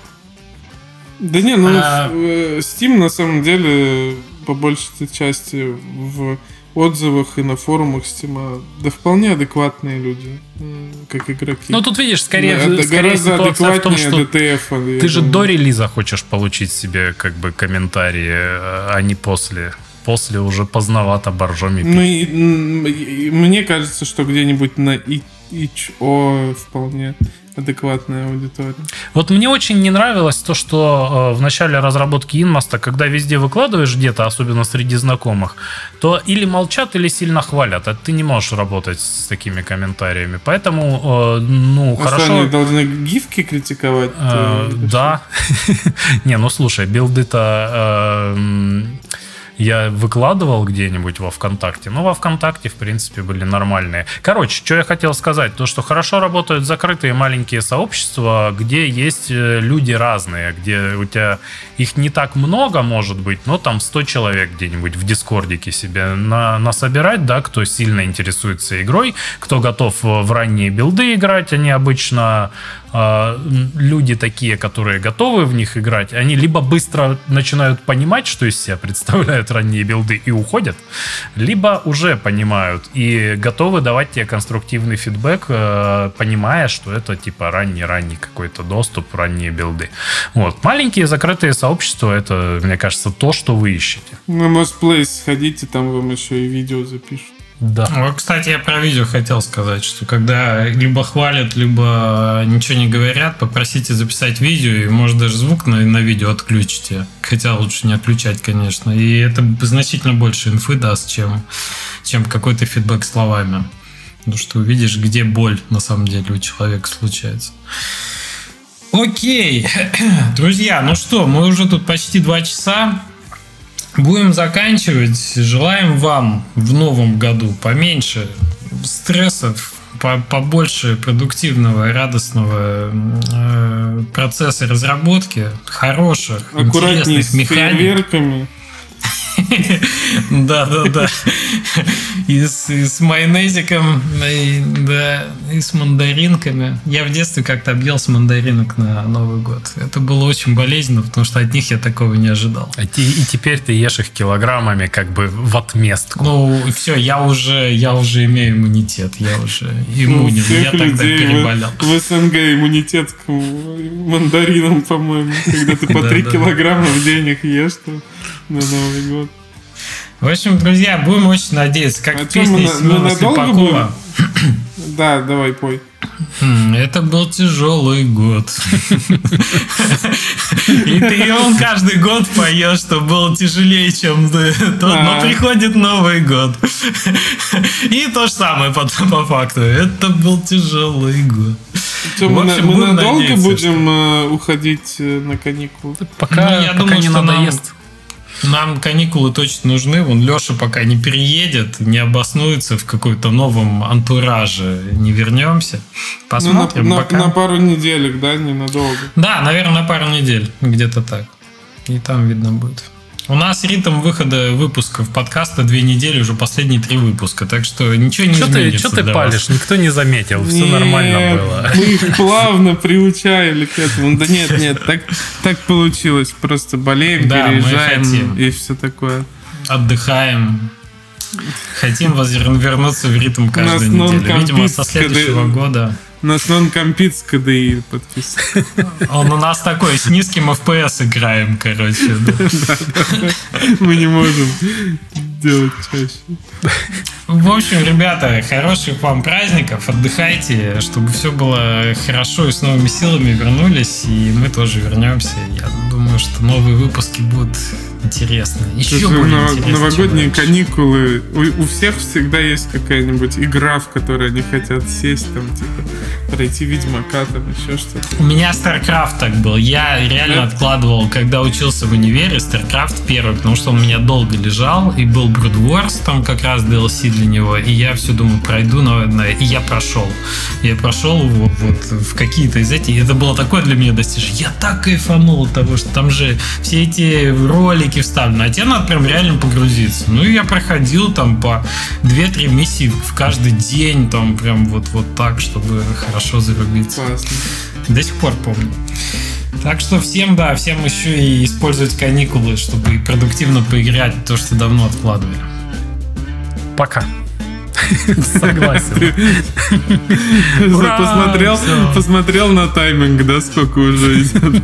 Да не, ну А- э, Steam на самом деле по большей части в отзывах и на форумах Steam да вполне адекватные люди, м, как игроки. Ну, тут видишь, скорее, Это скорее гораздо ситуация в том, адекватнее что ДТФ. я Ты же думаю. до релиза хочешь получить себе как бы комментарии, э, а не после. После уже поздновато боржоми Ну и, и мне кажется, что где-нибудь на и HO вполне адекватная аудитория. Вот мне очень не нравилось то, что э, в начале разработки Инмоста, когда везде выкладываешь где-то, особенно среди знакомых, то или молчат, или сильно хвалят, а ты не можешь работать с такими комментариями. Поэтому, э, ну, А хорошо... что, они должны гифки критиковать? Э, Э, да. Не, ну слушай, билды-то э, я выкладывал где-нибудь во ВКонтакте. Ну, во ВКонтакте, в принципе, были нормальные. Короче, что я хотел сказать, то, что хорошо работают закрытые маленькие сообщества, где есть э, люди разные, где у тебя их не так много, может быть, но там 100 человек где-нибудь в дискордике себе на, насобирать, да, кто сильно интересуется игрой, кто готов в ранние билды играть, они обычно люди такие, которые готовы в них играть, они либо быстро начинают понимать, что из себя представляют ранние билды и уходят, либо уже понимают и готовы давать тебе конструктивный фидбэк, э, понимая, что это типа ранний-ранний какой-то доступ, ранние билды. Вот. Маленькие закрытые сообщества, это, мне кажется, то, что вы ищете. На Mosplace сходите, там вам еще и видео запишут. Да. Вот, кстати, я про видео хотел сказать, что когда либо хвалят, либо ничего не говорят, попросите записать видео, и может даже звук на, на видео отключите. Хотя лучше не отключать, конечно. И это значительно больше инфы даст, чем, чем какой-то фидбэк словами. Потому что увидишь, где боль на самом деле у человека случается. Окей, друзья, ну что, мы уже тут почти два часа. Будем заканчивать. Желаем вам в новом году поменьше стрессов, по- побольше продуктивного, радостного э, процесса разработки, хороших, Аккуратнее интересных механик. Да, да, да. И с, и с майонезиком, и, да, и с мандаринками. Я в детстве как-то объелся мандаринок на Новый год. Это было очень болезненно, потому что от них я такого не ожидал. А те- И теперь ты ешь их килограммами как бы в отместку. Ну, все, я уже, я уже имею иммунитет, я уже Ну, иммунен. у всех я тогда людей в- переболел. В, СНГ иммунитет к мандаринам, по-моему. Когда ты по Да, 3 да. килограмма в день их ешь, то на Новый год. В общем, друзья, будем очень надеяться, как А мы Семена Слепакова. Да, давай, пой. М, Это был тяжелый год. И ты он каждый год поешь, что был тяжелее, чем ты. То- Но приходит Новый год. И то же самое по, по факту. Это был тяжелый год. В мы, надолго будем э, уходить э, на каникулы? Пока, Ну, я пока думаю, не что нам- надоест. Нам каникулы точно нужны. Вон Леша пока не переедет, не обоснуется в какой-то новом антураже, не вернемся. Ну, на, Посмотрим. на- пока. на пару неделек, да, ненадолго. Да, наверное, на пару недель, где-то так. И там видно будет. У нас ритм выхода выпусков подкаста две недели, уже последние три выпуска, так что ничего не Что ты, изменится чё ты для вас. палишь? Никто не заметил, все Нет, нормально было. Мы их плавно приучали к этому. Да нет, нет, так, так получилось. Просто болеем, Да, мы переезжаем хотим. и все такое. Отдыхаем. Хотим вернуться в ритм каждую неделю. Видимо, со следующего года. Нас нон-компит с КДИ подписан. Он у нас такой, с низким FPS играем, короче. Мы не можем делать чаще. В общем, ребята, хороших вам праздников, отдыхайте, чтобы все было хорошо и с новыми силами вернулись, и мы тоже вернемся. Я думаю, что новые выпуски будут интересные. Еще более но- интересные. новогодние каникулы. У, у всех всегда есть какая-нибудь игра, в которой они хотят сесть, там, типа, пройти Ведьмака, там, еще что-то. У меня StarCraft так был. Я реально Да? откладывал, когда учился в универе, StarCraft первый, потому что он у меня долго лежал, и был Brood Wars, там как раз DLC для него, и я все думаю, пройду, но, но- и я прошел. Я прошел его вот в какие-то из этих, и это было такое для меня достижение. Я так кайфанул от того, что там же все эти ролики вставлены, а тебе надо прям реально погрузиться. Ну и я проходил там по 2-3 миссии в каждый день, там прям вот, вот так, чтобы хорошо зарубиться. Классно. До сих пор помню. Так что всем, да, всем еще и использовать каникулы, чтобы продуктивно поиграть то, что давно откладывали. Пока. Согласен. Ура! Посмотрел, посмотрел на тайминг, да, сколько уже идет.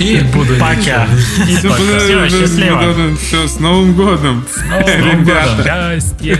И буду пока. И Всё, пока. Всё, счастливо. Все, с Новым годом. Новым Ребята. годом. Счастье.